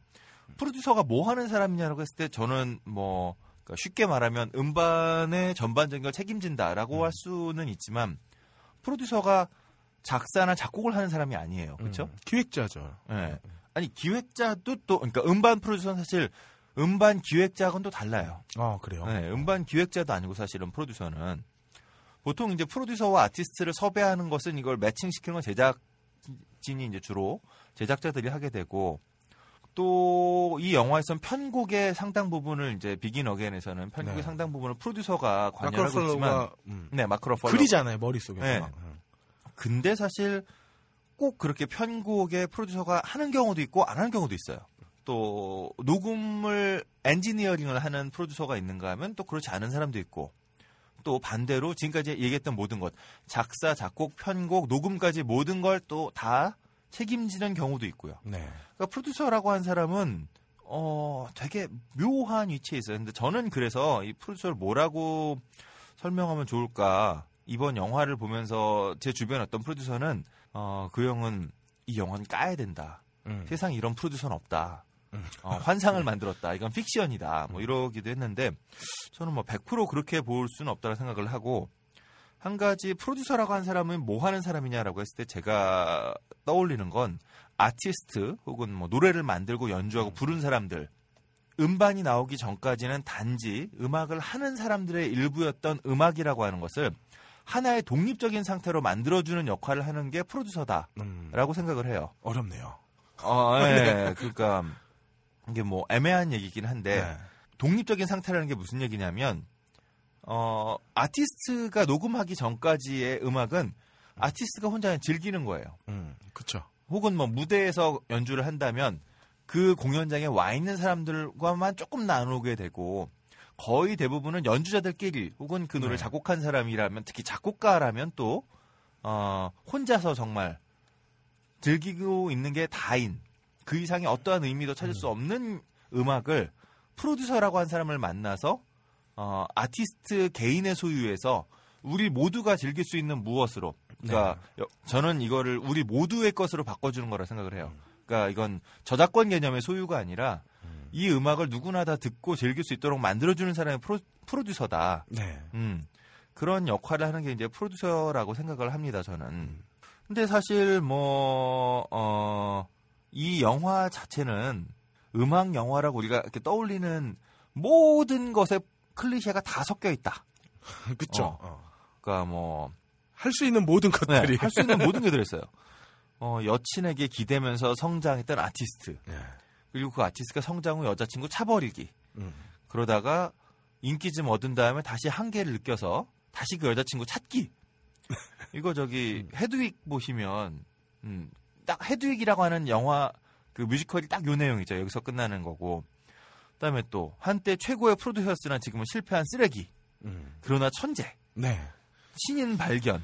프로듀서가 뭐 하는 사람이냐고 했을 때 저는 뭐 그러니까 쉽게 말하면 음반의 전반적인 걸 책임진다라고 할 수는 있지만 프로듀서가 작사나 작곡을 하는 사람이 아니에요. 그렇죠? 음, 기획자죠. 예. 아니 기획자도 또 그러니까 음반 프로듀서는 사실 음반 기획자하고는 또 달라요. 어, 그래요. 네, 음반 기획자도 아니고 사실은 프로듀서는 보통 이제 프로듀서와 아티스트를 섭외하는 것은 이걸 매칭시키는 건 제작진이 이제 주로 제작자들이 하게 되고 또 이 영화에서는 편곡의 상당 부분을 이제 비긴 어게인에서는 편곡의 네. 상당 부분을 프로듀서가 관여하고 있지만 음. 네 마크로폴로 그리잖아요, 머릿속에서. 네. 막. 음. 근데 사실 꼭 그렇게 편곡의 프로듀서가 하는 경우도 있고 안 하는 경우도 있어요. 또 녹음을 엔지니어링을 하는 프로듀서가 있는가 하면 또 그렇지 않은 사람도 있고 또 반대로 지금까지 얘기했던 모든 것 작사 작곡 편곡 녹음까지 모든 걸 또 다 책임지는 경우도 있고요. 네. 그러니까 프로듀서라고 한 사람은 어 되게 묘한 위치에 있어요. 근데 저는 그래서 이 프로듀서를 뭐라고 설명하면 좋을까? 이번 영화를 보면서 제 주변 어떤 프로듀서는 어 그 형은 이 영화는 까야 된다. 음. 세상에 이런 프로듀서는 없다. 어, 환상을 만들었다. 이건 픽션이다. 뭐 이러기도 했는데 저는 뭐 100% 그렇게 볼 수는 없다고 생각을 하고 한 가지 프로듀서라고 한 사람은 뭐 하는 사람이냐라고 했을 때 제가 떠올리는 건 아티스트 혹은 뭐 노래를 만들고 연주하고 부른 사람들 음반이 나오기 전까지는 단지 음악을 하는 사람들의 일부였던 음악이라고 하는 것을 하나의 독립적인 상태로 만들어주는 역할을 하는 게 프로듀서다라고 생각을 해요. 어렵네요. 어, 예. 네. 그러니까 이게 뭐 애매한 얘기긴 한데 네. 독립적인 상태라는 게 무슨 얘기냐면 어 아티스트가 녹음하기 전까지의 음악은 아티스트가 혼자 즐기는 거예요. 음, 그렇죠. 혹은 뭐 무대에서 연주를 한다면 그 공연장에 와 있는 사람들과만 조금 나누게 되고 거의 대부분은 연주자들끼리 혹은 그 노래를 네. 작곡한 사람이라면 특히 작곡가라면 또 어, 혼자서 정말 즐기고 있는 게 다인 그 이상의 어떠한 의미도 찾을 수 없는 음악을 프로듀서라고 한 사람을 만나서 어, 아티스트 개인의 소유에서 우리 모두가 즐길 수 있는 무엇으로 그러니까 여- 저는 이거를 우리 모두의 것으로 바꿔주는 거라 생각을 해요. 그러니까 이건 저작권 개념의 소유가 아니라 이 음악을 누구나 다 듣고 즐길 수 있도록 만들어주는 사람이 프로, 프로듀서다. 네. 음, 그런 역할을 하는 게 이제 프로듀서라고 생각을 합니다, 저는. 음. 근데 사실 뭐, 어, 이 영화 자체는 음악 영화라고 우리가 이렇게 떠올리는 모든 것에 클리셰가 다 섞여 있다. 그쵸. 어. 그러니까 뭐, 할 수 있는 모든 것들이. 네, 할수 있는 모든 게 들어있어요. 어, 여친에게 기대면서 성장했던 아티스트. 네. 그리고 그 아티스트가 성장 후 여자친구 차버리기. 음. 그러다가 인기 좀 얻은 다음에 다시 한계를 느껴서 다시 그 여자친구 찾기. 이거 저기 헤드윅 보시면 음, 딱 헤드윅이라고 하는 영화 그 뮤지컬이 딱 요 내용이죠. 여기서 끝나는 거고. 그다음에 또 한때 최고의 프로듀서였으나 지금은 실패한 쓰레기. 음. 그러나 천재. 네. 신인 발견.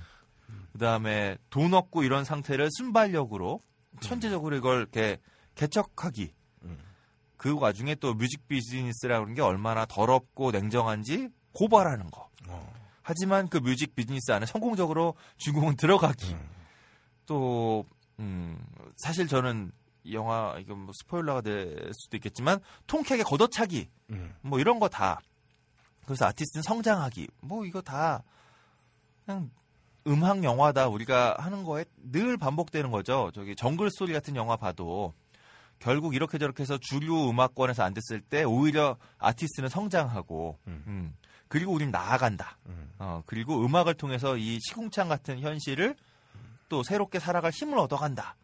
그다음에 돈 없고 이런 상태를 순발력으로 천재적으로 이걸 이렇게 개척하기. 음. 그 와중에 또 뮤직 비즈니스라는 게 얼마나 더럽고 냉정한지 고발하는 거. 어. 하지만 그 뮤직 비즈니스 안에 성공적으로 주인공은 들어가기. 음. 또 음, 사실 저는 이 영화 이거 뭐 스포일러가 될 수도 있겠지만 통쾌하게 걷어차기. 음. 뭐 이런 거 다. 그래서 아티스트는 성장하기. 뭐 이거 다 그냥 음악 영화다 우리가 하는 거에 늘 반복되는 거죠. 저기 정글 스토리 같은 영화 봐도 결국 이렇게 저렇게 해서 주류 음악권에서 안 됐을 때 오히려 아티스트는 성장하고 음. 음. 그리고 우린 나아간다. 음. 어, 그리고 음악을 통해서 이 시궁창 같은 현실을 또 새롭게 살아갈 힘을 얻어간다.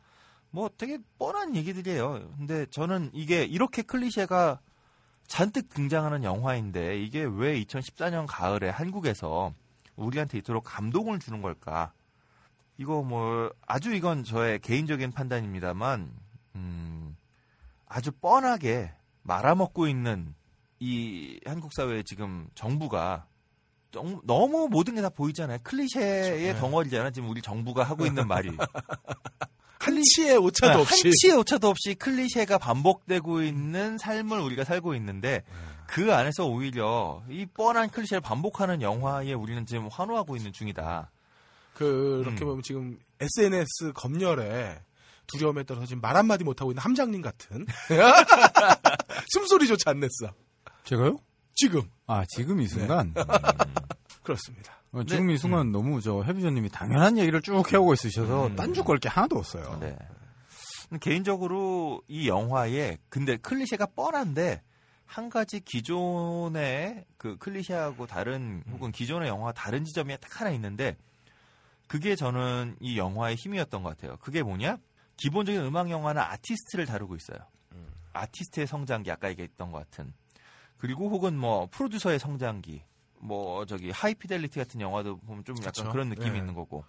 뭐 되게 뻔한 얘기들이에요. 근데 저는 이게 이렇게 클리셰가 잔뜩 등장하는 영화인데 이게 왜 2014년 가을에 한국에서 우리한테 이토록 감동을 주는 걸까? 이거 뭐 아주 이건 저의 개인적인 판단입니다만 음, 아주 뻔하게 말아먹고 있는 이 한국 사회에 지금 정부가 정- 너무 모든 게 다 보이잖아요. 클리셰의 그렇죠. 네. 덩어리잖아. 지금 우리 정부가 하고 있는 말이. 한치의 오차도 네, 없이. 한치의 오차도 없이 클리셰가 반복되고 있는 삶을 우리가 살고 있는데 그 안에서 오히려 이 뻔한 클리셰를 반복하는 영화에 우리는 지금 환호하고 있는 중이다. 그렇게 음. 보면 지금 SNS 검열에 두려움에 따라서 지금 말 한마디 못하고 있는 함장님 같은. 숨소리조차 안 냈어. 제가요? 지금. 아 지금 이 순간 그렇습니다. 어, 지금 이 순간 너무 저 해비전님이 당연한 얘기를 쭉 해오고 있으셔서 딴줄 걸 게 하나도 없어요. 네. 개인적으로 이 영화에 근데 클리셰가 뻔한데 한 가지 기존의 그 클리셰하고 다른 혹은 기존의 영화와 다른 지점이 딱 하나 있는데 그게 저는 이 영화의 힘이었던 것 같아요. 그게 뭐냐? 기본적인 음악 영화는 아티스트를 다루고 있어요. 아티스트의 성장기 아까 얘기했던 것 같은 그리고 혹은 뭐 프로듀서의 성장기 뭐 저기 하이피델리티 같은 영화도 보면 좀 약간 그쵸. 그런 느낌이 네. 있는 거고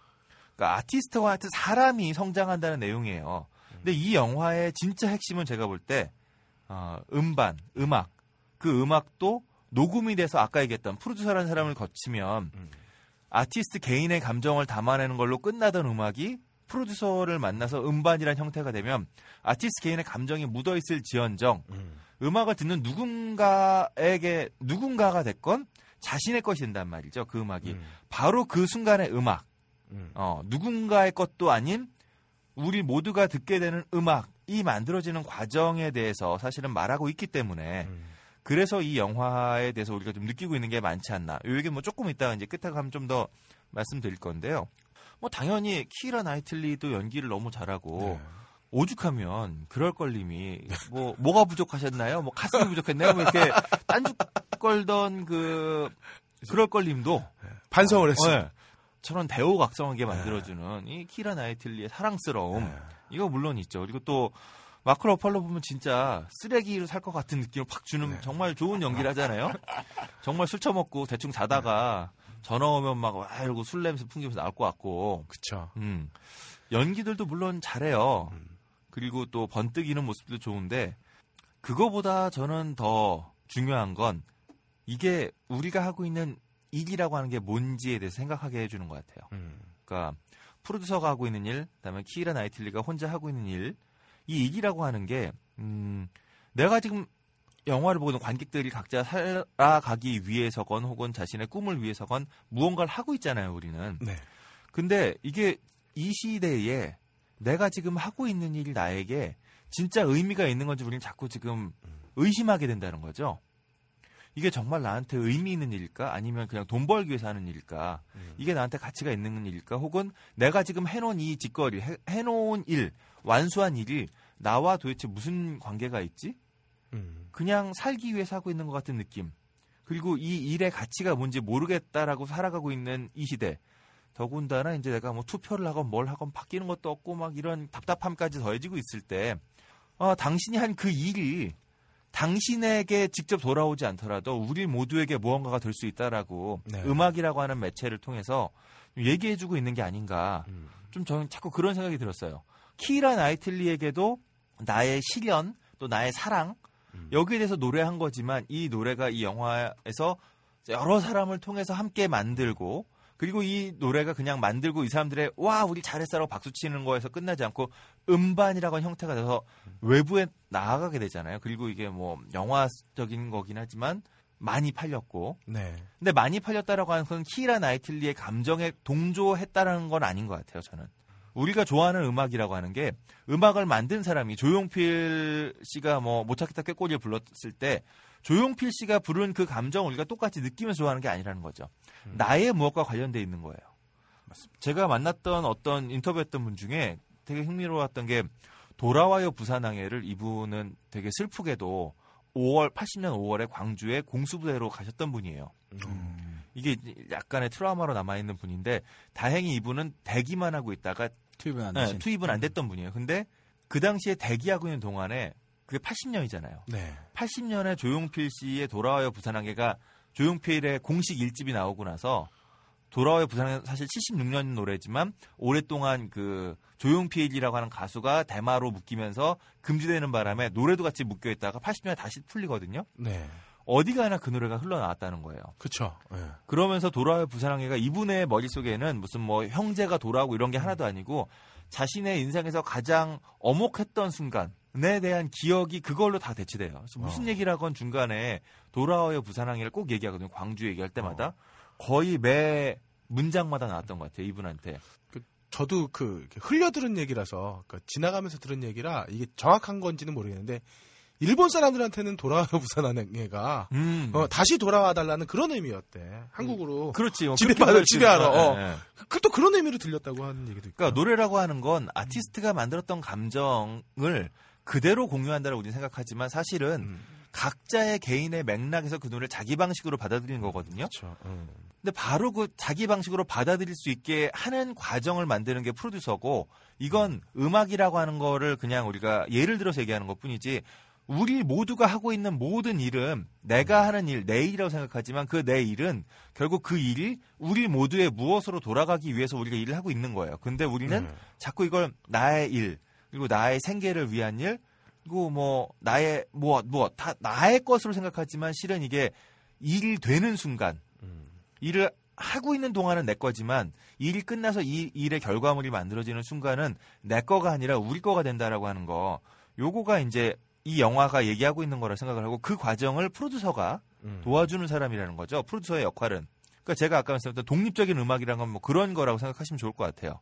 그러니까 아티스트와 하여튼 사람이 성장한다는 내용이에요. 근데 이 영화의 진짜 핵심은 제가 볼때 어, 음반, 음악 그 음악도 녹음이 돼서 아까 얘기했던 프로듀서라는 사람을 거치면 아티스트 개인의 감정을 담아내는 걸로 끝나던 음악이 프로듀서를 만나서 음반이란 형태가 되면 아티스트 개인의 감정이 묻어 있을 지언정 음 악을 듣는 누군가에게 누군가가 됐건 자신의 것이 된단 말이죠. 그 음악이 바로 그 순간의 음악 어, 누군가의 것도 아닌 우리 모두가 듣게 되는 음악이 만들어지는 과정에 대해서 사실은 말하고 있기 때문에 그래서 이 영화에 대해서 우리가 좀 느끼고 있는 게 많지 않나. 요 얘기 뭐 조금 이따가 이제 끝에 가면 좀 더 말씀드릴 건데요. 뭐 당연히 키라 나이틀리도 연기를 너무 잘하고 오죽하면 그럴 걸님이 뭐 뭐가 부족하셨나요? 뭐 가슴이 부족했나요? 뭐 이렇게 딴죽 걸던 그 그럴 걸님도 반성을 했어요. 네. 저런 배우 각성하게 만들어주는 이 키라 나이틀리의 사랑스러움 이거 물론 있죠. 그리고 또 마크 러팔로 보면 진짜 쓰레기로 살 것 같은 느낌을 팍 주는 정말 좋은 연기를 하잖아요. 정말 술 처먹고 대충 자다가 전화 오면 막와 이러고 술 냄새 풍기면서 나올 것 같고. 그쵸. 음. 연기들도 물론 잘해요. 그리고 또 번뜩이는 모습도 좋은데 그거보다 저는 더 중요한 건 이게 우리가 하고 있는 일이라고 하는 게 뭔지에 대해서 생각하게 해주는 것 같아요. 그러니까 프로듀서가 하고 있는 일, 그다음에 키라 나이틀리가 혼자 하고 있는 일, 이 일이라고 하는 게 음, 내가 지금 영화를 보는 관객들이 각자 살아가기 위해서건 혹은 자신의 꿈을 위해서건 무언가를 하고 있잖아요, 우리는. 네. 근데 이게 이 시대에 내가 지금 하고 있는 일이 나에게 진짜 의미가 있는 건지 우리는 자꾸 지금 의심하게 된다는 거죠. 이게 정말 나한테 의미 있는 일일까? 아니면 그냥 돈 벌기 위해서 하는 일일까? 이게 나한테 가치가 있는 일일까? 혹은 내가 지금 해놓은 이 짓거리, 해, 해놓은 일, 완수한 일이 나와 도대체 무슨 관계가 있지? 그냥 살기 위해서 하고 있는 것 같은 느낌. 그리고 이 일의 가치가 뭔지 모르겠다라고 살아가고 있는 이 시대. 더군다나 이제 내가 뭐 투표를 하건 뭘 하건 바뀌는 것도 없고 막 이런 답답함까지 더해지고 있을 때, 어, 당신이 한 그 일이 당신에게 직접 돌아오지 않더라도 우리 모두에게 무언가가 될 수 있다라고 네. 음악이라고 하는 매체를 통해서 얘기해주고 있는 게 아닌가. 좀 저는 자꾸 그런 생각이 들었어요. 키라 나이틀리에게도 나의 시련 또 나의 사랑 여기에 대해서 노래한 거지만 이 노래가 이 영화에서 여러 사람을 통해서 함께 만들고 그리고 이 노래가 그냥 만들고 이 사람들의 와 우리 잘했어라고 박수 치는 거에서 끝나지 않고 음반이라고 하는 형태가 돼서 외부에 나아가게 되잖아요. 그리고 이게 뭐 영화적인 거긴 하지만 많이 팔렸고 네. 근데 많이 팔렸다라고 하는 건 키라 나이틀리의 감정에 동조했다라는 건 아닌 것 같아요. 저는 우리가 좋아하는 음악이라고 하는 게 음악을 만든 사람이 조용필 씨가 뭐 못 찾겠다 꾀꼬리를 불렀을 때 조용필 씨가 부른 그 감정 을 우리가 똑같이 느끼면서 좋아하는 게 아니라는 거죠. 나의 무엇과 관련돼 있는 거예요. 제가 만났던 어떤 인터뷰했던 분 중에 되게 흥미로웠던 게 돌아와요 부산항해를 이분은 되게 슬프게도 5월 80년 5월에 광주에 공수부대로 가셨던 분이에요. 이게 약간의 트라우마로 남아 있는 분인데 다행히 이분은 대기만 하고 있다가 투입은 안 네. 투입은 안 됐던 분이에요. 근데 그 당시에 대기하고 있는 동안에 그게 80년이잖아요. 네. 80년에 조용필 씨의 돌아와요 부산항해가 조용필의 공식 일집이 나오고 나서 돌아와요 부산항해 사실 76년 노래지만 오랫동안 그 조용필이라고 하는 가수가 대마로 묶이면서 금지되는 바람에 노래도 같이 묶여 있다가 80년에 다시 풀리거든요. 네. 어디 가나 그 노래가 흘러나왔다는 거예요. 그쵸. 네. 그러면서 돌아와요 부산항해가 이분의 머릿속에는 무슨 뭐 형제가 돌아오고 이런 게 하나도 아니고 자신의 인생에서 가장 어목했던 순간 에 대한 기억이 그걸로 다 대치돼요. 그래서 무슨 얘기를 하건 중간에 돌아와요 부산항해를 꼭 얘기하거든요. 광주 얘기할 때마다 거의 매 문장마다 나왔던 것 같아요. 이분한테. 저도 그 이렇게 흘려 들은 얘기라서 그 지나가면서 들은 얘기라 이게 정확한 건지는 모르겠는데 일본 사람들한테는 돌아와요 부산항해가 음. 어, 다시 돌아와 달라는 그런 의미였대. 한국으로 그렇지. 뭐 집에 그렇게 받아 볼 집에 수 알아. 있죠. 어. 예, 예. 그또 그런 의미로 들렸다고 하는 얘기도 있고. 그러니까 노래라고 하는 건 아티스트가 만들었던 감정을 그대로 공유한다고 우리는 생각하지만 사실은 음. 각자의 개인의 맥락에서 그 노래를 자기 방식으로 받아들이는 거거든요. 그렇죠. 음. 근데 바로 그 자기 방식으로 받아들일 수 있게 하는 과정을 만드는 게 프로듀서고 이건 음악이라고 하는 거를 그냥 우리가 예를 들어서 얘기하는 것 뿐이지 우리 모두가 하고 있는 모든 일은 내가 하는 일, 내 일이라고 생각하지만 그 내 일은 결국 그 일이 우리 모두의 무엇으로 돌아가기 위해서 우리가 일을 하고 있는 거예요. 근데 우리는 네. 자꾸 이걸 나의 일, 그리고 나의 생계를 위한 일, 그리고 뭐 나의 뭐 뭐 다 나의 것으로 생각하지만 실은 이게 일 되는 순간 일을 하고 있는 동안은 내 거지만 일이 끝나서 이 일의 결과물이 만들어지는 순간은 내 거가 아니라 우리 거가 된다라고 하는 거 요거가 이제 이 영화가 얘기하고 있는 거라 생각을 하고 그 과정을 프로듀서가 음. 도와주는 사람이라는 거죠. 프로듀서의 역할은. 그러니까 제가 아까 말씀드렸던 독립적인 음악이란 건뭐 그런 거라고 생각하시면 좋을 것 같아요.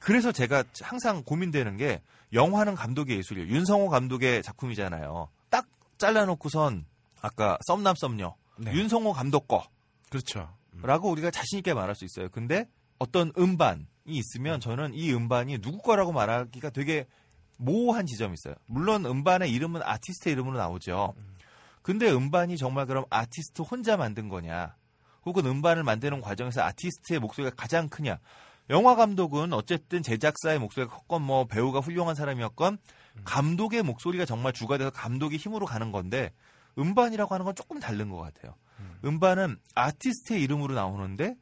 그래서 제가 항상 고민되는 게 영화는 감독의 예술이에요. 윤성호 감독의 작품이잖아요. 딱 잘라놓고선 아까 썸남 썸녀 네. 윤성호 감독 거 그렇죠. 라고 우리가 자신 있게 말할 수 있어요. 근데 어떤 음반이 있으면 저는 이 음반이 누구 거라고 말하기가 되게 모호한 지점이 있어요. 물론 음반의 이름은 아티스트 이름으로 나오죠. 근데 음반이 정말 그럼 아티스트 혼자 만든 거냐? 혹은 음반을 만드는 과정에서 아티스트의 목소리가 가장 크냐? 영화 감독은 어쨌든 제작사의 목소리가 컸건 뭐 배우가 훌륭한 사람이었건 감독의 목소리가 정말 주가 돼서 감독의 힘으로 가는 건데 음반이라고 하는 건 조금 다른 것 같아요. 음반은 아티스트의 이름으로 나오는데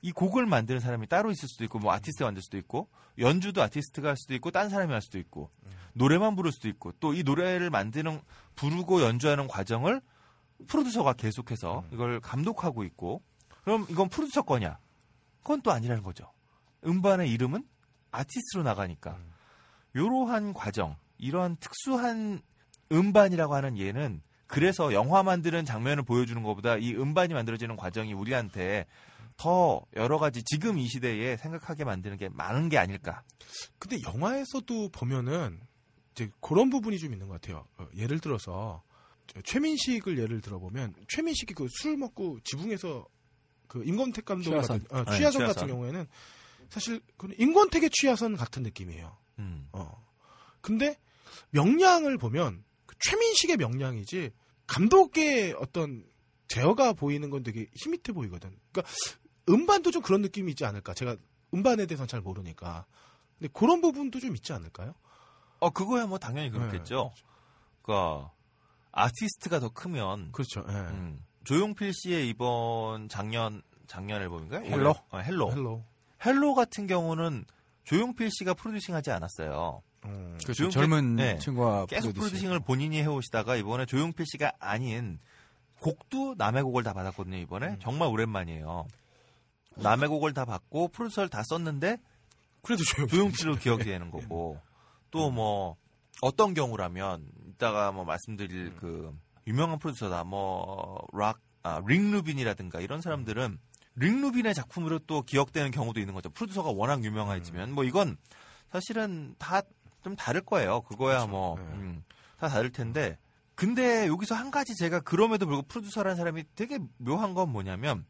이 곡을 만드는 사람이 따로 있을 수도 있고 뭐 아티스트가 만들 수도 있고 연주도 아티스트가 할 수도 있고 딴 사람이 할 수도 있고 노래만 부를 수도 있고 또 이 노래를 만드는 부르고 연주하는 과정을 프로듀서가 계속해서 이걸 감독하고 있고 그럼 이건 프로듀서 거냐? 그건 또 아니라는 거죠. 음반의 이름은 아티스트로 나가니까 이러한 과정, 이러한 특수한 음반이라고 하는 예는 그래서 영화 만드는 장면을 보여주는 것보다 이 음반이 만들어지는 과정이 우리한테 더 여러 가지 지금 이 시대에 생각하게 만드는 게 많은 게 아닐까. 근데 영화에서도 보면은 이제 그런 부분이 좀 있는 것 같아요. 어, 예를 들어서 저 최민식을 예를 들어보면 최민식이 그 술 먹고 지붕에서 그 임권택 감독 취하선. 같은 어, 네, 취하선 취하선. 같은 경우에는 사실 그 임권택의 취하선 같은 느낌이에요. 음. 어. 근데 명량을 보면 그 최민식의 명량이지 감독의 어떤 제어가 보이는 건 되게 희밋해 보이거든. 그러니까 음반도 좀 그런 느낌이 있지 않을까? 제가 음반에 대해서는 잘 모르니까. 근데 그런 부분도 좀 있지 않을까요? 어 그거야 뭐 당연히 그렇겠죠. 그러니까 아티스트가 더 크면 그렇죠. 예. 음, 조용필 씨의 이번 작년 작년 앨범인가요? 헬로? 어, 헬로. 헬로. 헬로 같은 경우는 조용필 씨가 프로듀싱하지 않았어요. 음. 그렇죠. 조용필- 젊은 네. 친구가 계속 프로듀싱. 프로듀싱 을 본인이 해오시다가 이번에 조용필 씨가 아닌 곡도 남의 곡을 다 받았거든요. 이번에 음. 정말 오랜만이에요. 남의 곡을 다 받고 프로듀서를 다 썼는데 그래도 조용. 조용필로 기억이 되는 거고 또 뭐 어떤 경우라면 이따가 뭐 말씀드릴 그 유명한 프로듀서다 뭐 락 아, 릭 루빈이라든가 이런 사람들은 릭 루빈의 작품으로 또 기억되는 경우도 있는 거죠. 프로듀서가 워낙 유명해지면 뭐 이건 사실은 다 좀 다를 거예요. 그거야 뭐 네. 음, 다 다를 텐데 근데 여기서 한 가지 제가 그럼에도 불구하고 프로듀서라는 사람이 되게 묘한 건 뭐냐면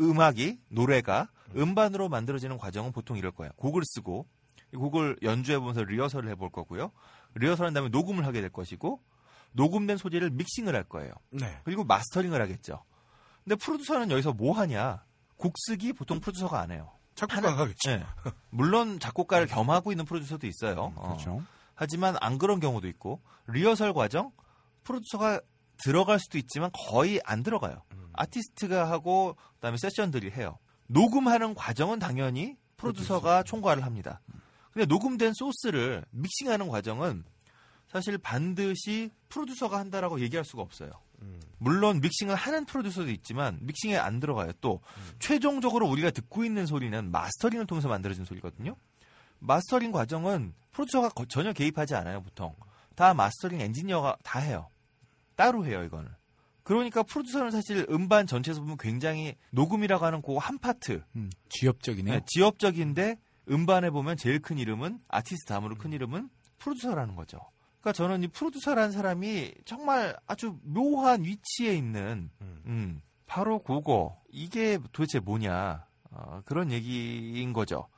음악이 노래가 음반으로 만들어지는 과정은 보통 이럴 거예요. 곡을 쓰고 이 곡을 연주해 보면서 리허설을 해볼 거고요. 리허설한 다음에 녹음을 하게 될 것이고 녹음된 소재를 믹싱을 할 거예요. 네. 그리고 마스터링을 하겠죠. 근데 프로듀서는 여기서 뭐 하냐? 곡 쓰기 보통 프로듀서가 안 해요. 작곡가가 하겠죠. 네. 물론 작곡가를 겸하고 있는 프로듀서도 있어요. 어. 그렇죠. 하지만 안 그런 경우도 있고 리허설 과정 프로듀서가 들어갈 수도 있지만 거의 안 들어가요. 아티스트가 하고 그다음에 세션들이 해요. 녹음하는 과정은 당연히 프로듀서가 총괄을 합니다. 근데 녹음된 소스를 믹싱하는 과정은 사실 반드시 프로듀서가 한다라고 얘기할 수가 없어요. 물론 믹싱을 하는 프로듀서도 있지만 믹싱에 안 들어가요. 또 최종적으로 우리가 듣고 있는 소리는 마스터링을 통해서 만들어진 소리거든요. 마스터링 과정은 프로듀서가 거- 전혀 개입하지 않아요, 보통. 다 마스터링 엔지니어가 다 해요. 따로 해요, 이거는. 그러니까 프로듀서는 사실 음반 전체에서 보면 굉장히 녹음이라고 하는 그 한 파트, 음, 지엽적이네요. 네, 지역적인데 음반에 보면 제일 큰 이름은 아티스트 다음으로 큰 이름은 프로듀서라는 거죠. 그러니까 저는 이 프로듀서라는 사람이 정말 아주 묘한 위치에 있는 음, 바로 그거 이게 도대체 뭐냐 어, 그런 얘기인 거죠.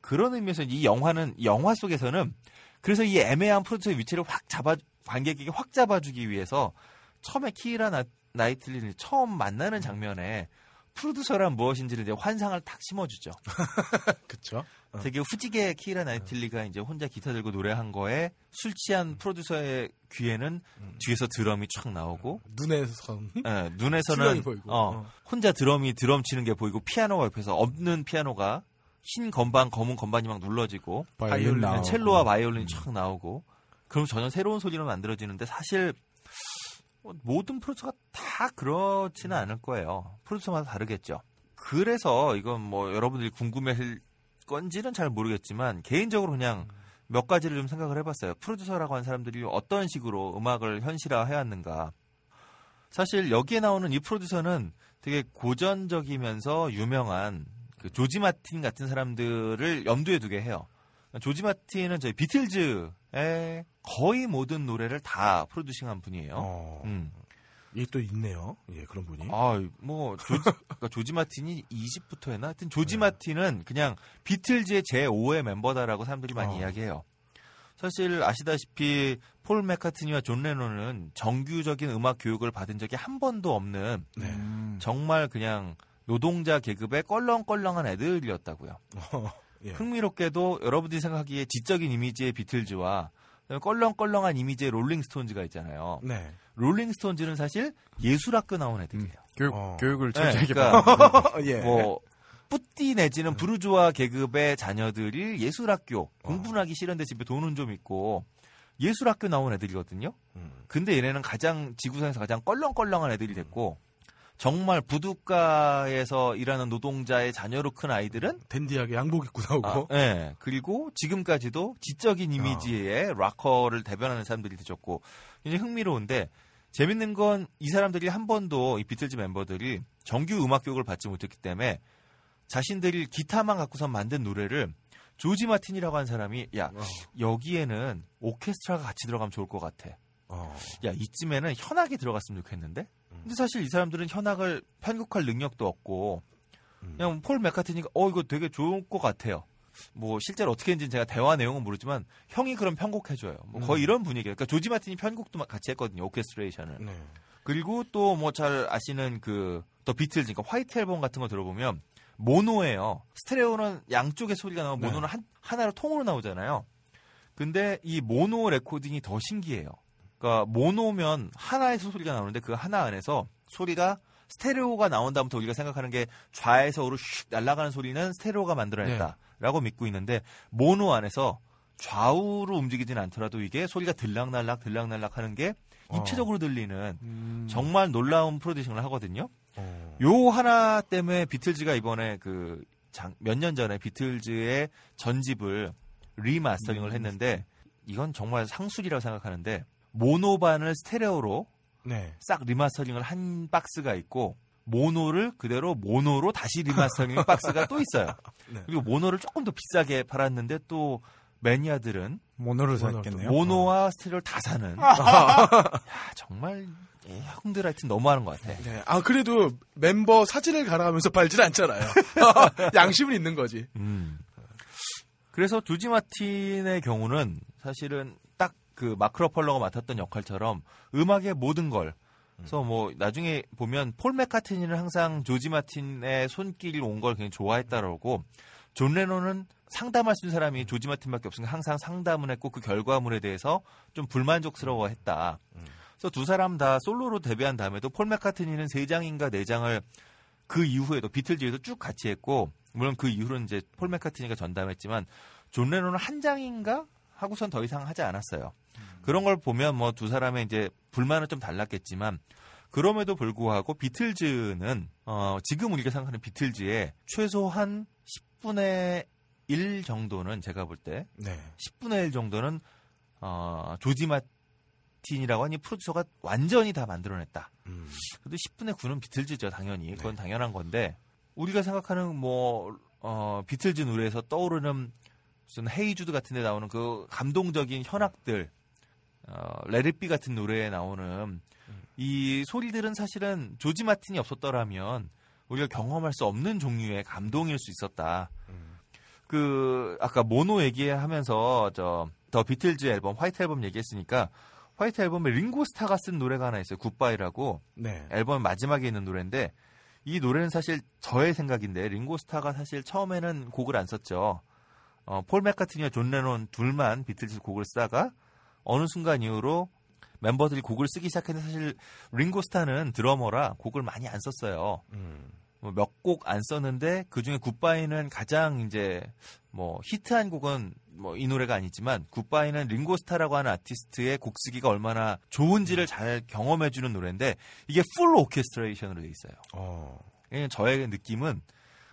그런 의미에서 이 영화는 영화 속에서는 그래서 이 애매한 프로듀서의 위치를 확 잡아 관객에게 확 잡아주기 위해서 처음에 키라 나, 나이틀리를 처음 만나는 장면에 프로듀서란 무엇인지를 이제 환상을 탁 심어주죠. 그쵸. 어. 되게 후지게 키라 나이틀리가 이제 혼자 기타 들고 노래한 거에 술 취한 프로듀서의 귀에는 뒤에서 드럼이 촥 나오고 눈에서 예, 눈에서는 수면이 보이고. 어, 어. 혼자 드럼이 드럼 치는 게 보이고 피아노가 옆에서 없는 피아노가 흰 건반 검은 건반이 막 눌러지고 바이올린. 첼로와 바이올린이 촥 나오고 그럼 전혀 새로운 소리로 만들어지는데 사실 뭐 모든 프로듀서가 다 그렇지는 않을 거예요. 프로듀서마다 다르겠죠. 그래서 이건 뭐 여러분들이 궁금해할 건지는 잘 모르겠지만 개인적으로 그냥 몇 가지를 좀 생각을 해봤어요. 프로듀서라고 하는 사람들이 어떤 식으로 음악을 현실화해왔는가. 사실 여기에 나오는 이 프로듀서는 되게 고전적이면서 유명한 그 조지 마틴 같은 사람들을 염두에 두게 해요. 조지 마틴은 저희 비틀즈의 거의 모든 노래를 다 프로듀싱한 분이에요. 어, 음. 이게 또 있네요. 예, 그런 분이. 아, 뭐 조지, 그러니까 조지 마틴이 20부터 했나? 하여튼 조지 마틴은 그냥 비틀즈의 제 5의 멤버다라고 사람들이 많이 어. 이야기해요. 사실 아시다시피 폴 맥카트니와 존 레논은 정규적인 음악 교육을 받은 적이 한 번도 없는 네. 음. 정말 그냥 노동자 계급의 껄렁껄렁한 애들이었다고요. 예. 흥미롭게도 여러분들이 생각하기에 지적인 이미지의 비틀즈와 껄렁껄렁한 이미지의 롤링스톤즈가 있잖아요. 네. 롤링스톤즈는 사실 예술학교 나온 애들이에요. 교육, 어. 교육을 네, 철저하게 그러니까 예. 뭐 뿌띠 내지는 부르주아 계급의 자녀들이 예술학교 공부는 하기 싫은데 집에 돈은 좀 있고 예술학교 나온 애들이거든요. 음. 근데 얘네는 가장 지구상에서 가장 껄렁껄렁한 애들이 됐고 정말 부둣가에서 일하는 노동자의 자녀로 큰 아이들은 댄디하게 양복 입고 나오고. 아, 예. 그리고 지금까지도 지적인 이미지의 락커를 대변하는 사람들이 되셨고 굉장히 흥미로운데 재밌는 건 이 사람들이 한 번도 이 비틀즈 멤버들이 정규 음악 교육을 받지 못했기 때문에 자신들이 기타만 갖고서 만든 노래를 조지 마틴이라고 하는 사람이 야 어. 여기에는 오케스트라가 같이 들어가면 좋을 것 같아. 어. 야 이쯤에는 현악이 들어갔으면 좋겠는데. 근데 사실 이 사람들은 현악을 편곡할 능력도 없고 음. 그냥 폴 맥카트니가 어 이거 되게 좋을 것 같아요. 뭐 실제로 어떻게 했는지 제가 대화 내용은 모르지만 형이 그럼 편곡해줘요. 뭐 거의 음. 이런 분위기예요. 그러니까 조지 마틴이 편곡도 막 같이 했거든요. 오케스트레이션을. 네. 그리고 또 뭐 잘 아시는 그 더 비틀즈, 그러니까 화이트 앨범 같은 거 들어보면 모노예요. 스테레오는 양쪽에 소리가 나오고 네. 모노는 한, 하나로 통으로 나오잖아요. 근데 이 모노 레코딩이 더 신기해요. 그러니까 모노면 하나에서 소리가 나오는데 그 하나 안에서 소리가 스테레오가 나온 다음부터 우리가 생각하는 게 좌에서 우로 슉 날아가는 소리는 스테레오가 만들어냈다라고 믿고 있는데 모노 안에서 좌우로 움직이진 않더라도 이게 소리가 들락날락 들락날락 하는 게 입체적으로 들리는 음. 정말 놀라운 프로듀싱을 하거든요. 어. 요 하나 때문에 비틀즈가 이번에 그 몇 년 전에 비틀즈의 전집을 리마스터링을 했는데 이건 정말 상술이라고 생각하는데 모노반을 스테레오로 네. 싹 리마스터링을 한 박스가 있고 모노를 그대로 모노로 다시 리마스터링 박스가 또 있어요. 네. 그리고 모노를 조금 더 비싸게 팔았는데 또 매니아들은 모노를 샀겠네요. 모노와 스테레오를 다 사는. 야, 정말 예, 형들 하여튼 너무하는 것 같아. 네. 아, 그래도 멤버 사진을 갈아가면서 팔진 않잖아요. 양심은 있는 거지. 음. 그래서 조지 마틴의 경우는 사실은 딱 그 마크 러펄러가 맡았던 역할처럼 음악의 모든 걸 그래서 뭐 나중에 보면 폴 맥카트니는 항상 조지 마틴의 손길이 온걸 굉장히 좋아했다라고 존 레논은 상담할 수 있는 사람이 조지 마틴밖에 없으니까 항상 상담을 했고 그 결과물에 대해서 좀 불만족스러워했다. 그래서 두 사람 다 솔로로 데뷔한 다음에도 폴 맥카트니는 세 장인가 네 장을 그 이후에도 비틀즈에도 쭉 같이 했고 물론 그 이후로는 이제 폴 맥카트니가 전담했지만 존 레논은 한 장인가 하고선 더 이상 하지 않았어요. 그런 걸 보면 뭐 두 사람의 이제 불만은 좀 달랐겠지만 그럼에도 불구하고 비틀즈는 어 지금 우리가 생각하는 비틀즈의 최소한 10분의 1 정도는 제가 볼때 네. 10분의 1 정도는 어 조지 마틴이라고 하니 프로듀서가 완전히 다 만들어냈다. 음. 그래도 10분의 9는 비틀즈죠, 당연히. 그건 당연한 건데, 우리가 생각하는 뭐, 어, 비틀즈 노래에서 떠오르는 무슨 헤이주드 같은 데 나오는 그 감동적인 현악들, 어, 레드비 같은 노래에 나오는 이 소리들은 사실은 조지 마틴이 없었더라면 우리가 경험할 수 없는 종류의 감동일 수 있었다. 그, 아까 모노 얘기하면서 저, 더 비틀즈 앨범, 화이트 앨범 얘기했으니까 화이트 앨범에 링고스타가 쓴 노래가 하나 있어요. 굿바이라고. 네. 앨범 마지막에 있는 노래인데 이 노래는 사실 저의 생각인데 링고스타가 사실 처음에는 곡을 안 썼죠. 어, 폴 맥카트니와 존 레논 둘만 비틀즈 곡을 쓰다가 어느 순간 이후로 멤버들이 곡을 쓰기 시작했는데 사실 링고스타는 드러머라 곡을 많이 안 썼어요. 음. 몇 곡 안 썼는데 그 중에 굿바이는 가장 이제 뭐 히트한 곡은 뭐 이 노래가 아니지만 굿바이는 링고스타라고 하는 아티스트의 곡 쓰기가 얼마나 좋은지를 잘 경험해주는 노래인데 이게 full 오케스트레이션으로 돼 있어요. 어. 왜냐면 저의 느낌은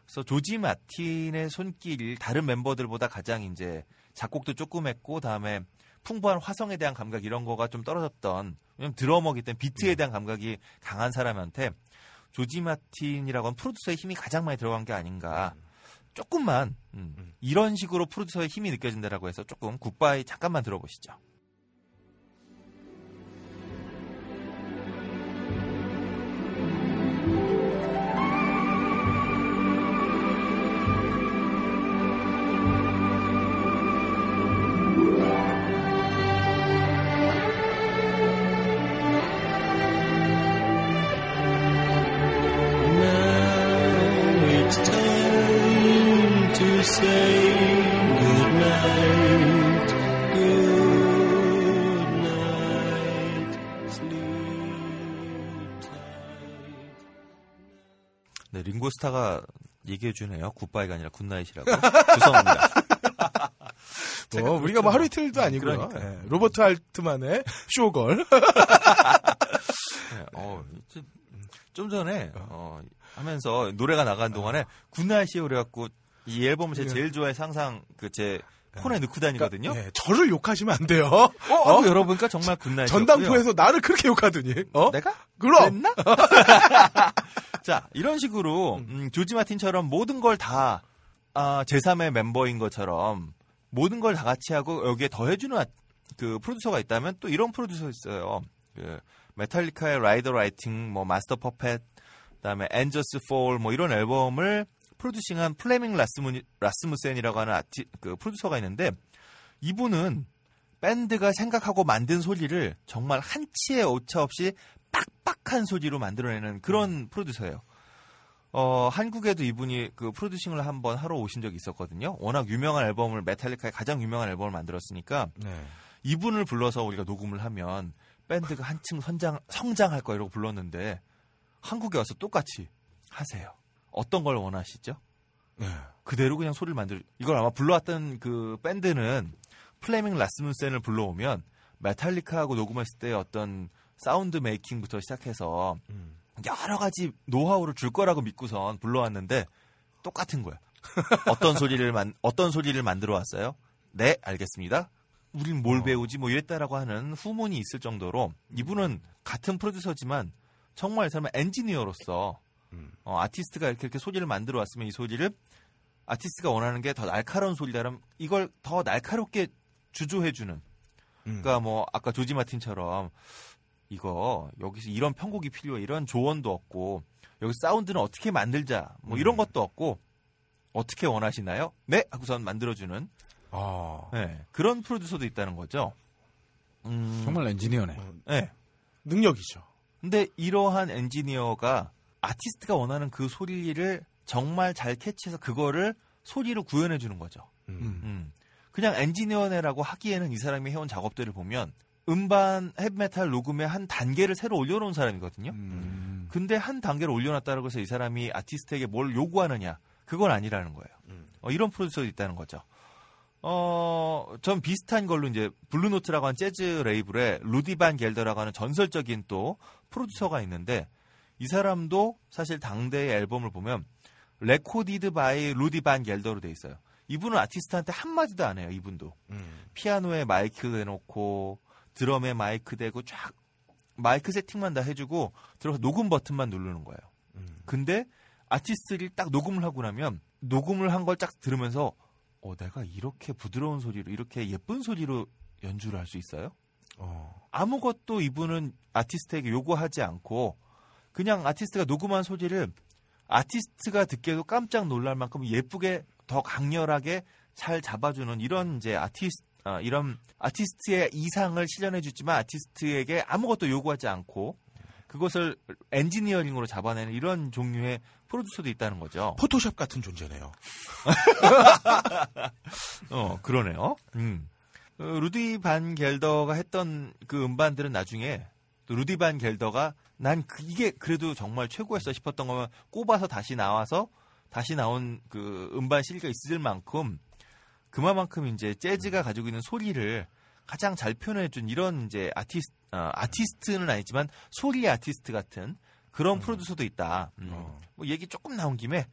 그래서 조지 마틴의 손길 다른 멤버들보다 가장 이제 작곡도 조금 했고 다음에 풍부한 화성에 대한 감각 이런 거가 좀 떨어졌던 왜냐면 드러머기 때문에 비트에 대한 감각이 강한 사람한테 조지 마틴이라고 하는 프로듀서의 힘이 가장 많이 들어간 게 아닌가. 조금만 음, 이런 식으로 프로듀서의 힘이 느껴진다라고 해서 조금 굿바이 잠깐만 들어보시죠. 스타가 얘기해 주네요. 굿바이가 아니라 Good Night이라고. 죄송합니다. 뭐 우리가 뭐 하루 이틀도 아니고요. 그러니까요. 예, 로버트 알트만의 쇼걸. 네, 어, 좀, 좀 전에 어, 하면서 노래가 나간 동안에 Good Night이 그래갖고 이 앨범을 제가 제일 좋아해 항상 그제 폰에 넣고 다니거든요. 예, 저를 욕하시면 안 돼요. 어, 어? 열어보니까 정말 Good Night. 전당포에서 나를 그렇게 욕하더니. 어? 내가? 그럼. 그랬나? 자, 이런 식으로 음, 조지 마틴처럼 모든 걸 다 아, 제3의 멤버인 것처럼 모든 걸 다 같이 하고 여기에 더해주는 아- 그 프로듀서가 있다면 또 이런 프로듀서 있어요. 그 메탈리카의 Ride the Lightning, 뭐 Master Puppet, 그다음에 And Justice for All 뭐 이런 앨범을 producing한 플레밍 라스무 라스무센이라고 하는 아티 그 프로듀서가 있는데 이분은 밴드가 생각하고 만든 소리를 정말 한 치의 오차 없이 빡빡한 소리로 만들어내는 그런 프로듀서예요. 어, 한국에도 이분이 그 producing을 한번 하러 오신 적이 있었거든요. 워낙 유명한 앨범을 메탈리카의 가장 유명한 앨범을 만들었으니까 네. 이분을 불러서 우리가 녹음을 하면 밴드가 한층 선장 성장할 거 이러고 불렀는데 한국에 와서 똑같이 하세요. 어떤 걸 원하시죠? 네. 그대로 그냥 소리를 만들. 이걸 아마 불러왔던 그 밴드는 플레밍 라스무센을 불러오면 메탈리카하고 녹음했을 때 어떤 sound making부터 시작해서 음. 여러 가지 노하우를 줄 거라고 믿고선 불러왔는데 똑같은 거야. 어떤 소리를 만 어떤 소리를 만들어 왔어요? 네, 알겠습니다. 우린 뭘 배우지 뭐 이랬다라고 하는 후문이 있을 정도로 이분은 같은 프로듀서지만 정말 이 사람은 엔지니어로서 음. 어, 아티스트가 이렇게, 이렇게 소리를 만들어 왔으면 이 소리를 아티스트가 원하는 게 더 날카로운 소리라면 이걸 더 날카롭게 주조해주는 음. 그러니까 뭐 아까 조지 마틴처럼 이거 여기서 이런 편곡이 필요해 이런 조언도 없고 여기 사운드는 어떻게 만들자 뭐 이런 것도 없고 어떻게 원하시나요? 네 하고선 만들어주는 아. 네, 그런 프로듀서도 있다는 거죠. 음, 정말 엔지니어네. 네. 능력이죠. 근데 이러한 엔지니어가 아티스트가 원하는 그 소리를 정말 잘 캐치해서 그거를 소리로 구현해 주는 거죠. 음. 음. 그냥 엔지니어네라고 하기에는 이 사람이 해온 작업들을 보면 음반 헤비메탈 녹음의 한 단계를 새로 올려놓은 사람이거든요. 음. 근데 한 단계를 올려놨다고 해서 이 사람이 아티스트에게 뭘 요구하느냐 그건 아니라는 거예요. 어, 이런 프로듀서도 있다는 거죠. 어, 전 비슷한 걸로 이제 블루노트라고 하는 재즈 레이블에 루디 반 겔더라고 하는 전설적인 또 프로듀서가 있는데 이 사람도 사실 당대의 앨범을 보면 Recorded by 루디 반 겔더로 돼 있어요. 이분은 아티스트한테 한마디도 안 해요, 이분도. 음. 피아노에 마이크 대놓고 드럼에 마이크 대고 쫙 마이크 세팅만 다 해주고 들어서 녹음 버튼만 누르는 거예요. 음. 근데 아티스트를 딱 녹음을 하고 나면 녹음을 한 걸 딱 들으면서 어 내가 이렇게 부드러운 소리로 이렇게 예쁜 소리로 연주를 할 수 있어요? 어. 아무것도 이분은 아티스트에게 요구하지 않고 그냥 아티스트가 녹음한 소리를 아티스트가 듣기에도 깜짝 놀랄 만큼 예쁘게 더 강렬하게 잘 잡아주는 이런 이제 아티스트 아, 이런 아티스트의 이상을 실현해 주지만 아티스트에게 아무것도 요구하지 않고 그것을 엔지니어링으로 잡아내는 이런 종류의 프로듀서도 있다는 거죠. 포토샵 같은 존재네요. 어, 그러네요. 음. 어, 루디 반 겔더가 했던 그 음반들은 나중에 또 루디 반 겔더가 난 그- 이게 그래도 정말 최고였어 싶었던 거면 꼽아서 다시 나와서 다시 나온 그 음반 CD가 있을 만큼 그만큼 이제 재즈가 가지고 있는 소리를 가장 잘 표현해준 이런 이제 아티스트, 어, 아티스트는 아니지만 소리 아티스트 같은 그런 프로듀서도 있다. 음. 뭐 얘기 조금 나온 김에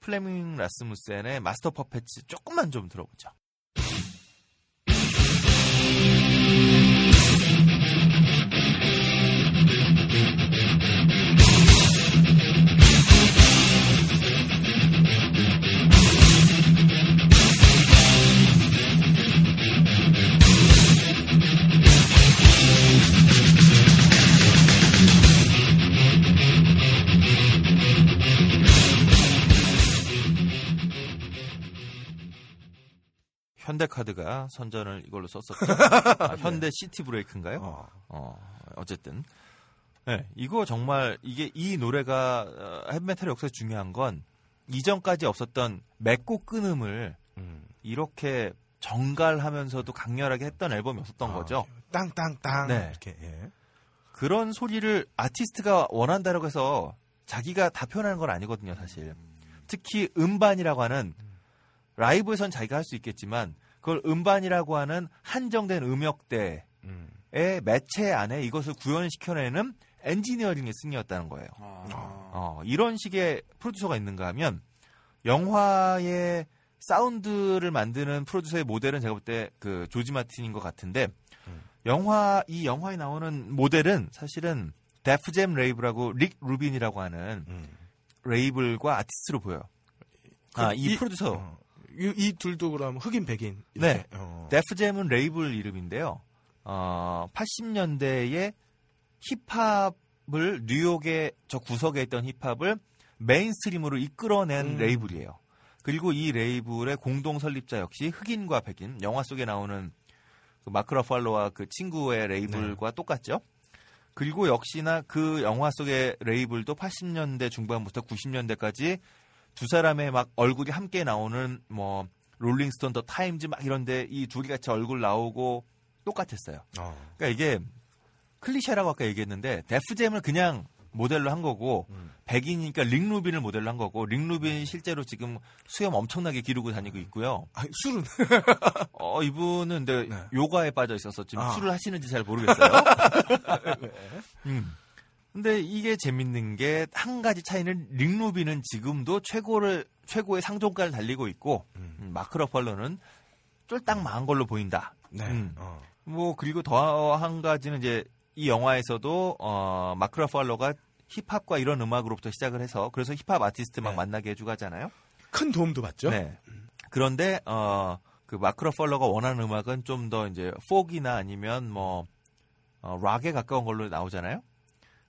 플레밍 라스무센의 Master Puppets 조금만 좀 들어보죠. 현대카드가 선전을 이걸로 썼었죠. 아, 현대 시티 브레이크인가요? 어. 어쨌든. 네, 이거 정말 이게 이 노래가 어, 헤비메탈의 역사에 중요한 건 이전까지 없었던 맺고 끊음을 이렇게 정갈하면서도 강렬하게 했던 앨범이 없었던 거죠. 땅땅땅 네. 이렇게 예. 그런 소리를 아티스트가 원한다라고 해서 자기가 다 표현하는 건 아니거든요, 사실. 특히 음반이라고 하는 라이브에선 자기가 할 수 있겠지만 그걸 음반이라고 하는 한정된 음역대의 매체 안에 이것을 구현시켜내는 엔지니어링의 승리였다는 거예요. 어, 이런 식의 프로듀서가 있는가 하면 영화의 사운드를 만드는 프로듀서의 모델은 제가 볼 때 그 조지 마틴인 것 같은데 영화 이 영화에 나오는 모델은 사실은 데프잼 레이블하고 릭 루빈이라고 하는 레이블과 아티스트로 보여요. 아, 이, 이- 프로듀서. 어, 이, 이 둘도 그럼 흑인 백인 네. 이렇게? 어. 데프잼은 레이블 이름인데요. 어, 80년대에 힙합을 뉴욕의 저 구석에 있던 힙합을 메인스트림으로 이끌어낸 음. 레이블이에요. 그리고 이 레이블의 공동 설립자 역시 흑인과 백인 영화 속에 나오는 그 마크 러팔로와 그 친구의 레이블과 네. 똑같죠. 그리고 역시나 그 영화 속의 레이블도 80년대 중반부터 90년대까지 두 사람의 막 얼굴이 함께 나오는 뭐 롤링스톤 더 타임즈 막 이런데 이 둘이 같이 얼굴 나오고 똑같았어요. 그러니까 이게 클리셰라고 아까 얘기했는데 데프잼을 그냥 모델로 한 거고 백인이니까 릭 루빈을 모델로 한 거고 릭 루빈이 실제로 지금 수염 엄청나게 기르고 다니고 있고요. 술은 어 이분은 근데 요가에 빠져 있어서 지금 아. 술을 하시는지 잘 모르겠어요. 음. 근데 이게 재밌는 게 한 가지 차이는 릭 루빈은 지금도 최고를 최고의 상종가를 달리고 있고 음, 마크 러팔로는 쫄딱 망한 걸로 보인다. 네. 음. 어. 뭐 그리고 더 한 가지는 이제 이 영화에서도 어 마크 러팔로가 힙합과 이런 음악으로부터 시작을 해서 그래서 힙합 아티스트 막 만나게 해주고 하잖아요. 큰 도움도 받죠. 네. 그런데 어 그 마크 러팔로가 원하는 음악은 좀 더 이제 포크나 아니면 뭐 어, 락에 가까운 걸로 나오잖아요.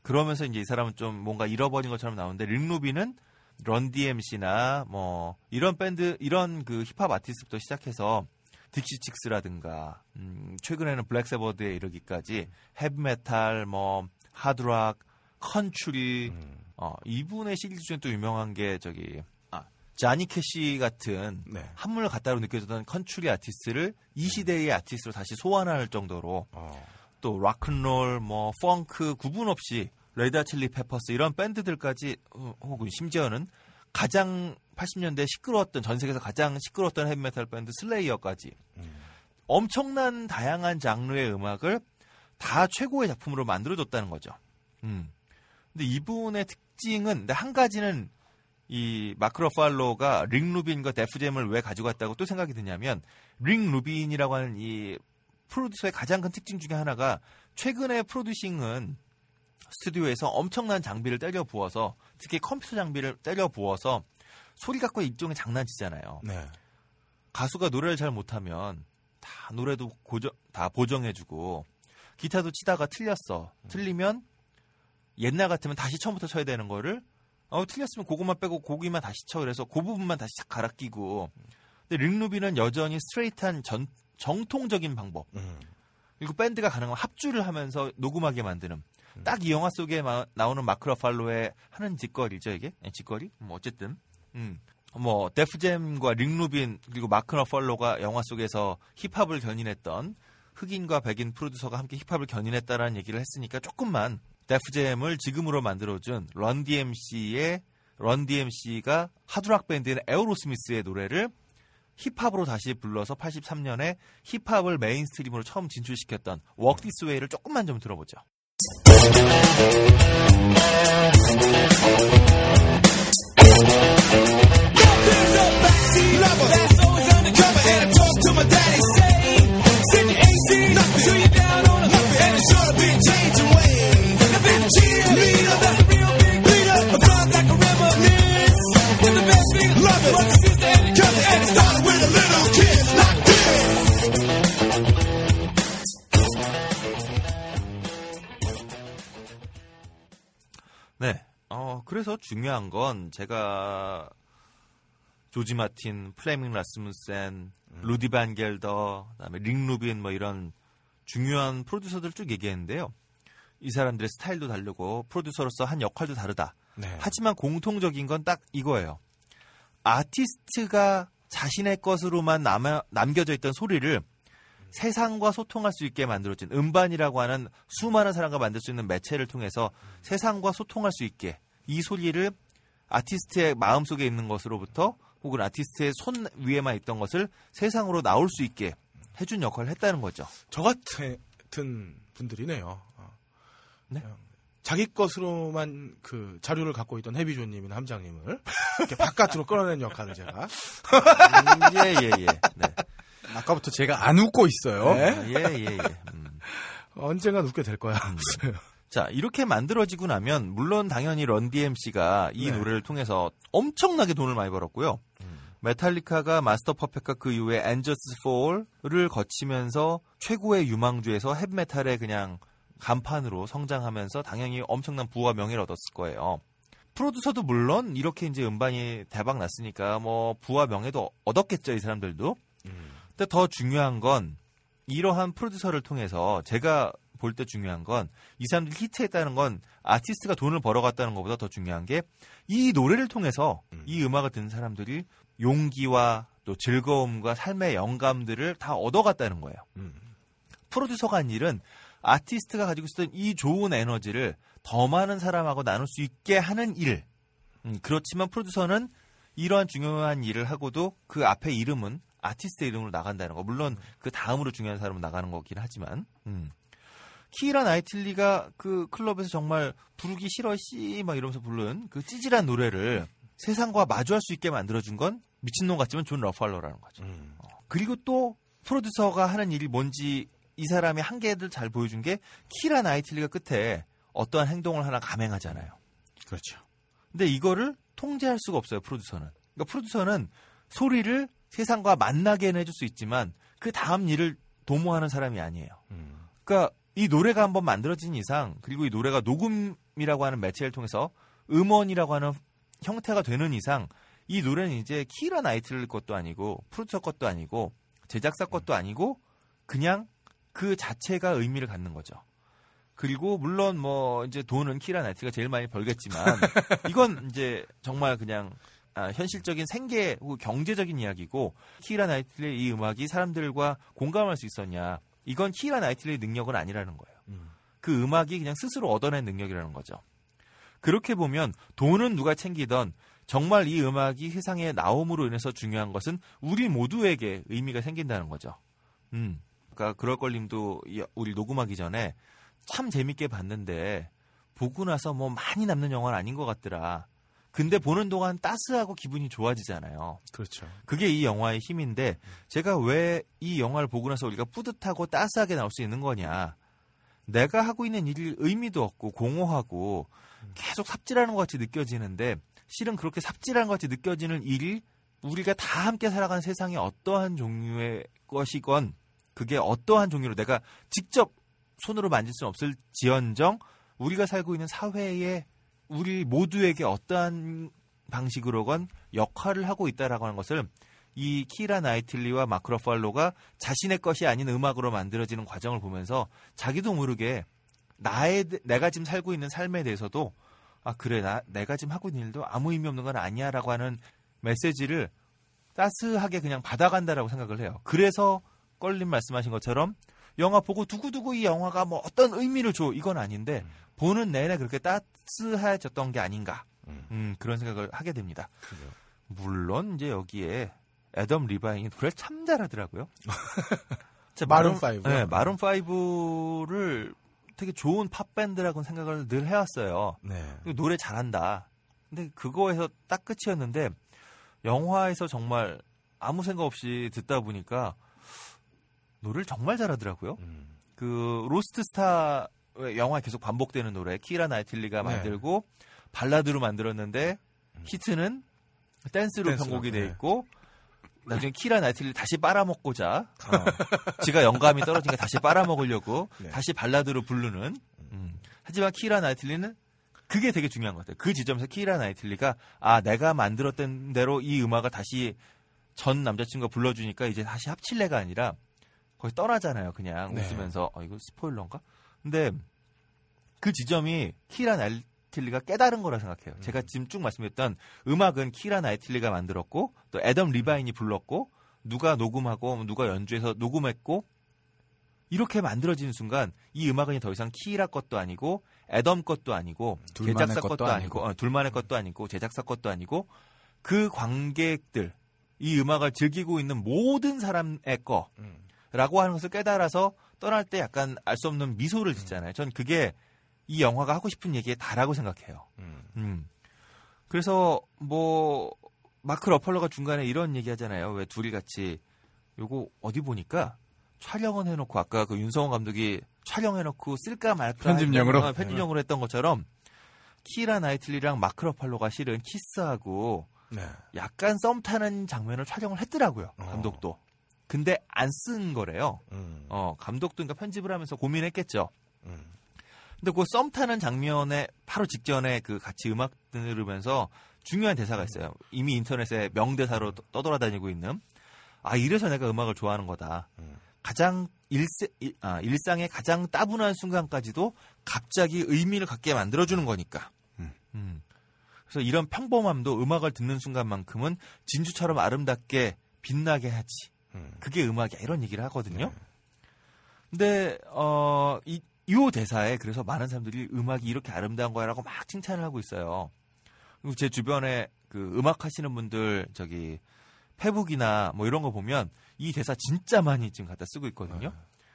그러면서 이제 이 사람은 좀 뭔가 잃어버린 것처럼 나오는데 릭 루빈은 런 DMC나 뭐 이런 밴드 이런 그 힙합 아티스트부터 시작해서 딕시 칙스라든가 음, 최근에는 블랙 사바스에 이르기까지 헤비 메탈 뭐 하드락 컨츄리 어, 이분의 시리즈 중에 또 유명한 게 저기 아, 자니 캐시 같은 네. 한물 갔다로 느껴졌던 컨츄리 아티스트를 이 시대의 아티스트로 다시 소환할 정도로 어. 또 락큰롤 뭐 펑크 구분 없이 레드 칠리 페퍼스 이런 밴드들까지 어, 혹은 심지어는 가장 80년대 시끄러웠던 전 세계에서 가장 시끄러웠던 헤비메탈 밴드 슬레이어까지 엄청난 다양한 장르의 음악을 다 최고의 작품으로 만들어줬다는 거죠. 음. 근데 이분의 특징은 근데 한 가지는 이 마크 러팔로가 릭 루빈과 데프잼을 왜 가지고 왔다고 또 생각이 드냐면 릭 루빈이라고 하는 이 프로듀서의 가장 큰 특징 중에 하나가 최근에 프로듀싱은 스튜디오에서 엄청난 장비를 때려 부어서 특히 컴퓨터 장비를 때려 부어서 소리 갖고 일종의 장난치잖아요. 네. 가수가 노래를 잘 못하면 다 노래도 고정 다 보정해주고 기타도 치다가 틀렸어. 틀리면 옛날 같으면 다시 처음부터 쳐야 되는 거를 어 틀렸으면 그것만 빼고 고기만 다시 쳐. 그래서 그 부분만 다시 싹 갈아 끼고. 근데 링루비는 여전히 스트레이트한 전, 정통적인 방법. 그리고 밴드가 가능한 합주를 하면서 녹음하게 만드는. 딱이 영화 속에 마- 나오는 마크 러팔로의 하는 짓거리죠 이게? 예, 짓거리? 뭐 어쨌든. 음. 뭐 데프잼과 릭 루빈 그리고 마크 러팔로가 영화 속에서 힙합을 견인했던 흑인과 백인 프로듀서가 함께 힙합을 견인했다라는 얘기를 했으니까 조금만 데프잼을 지금으로 만들어준 런 DMC의 런 DMC가 하드락 밴드인 에어로스미스의 노래를 힙합으로 다시 불러서 83년에 힙합을 mainstream으로 처음 진출시켰던 Walk This Way를 조금만 좀 들어보죠. 그래서 중요한 건 제가 조지 마틴, 플레밍 라스무센, 루디 반 겔더, 그다음에 릭 루빈 뭐 이런 중요한 프로듀서들 쭉 얘기했는데요. 이 사람들의 스타일도 다르고 프로듀서로서 한 역할도 다르다. 네. 하지만 공통적인 건 딱 이거예요. 아티스트가 자신의 것으로만 남아, 남겨져 있던 소리를 세상과 소통할 수 있게 만들어진 음반이라고 하는 수많은 사람과 만들 수 있는 매체를 통해서 세상과 소통할 수 있게 이 소리를 아티스트의 마음속에 있는 것으로부터 혹은 아티스트의 손 위에만 있던 것을 세상으로 나올 수 있게 해준 역할을 했다는 거죠. 저 같은 분들이네요. 어. 네? 그냥 자기 것으로만 그 자료를 갖고 있던 해비조님이나 함장님을 이렇게 바깥으로 끌어낸 역할을 제가 예예예. 예, 예. 네. 아까부터 제가 안 웃고 있어요. 네. 예 예 예. 음. 언젠간 웃게 될 거야. 자, 이렇게 만들어지고 나면 물론 당연히 런 DMC가 이 네. 노래를 통해서 엄청나게 돈을 많이 벌었고요. 메탈리카가 Master of Puppets가 그 이후에 엔저스 폴을 거치면서 최고의 유망주에서 헤비메탈의 그냥 간판으로 성장하면서 당연히 엄청난 부와 명예를 얻었을 거예요. 프로듀서도 물론 이렇게 이제 음반이 대박 났으니까 뭐 부와 명예도 얻었겠죠, 이 사람들도. 근데 더 중요한 건 이러한 프로듀서를 통해서 제가 볼 때 중요한 건 이 사람들이 히트했다는 건 아티스트가 돈을 벌어갔다는 것보다 더 중요한 게 이 노래를 통해서 이 음악을 듣는 사람들이 용기와 또 즐거움과 삶의 영감들을 다 얻어갔다는 거예요. 프로듀서가 한 일은 아티스트가 가지고 있었던 이 좋은 에너지를 더 많은 사람하고 나눌 수 있게 하는 일. 음, 그렇지만 프로듀서는 이러한 중요한 일을 하고도 그 앞에 이름은 아티스트 이름으로 나간다는 거. 물론 그 다음으로 중요한 사람은 나가는 거긴 하지만. 음. 키라 나이틀리가 그 클럽에서 정말 부르기 싫어 씨막 이러면서 부른 그 찌질한 노래를 세상과 마주할 수 있게 만들어준 건 미친놈 같지만 존 러팔러라는 거죠. 어. 그리고 또 프로듀서가 하는 일이 뭔지 이 사람이 한계를 잘 보여준 게 키라 나이틀리가 끝에 어떠한 행동을 하나 감행하잖아요. 그렇죠. 근데 이거를 통제할 수가 없어요, 프로듀서는. 그러니까 프로듀서는 소리를 세상과 만나게 해줄 수 있지만 그 다음 일을 도모하는 사람이 아니에요. 그러니까 이 노래가 한번 만들어진 이상 그리고 이 노래가 녹음이라고 하는 매체를 통해서 음원이라고 하는 형태가 되는 이상 이 노래는 이제 키라 나이틀 것도 아니고 프로듀서 것도 아니고 제작사 것도 아니고 그냥 그 자체가 의미를 갖는 거죠. 그리고 물론 뭐 이제 돈은 키라 나이트가 제일 많이 벌겠지만 이건 이제 정말 그냥 아, 현실적인 생계 혹은 경제적인 이야기고 키라 나이틀의 이 음악이 사람들과 공감할 수 있었냐 이건 키라 나이틀의 능력은 아니라는 거예요. 그 음악이 그냥 스스로 얻어낸 능력이라는 거죠. 그렇게 보면 돈은 누가 챙기던 정말 이 음악이 세상에 나옴으로 인해서 중요한 것은 우리 모두에게 의미가 생긴다는 거죠. 음. 그러니까 그럴 걸님도 이- 우리 녹음하기 전에 참 재밌게 봤는데 보고 나서 뭐 많이 남는 영화는 아닌 것 같더라. 근데 보는 동안 따스하고 기분이 좋아지잖아요. 그렇죠. 그게 이 영화의 힘인데 제가 왜 이 영화를 보고 나서 우리가 뿌듯하고 따스하게 나올 수 있는 거냐. 내가 하고 있는 일이 의미도 없고 공허하고 계속 삽질하는 것 같이 느껴지는데 실은 그렇게 삽질하는 것 같이 느껴지는 일이 우리가 다 함께 살아가는 세상의 어떠한 종류의 것이건 그게 어떠한 종류로 내가 직접 손으로 만질 수는 없을 지언정 우리가 살고 있는 사회에 우리 모두에게 어떠한 방식으로건 역할을 하고 있다라고 하는 것을 이 키라 나이틀리와 마크 러팔로가 자신의 것이 아닌 음악으로 만들어지는 과정을 보면서 자기도 모르게 나의 내가 지금 살고 있는 삶에 대해서도 아 그래 나 내가 지금 하고 있는 일도 아무 의미 없는 건 아니야라고 하는 메시지를 따스하게 그냥 받아간다라고 생각을 해요. 그래서 껄림 말씀하신 것처럼 영화 보고 두고두고 이 영화가 뭐 어떤 의미를 줘 이건 아닌데 보는 내내 그렇게 따스해졌던 게 아닌가 음, 그런 생각을 하게 됩니다. 물론 이제 여기에 애덤 리바인이 노래 참 잘하더라고요. 마룬 파이브요? 네, 마룬 5를 되게 좋은 팝 밴드라고 생각을 늘 해왔어요. 네. 노래 잘한다. 근데 그거에서 딱 끝이었는데 영화에서 정말 아무 생각 없이 듣다 보니까 노래를 정말 잘하더라고요. 음. 그 Lost Star 영화에 계속 반복되는 노래 키라 나이틀리가 네. 만들고 발라드로 만들었는데 히트는 댄스로 댄스로, 편곡이 돼 네. 있고 나중에 키라 나이틀리 다시 빨아먹고자 어, 지가 영감이 떨어지니까 다시 빨아먹으려고 네. 다시 발라드로 부르는 음. 하지만 키라 나이틀리는 그게 되게 중요한 것 같아요. 그 지점에서 키라 나이틀리가 아 내가 만들었던 대로 이 음악을 다시 전 남자친구가 불러주니까 이제 다시 합칠래가 아니라 거의 떠나잖아요. 그냥 네. 웃으면서 어 이거 스포일러인가? 근데 그 지점이 키라 나이틀리가 깨달은 거라 생각해요. 제가 지금 쭉 말씀드렸던 음악은 키라 나이틀리가 만들었고 또 애덤 리바인이 불렀고 누가 녹음하고 누가 연주해서 녹음했고 이렇게 만들어지는 순간 이 음악은 더 이상 키라 것도 아니고 애덤 것도 아니고 제작사 것도 것도 아니고 아니고. 어, 둘만의 것도 아니고 제작사 것도 아니고 그 관객들 이 음악을 즐기고 있는 모든 사람의 거 라고 하는 것을 깨달아서 떠날 때 약간 알 수 없는 미소를 짓잖아요. 전 그게 이 영화가 하고 싶은 얘기에 다라고 생각해요. 음. 그래서 뭐 마크 러펄러가 중간에 이런 얘기 하잖아요. 왜 둘이 같이 요거 어디 보니까 촬영은 해놓고 아까 그 윤성원 감독이 촬영해놓고 쓸까 말까 편집용으로? 편집용으로 했던 것처럼 키라 나이틀리랑 마크 러펄러가 실은 키스하고 네. 약간 썸 타는 장면을 촬영을 했더라고요. 어. 감독도. 근데 안 쓴 거래요. 음. 어, 감독도 그러니까 편집을 하면서 고민했겠죠. 음. 근데 그 썸 타는 장면에 바로 직전에 그 같이 음악 들으면서 중요한 대사가 있어요. 이미 인터넷에 명대사로 떠- 떠돌아다니고 있는 아 이래서 내가 음악을 좋아하는 거다. 음. 가장 일세, 일, 아, 일상의 가장 따분한 순간까지도 갑자기 의미를 갖게 만들어주는 거니까. 음. 음. 그래서 이런 평범함도 음악을 듣는 순간만큼은 진주처럼 아름답게 빛나게 하지. 음. 그게 음악이야. 이런 얘기를 하거든요. 네. 근데 어, 이, 이 대사에 그래서 많은 사람들이 음악이 이렇게 아름다운 거야라고 막 칭찬을 하고 있어요. 그리고 제 주변에 그 음악 하시는 분들 저기 페북이나 뭐 이런 거 보면 이 대사 진짜 많이 지금 갖다 쓰고 있거든요.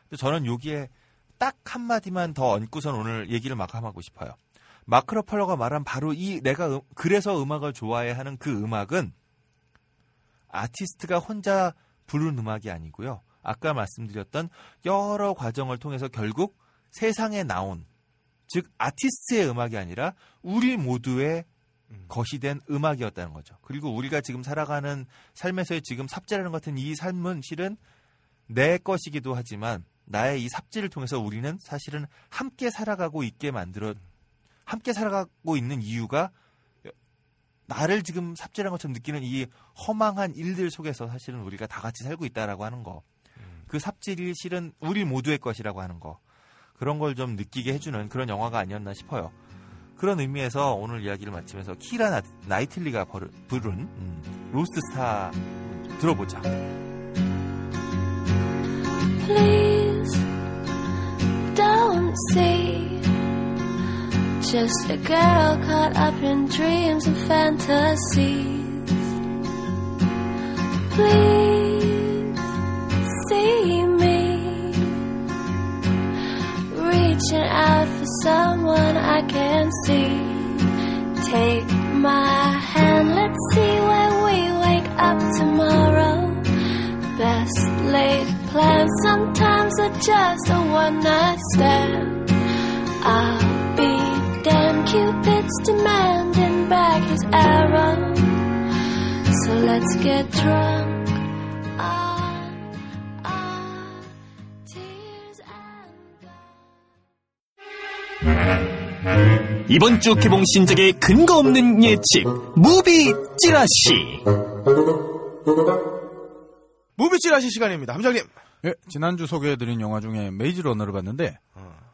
근데 저는 여기에 딱 한마디만 더 얹고선 오늘 얘기를 마감하고 싶어요. 마크 러펄러가 말한 바로 이 내가 음- 그래서 음악을 좋아해 하는 그 음악은 아티스트가 혼자 부른 음악이 아니고요. 아까 말씀드렸던 여러 과정을 통해서 결국 세상에 나온 즉 아티스트의 음악이 아니라 우리 모두의 것이 된 음악이었다는 거죠. 그리고 우리가 지금 살아가는 삶에서의 지금 삽질하는 것 같은 이 삶은 실은 내 것이기도 하지만 나의 이 삽질을 통해서 우리는 사실은 함께 살아가고 있게 만들어 함께 살아가고 있는 이유가 나를 지금 삽질한 것처럼 느끼는 이 허망한 일들 속에서 사실은 우리가 다 같이 살고 있다라고 하는 거. 그 삽질이 실은 우리 모두의 것이라고 하는 거. 그런 걸 좀 느끼게 해주는 그런 영화가 아니었나 싶어요. 그런 의미에서 오늘 이야기를 마치면서 키라 나, 나이틀리가 버르- 부른 음, Lost Star 들어보자. Please don't see just a girl caught up in dreams and fantasies. Please see me reaching out for someone I can see. Take my hand, let's see where we wake up tomorrow. Best laid plans sometimes are just a one night stand. I'll be Cupid's demanding back his arrow. So let's get drunk on our tears and 이번 주 개봉 신작의 근거 없는 예측 무비 찌라시 무비 찌라시 시간입니다. 함장님. 예, 지난주 소개해드린 영화 중에 메이즈 러너를 봤는데,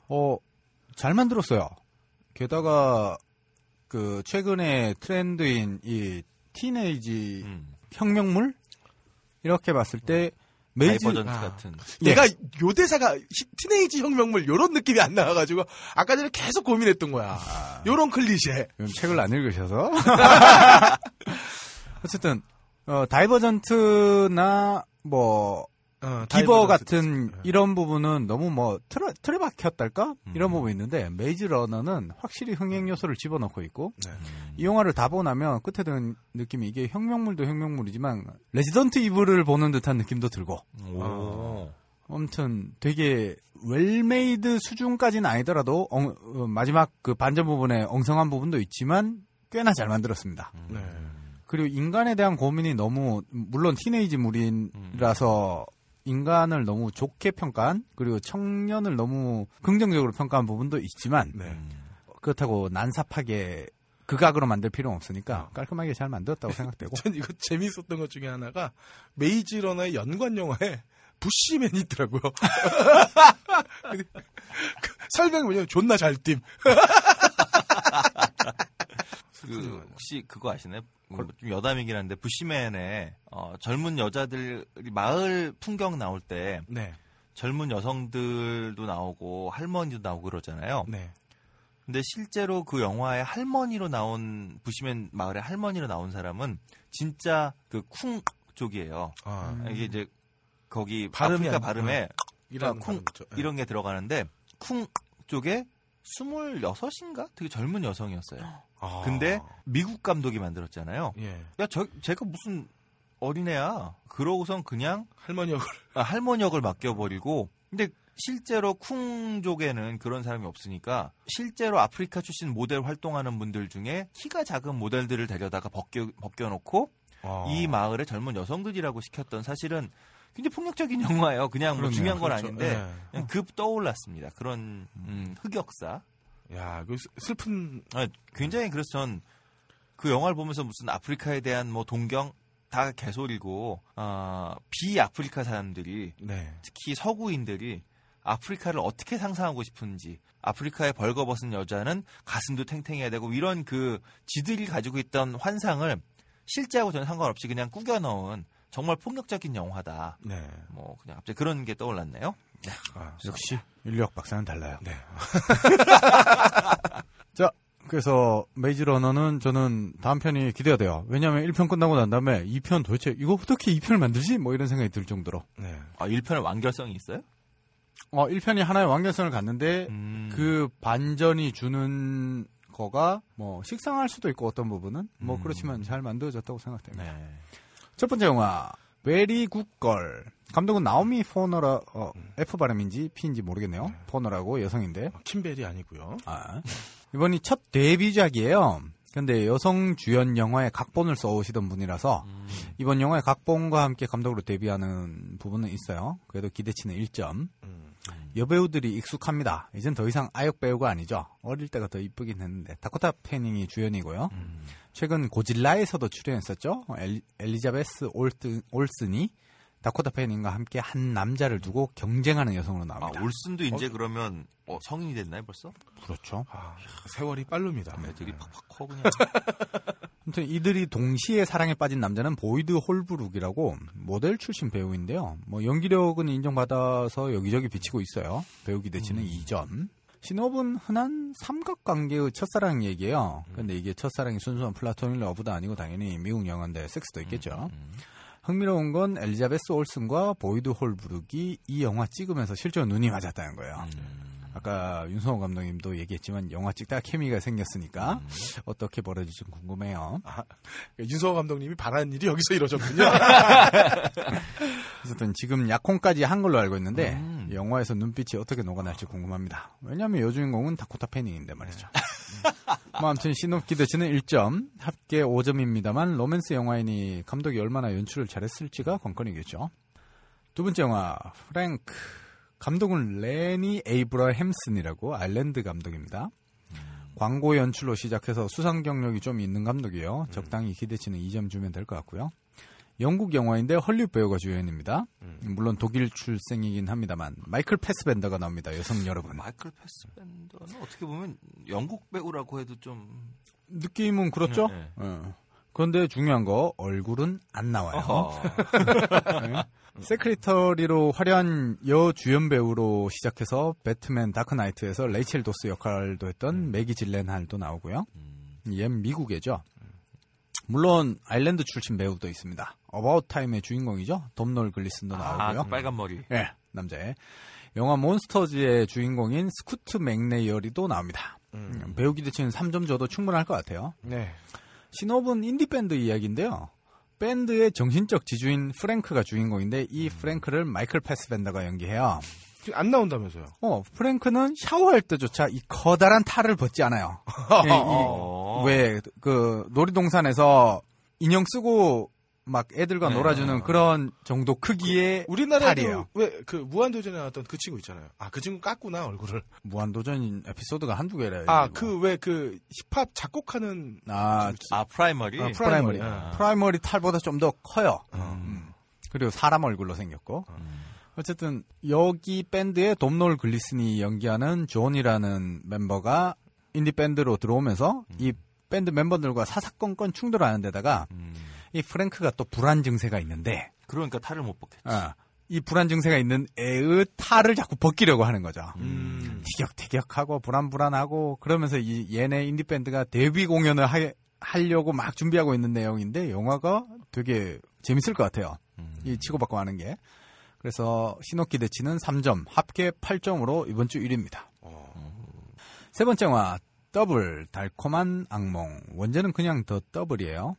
어, 잘 만들었어요. 게다가, 그, 최근에 트렌드인 이 teenage 음. 혁명물? 이렇게 봤을 때, 메이즈. 다이버전트 아. 같은. 내가 요 대사가 히- teenage 혁명물 요런 느낌이 안 나와가지고 아까 전에 계속 고민했던 거야. 요런 클리셰. 음, 책을 안 읽으셔서. 어쨌든, 어, 다이버전트나 뭐 어, 기버 다이버전트 같은 이런 부분은 너무 뭐 틀어 틀에 박혔달까 이런 부분이 있는데 메이즈 러너는 확실히 흥행 요소를 집어넣고 있고 네. 이 영화를 다 보고 나면 끝에 드는 느낌이 이게 혁명물도 혁명물이지만 레지던트 이블을 보는 듯한 느낌도 들고 오. 아무튼 되게 well-made 수준까지는 아니더라도 엉- 어, 마지막 그 반전 부분에 엉성한 부분도 있지만 꽤나 잘 만들었습니다. 네. 그리고 인간에 대한 고민이 너무 물론 teenage 물이라서 인간을 너무 좋게 평가한 그리고 청년을 너무 긍정적으로 평가한 부분도 있지만 네. 그렇다고 난삽하게 극악으로 만들 필요는 없으니까 깔끔하게 잘 만들었다고 생각되고 전 이거 재미있었던 것 중에 하나가 메이지 러너의 연관 영화에 부시맨이 있더라고요. 그 설명이 뭐냐면 존나 잘 뛴. 그 혹시 그거 아시나요? 뭐좀 여담이긴 한데 부시맨에 어, 젊은 여자들이 마을 풍경 나올 때 네. 젊은 여성들도 나오고 할머니도 나오고 그러잖아요. 네. 근데 실제로 그 영화에 할머니로 나온 부시맨 마을의 할머니로 나온 사람은 진짜 그 쿵 쪽이에요. 아. 이게 이제 거기 발음이 아프리카 안- 발음에 어, 이라는 쿵. 예. 이런 게 들어가는데 쿵 쪽에 26인가? 되게 젊은 여성이었어요. 아. 근데 미국 감독이 만들었잖아요. 예. 야, 저 제가 무슨 어린애야. 그러고선 그냥 할머니 역을 아, 할머니 역을 맡겨버리고 근데 실제로 쿵족에는 그런 사람이 없으니까 실제로 아프리카 출신 모델 활동하는 분들 중에 키가 작은 모델들을 데려다가 벗겨, 벗겨놓고 아. 이 마을의 젊은 여성들이라고 시켰던 사실은 굉장히 폭력적인 영화예요. 그냥 뭐 그렇네요. 중요한 건 그렇죠. 아닌데 네. 그냥 급 떠올랐습니다. 그런 음, 흑역사. 야, 그 슬- 슬픈 아, 굉장히 그래서 전 그 영화를 보면서 무슨 아프리카에 대한 뭐 동경 다 개소리고 아, 비아프리카 사람들이 네. 특히 서구인들이 아프리카를 어떻게 상상하고 싶은지 아프리카에 벌거벗은 여자는 가슴도 탱탱해야 되고 이런 그 지들이 가지고 있던 환상을 실제하고 전혀 상관없이 그냥 꾸겨 넣은 정말 폭력적인 영화다. 네. 뭐 그냥 갑자기 그런 게 떠올랐네요. 네. 아, 역시 인류학 박사는 달라요. 네. 자, 그래서 메이즈 러너는 저는 다음 편이 기대가 돼요. 왜냐하면 1편 끝나고 난 다음에 2편 도대체 이거 어떻게 2편을 만들지? 뭐 이런 생각이 들 정도로. 네. 아, 1편에 완결성이 있어요? 어, 1편이 하나의 완결성을 갖는데 음. 그 반전이 주는 거가 뭐 식상할 수도 있고 어떤 부분은 뭐 그렇지만 잘 만들어졌다고 생각됩니다. 네. 첫 번째 영화 베리 굿걸 감독은 나오미 포너라 어, F 발음인지 P인지 모르겠네요. 포너라고 여성인데 킴벨이 아니고요. 아, 이번이 첫 데뷔작이에요. 근데 여성 주연 영화에 각본을 써오시던 분이라서 이번 영화의 각본과 함께 감독으로 데뷔하는 부분은 있어요. 그래도 기대치는 1점. 여배우들이 익숙합니다. 이젠 더 이상 아역 배우가 아니죠. 어릴 때가 더 이쁘긴 했는데 다코타 패닝이 주연이고요. 최근 고질라에서도 출연했었죠. 엘, 엘리자베스 올트, 올슨이 다코타 패닝과 함께 한 남자를 두고 경쟁하는 여성으로 아, 나옵니다. 올슨도 이제 그러면 어, 성인이 됐나요 벌써? 그렇죠. 아, 세월이 빠릅니다. 애들이 팍팍 커 그냥. 아무튼 이들이 동시에 사랑에 빠진 남자는 보이드 홀브룩이라고 모델 출신 배우인데요. 뭐 연기력은 인정받아서 여기저기 비치고 있어요. 배우 기 대치는 2점. 시놉은 흔한 삼각관계의 첫사랑 얘기예요. 근데 이게 첫사랑이 순수한 플라토닉 러브도 아니고 당연히 미국 영화인데 섹스도 있겠죠. 흥미로운 건 엘리자베스 올슨과 보이드 홀브룩이 이 영화 찍으면서 실제로 눈이 맞았다는 거예요. 아까 윤성호 감독님도 얘기했지만 영화 찍다가 케미가 생겼으니까 어떻게 벌어질지 궁금해요. 윤성호 감독님이 바라는 일이 여기서 이루어졌군요. 어쨌든 지금 약혼까지 한 걸로 알고 있는데 음. 영화에서 눈빛이 어떻게 녹아날지 궁금합니다. 왜냐하면 여주인공은 다코타 패닝인데 말이죠. 뭐 아무튼 시놉 기대치는 1점, 합계 5점입니다만 로맨스 영화이니 감독이 얼마나 연출을 잘했을지가 관건이겠죠. 두 번째 영화 프랭크 감독은 레니 에이브라햄슨이라고 아일랜드 감독입니다. 광고 연출로 시작해서 수상 경력이 좀 있는 감독이에요. 적당히 기대치는 2점 주면 될 것 같고요. 영국 영화인데 헐리우드 배우가 주연입니다. 물론 독일 출생이긴 합니다만 마이클 패스벤더가 나옵니다. 여성 여러분. 마이클 패스벤더는 어떻게 보면 영국 배우라고 해도 좀 느낌은 그렇죠. 네, 어. 그런데 중요한 거 얼굴은 안 나와요. 네. 세크리터리로 화려한 여 주연 배우로 시작해서 배트맨 다크나이트에서 레이첼 도스 역할도 했던 매기 질렌할도 나오고요. 얘 미국애죠. 물론 아일랜드 출신 배우도 있습니다. 어바웃 타임의 주인공이죠. 돔놀 글리슨도 아, 나오고요. 그 빨간 머리. 예, 남자애. 영화 몬스터즈의 주인공인 스쿠트 맥네이어리도 나옵니다. 음, 배우 기대치는 3점 줘도 충분할 것 같아요. 네. 시놉은 인디밴드 이야기인데요. 밴드의 정신적 지주인 프랭크가 주인공인데 음. 이 프랭크를 마이클 패스밴더가 연기해요. 안 나온다면서요? 어, 프랭크는 샤워할 때조차 이 커다란 탈을 벗지 않아요. 왜, 그, 놀이동산에서 인형 쓰고 막 애들과 네. 놀아주는 그런 정도 크기의 우리나라에도 탈이에요. 왜그 무한도전에 나왔던 그 친구 있잖아요. 아 그 친구 깠구나 얼굴을. 무한도전 에피소드가 한두 개래요. 아그 왜 그 힙합 작곡하는 아, 아 프라이머리. 아, 프라이머리. 아. 프라이머리 탈보다 좀 더 커요. 음. 그리고 사람 얼굴로 생겼고. 어쨌든 여기 밴드의 돔놀 글리슨이 연기하는 존이라는 멤버가 인디 밴드로 들어오면서 이 밴드 멤버들과 사사건건 충돌하는 데다가 이 프랭크가 또 불안 증세가 있는데 그러니까 탈을 못 벗겠지. 어, 이 불안 증세가 있는 애의 탈을 자꾸 벗기려고 하는 거죠. 음. 티격태격하고 불안불안하고 그러면서 이 얘네 인디 밴드가 데뷔 공연을 하, 하려고 막 준비하고 있는 내용인데 영화가 되게 재밌을 것 같아요. 이 치고받고 하는 게. 그래서 신호 기대치는 3점, 합계 8점으로 이번 주 1위입니다. 세 번째 영화 더블 달콤한 악몽. 원제는 그냥 The Double이에요.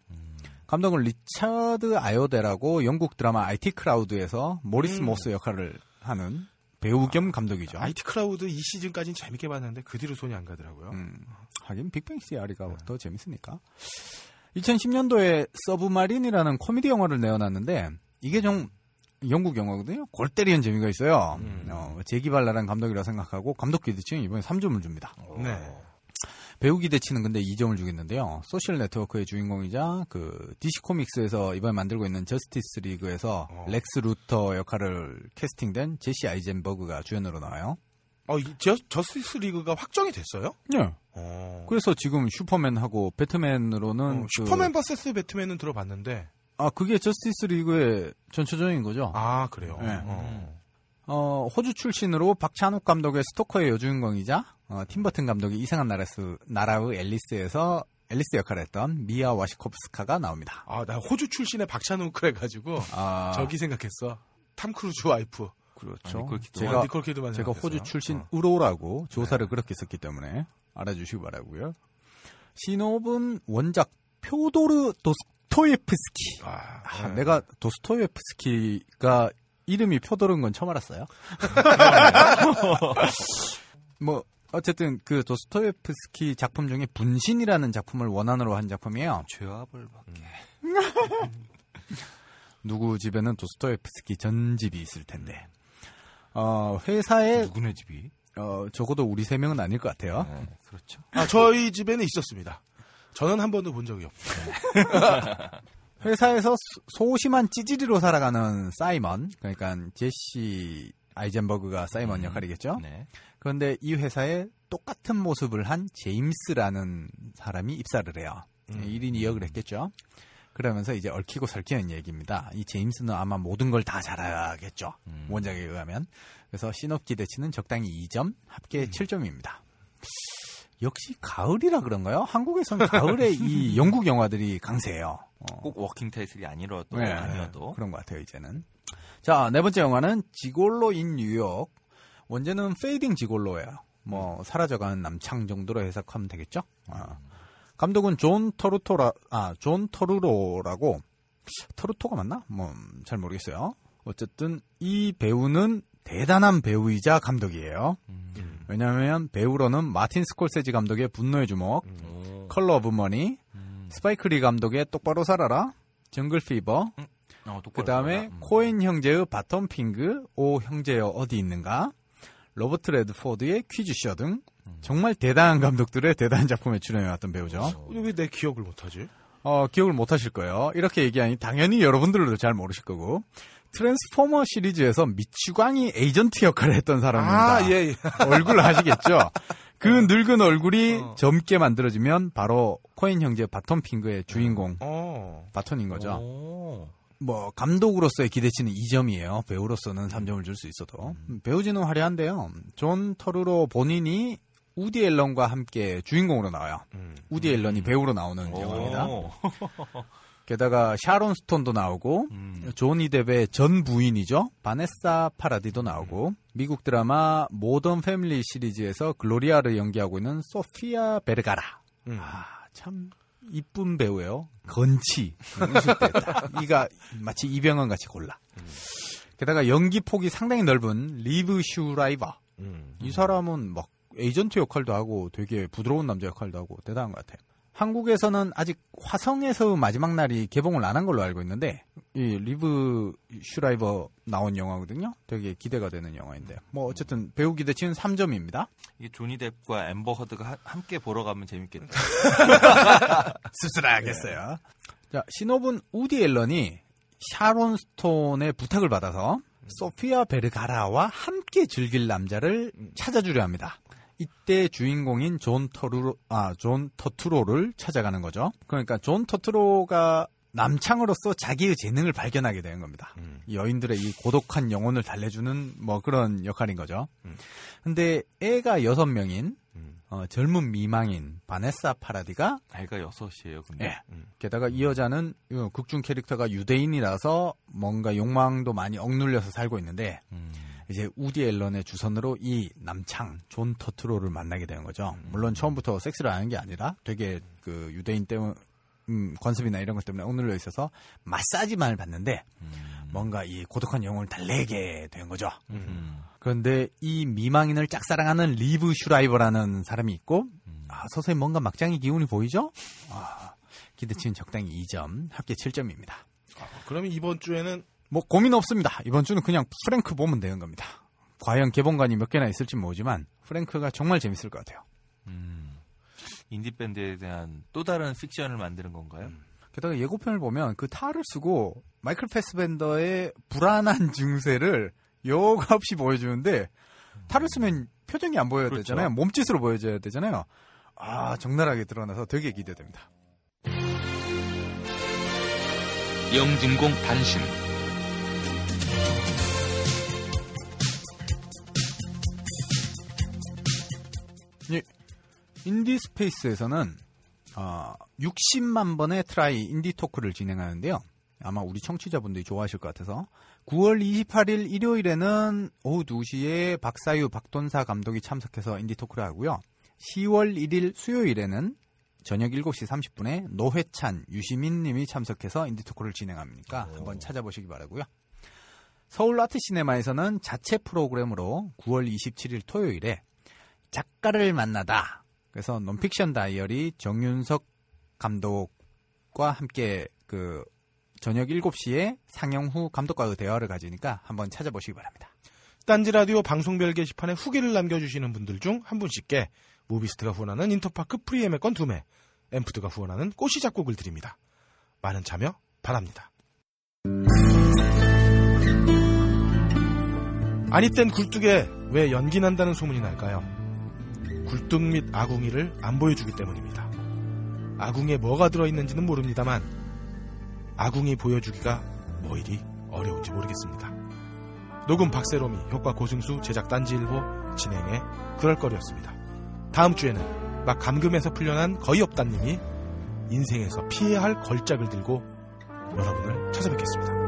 감독은 리차드 아요데라고 영국 드라마 IT Crowd에서 모리스 음. 모스 역할을 하는 배우 겸 감독이죠. IT Crowd 이 시즌까지는 재밌게 봤는데 그 뒤로 손이 안 가더라고요. 음, 하긴 Big Bang Theory가 더 재밌으니까. 2010년도에 서브마린이라는 코미디 영화를 내어놨는데 이게 좀 영국 영화거든요. 골 때리는 재미가 있어요. 어, 재기발랄한 감독이라 생각하고 감독 기대치는 이번에 3점을 줍니다. 네. 배우 기대치는 근데 2점을 주겠는데요. 소셜 네트워크의 주인공이자 그 DC 코믹스에서 이번에 만들고 있는 저스티스 리그에서 렉스 루터 역할을 캐스팅된 제시 아이젠버그가 주연으로 나와요. 어, 이 저, 저스티스 리그가 확정이 됐어요? 네. 어. 그래서 지금 슈퍼맨하고 배트맨으로는 어, 그- 슈퍼맨 vs 배트맨은 들어봤는데. 아 그게 저스티스 리그의 전초전인 거죠. 아 그래요. 네. 어. 어, 호주 출신으로 박찬욱 감독의 스토커의 여주인공이자 어, 팀버튼 감독의 이상한 나라스, 나라의 앨리스에서 앨리스 역할을 했던 미아 와시코프스카가 나옵니다. 아, 나 호주 출신의 박찬욱 그래가지고 아. 저기 생각했어. 탐 크루즈 와이프. 그렇죠. 니콜 키드만. 제가 니콜 키드만 제가 생각했어요. 호주 출신 어. 으로라고 조사를 그렇게 썼기 때문에 알아주시기 바라고요. 시놉은 원작 표도르 도스토예프스키. 아, 내가 도스토예프스키가 이름이 표도르인 건 처음 알았어요. 뭐 어쨌든 그 도스토예프스키 작품 중에 분신이라는 작품을 원안으로 한 작품이에요. 죄압을 받게. 누구 집에는 도스토예프스키 전집이 있을 텐데. 어, 회사에 누구네 집이? 어, 적어도 우리 세 명은 아닐 것 같아요. 그렇죠. 아, 저희 집에는 있었습니다. 저는 한 번도 본 적이 없어요. 회사에서 소- 소심한 찌질이로 살아가는 사이먼, 그러니까 제시 아이젠버그가 사이먼 역할이겠죠. 네. 그런데 이 회사에 똑같은 모습을 한 제임스라는 사람이 입사를 해요. 음. 1인 2역을 했겠죠. 그러면서 이제 얽히고 설키는 얘기입니다. 이 제임스는 아마 모든 걸 다 잘하겠죠. 음. 원작에 의하면. 그래서 신업 기대치는 적당히 2점, 음. 합계 7점입니다. 역시 가을이라 그런가요? 한국에서는 가을에 이 영국 영화들이 강세예요. 어. 꼭 워킹 타이틀이 아니라도 네, 아니어도 그런 것 같아요 이제는. 자 네 번째 영화는 지골로 인 뉴욕. 원제는 Fading Gigolo예요. 뭐 사라져가는 남창 정도로 해석하면 되겠죠. 아. 감독은 존 터루토라 아존 터루로라고 터루토가 맞나? 뭐 잘 모르겠어요. 어쨌든 이 배우는 대단한 배우이자 감독이에요. 왜냐하면 배우로는 마틴 스콜세지 감독의 분노의 주먹, 컬러 오브 머니, 스파이크 리 감독의 똑바로 살아라, 정글 피버, 어, 그 다음에 코엔 형제의 바톤 핑크, 오 형제여 어디 있는가, 로버트 레드포드의 퀴즈쇼 등 정말 대단한 감독들의 대단한 작품에 출연해왔던 배우죠. 왜 내 기억을 못하지? 어, 기억을 못 하실 거예요. 이렇게 얘기하니 당연히 여러분들도 잘 모르실 거고. 트랜스포머 시리즈에서 미치광이 에이전트 역할을 했던 사람입니다. 아, 예, 예. 얼굴 아시겠죠? 그 늙은 얼굴이 젊게 만들어지면 바로 코엔 형제 바톤 핑크의 주인공 어. 바톤인 거죠. 뭐 감독으로서의 기대치는 2점이에요. 배우로서는 3점을 줄 수 있어도 음, 배우진은 화려한데요. 존 터루로 본인이 우디 앨런과 함께 주인공으로 나와요. 음. 우디 앨런이 배우로 나오는 오. 영화입니다. 게다가 샤론 스톤도 나오고 음. 조니 뎁의 전 부인이죠. 바네사 파라디도 나오고 미국 드라마 모던 패밀리 시리즈에서 글로리아를 연기하고 있는 소피아 베르가라. 음. 아, 참 이쁜 배우예요. 건치. 이가 마치 이병헌 같이 골라. 게다가 연기 폭이 상당히 넓은 리브 슈라이버. 음. 이 사람은 막 에이전트 역할도 하고 되게 부드러운 남자 역할도 하고 대단한 것 같아요. 한국에서는 아직 화성에서 마지막 날이 개봉을 안 한 걸로 알고 있는데 이 리브 슈라이버 나온 영화거든요. 되게 기대가 되는 영화인데 뭐 어쨌든 배우 기대치는 3점입니다. 이게 조니 뎁과 엠버 허드가 하- 함께 보러 가면 재밌겠다. 씁쓸하겠어요. 자, 시놉은 우디 앨런이 샤론 스톤의 부탁을 받아서 소피아 베르가라와 함께 즐길 남자를 찾아주려 합니다. 이때 주인공인 존 터루로 아, 존 터투로를 찾아가는 거죠. 그러니까 존 터투로가 남창으로서 자기의 재능을 발견하게 되는 겁니다. 이 여인들의 이 고독한 영혼을 달래주는 뭐 그런 역할인 거죠. 근데 애가 여섯 명인 어, 젊은 미망인 바네사 파라디가 나이가 여섯이에요. 근데 예. 게다가 이 여자는 어, 극중 캐릭터가 유대인이라서 뭔가 욕망도 많이 억눌려서 살고 있는데 음. 이제 우디 앨런의 주선으로 이 남창 존 터트로를 만나게 되는 거죠. 물론 처음부터 섹스를 하는 게 아니라 되게 그 유대인 때문 음, 관습이나 이런 것 때문에 억눌려 있어서 마사지만을 받는데 뭔가 이 고독한 영혼을 달래게 된 거죠. 음. 그런데 이 미망인을 짝사랑하는 리브 슈라이버라는 사람이 있고 아, 서서히 뭔가 막장의 기운이 보이죠? 아, 기대치는 적당히 2점, 합계 7점입니다. 그러면 이번 주에는 뭐 고민 없습니다. 이번 주는 그냥 프랭크 보면 되는 겁니다. 과연 개봉관이 몇 개나 있을지 모르지만 프랭크가 정말 재밌을 것 같아요. 음. 인디 밴드에 대한 또 다른 픽션을 만드는 건가요? 게다가 예고편을 보면 그 탈을 쓰고 마이클 패스벤더의 불안한 증세를 여과 없이 보여주는데 탈을 쓰면 표정이 안 보여야 그렇죠. 되잖아요. 몸짓으로 보여줘야 되잖아요. 아 적나라하게 드러나서 되게 기대됩니다. 영진공 단신 예, 인디 스페이스에서는 어, 60만 번의 트라이 인디 토크를 진행하는데요. 아마 우리 청취자분들이 좋아하실 것 같아서 9월 28일 일요일에는 오후 2시에 박사유 박돈사 감독이 참석해서 인디 토크를 하고요. 10월 1일 수요일에는 저녁 7시 30분에 노회찬, 유시민 님이 참석해서 인디 토크를 진행합니까? 한번 찾아보시기 바라고요. 서울 아트 시네마에서는 자체 프로그램으로 9월 27일 토요일에 작가를 만나다. 그래서 논픽션 다이어리 정윤석 감독과 함께 그 저녁 7시에 상영 후 감독과의 대화를 가지니까 한번 찾아보시기 바랍니다. 딴지 라디오 방송별 게시판에 후기를 남겨주시는 분들 중 한 분씩께 무비스트가 후원하는 인터파크 프리엠의권 2매, 엠프드가 후원하는 꽃이 작곡을 드립니다. 많은 참여 바랍니다. 아니 땐 굴뚝에 왜 연기 난다는 소문이 날까요? 굴뚝 및 아궁이를 안 보여주기 때문입니다. 아궁에 뭐가 들어있는지는 모릅니다만 아궁이 보여주기가 뭐 이리 어려운지 모르겠습니다. 녹음 박세롬이 효과 고승수 제작 단지일보 진행해 그럴거리였습니다. 다음 주에는 막 감금에서 풀려난 거의 없다님이 인생에서 피해야 할 걸작을 들고 여러분을 찾아뵙겠습니다.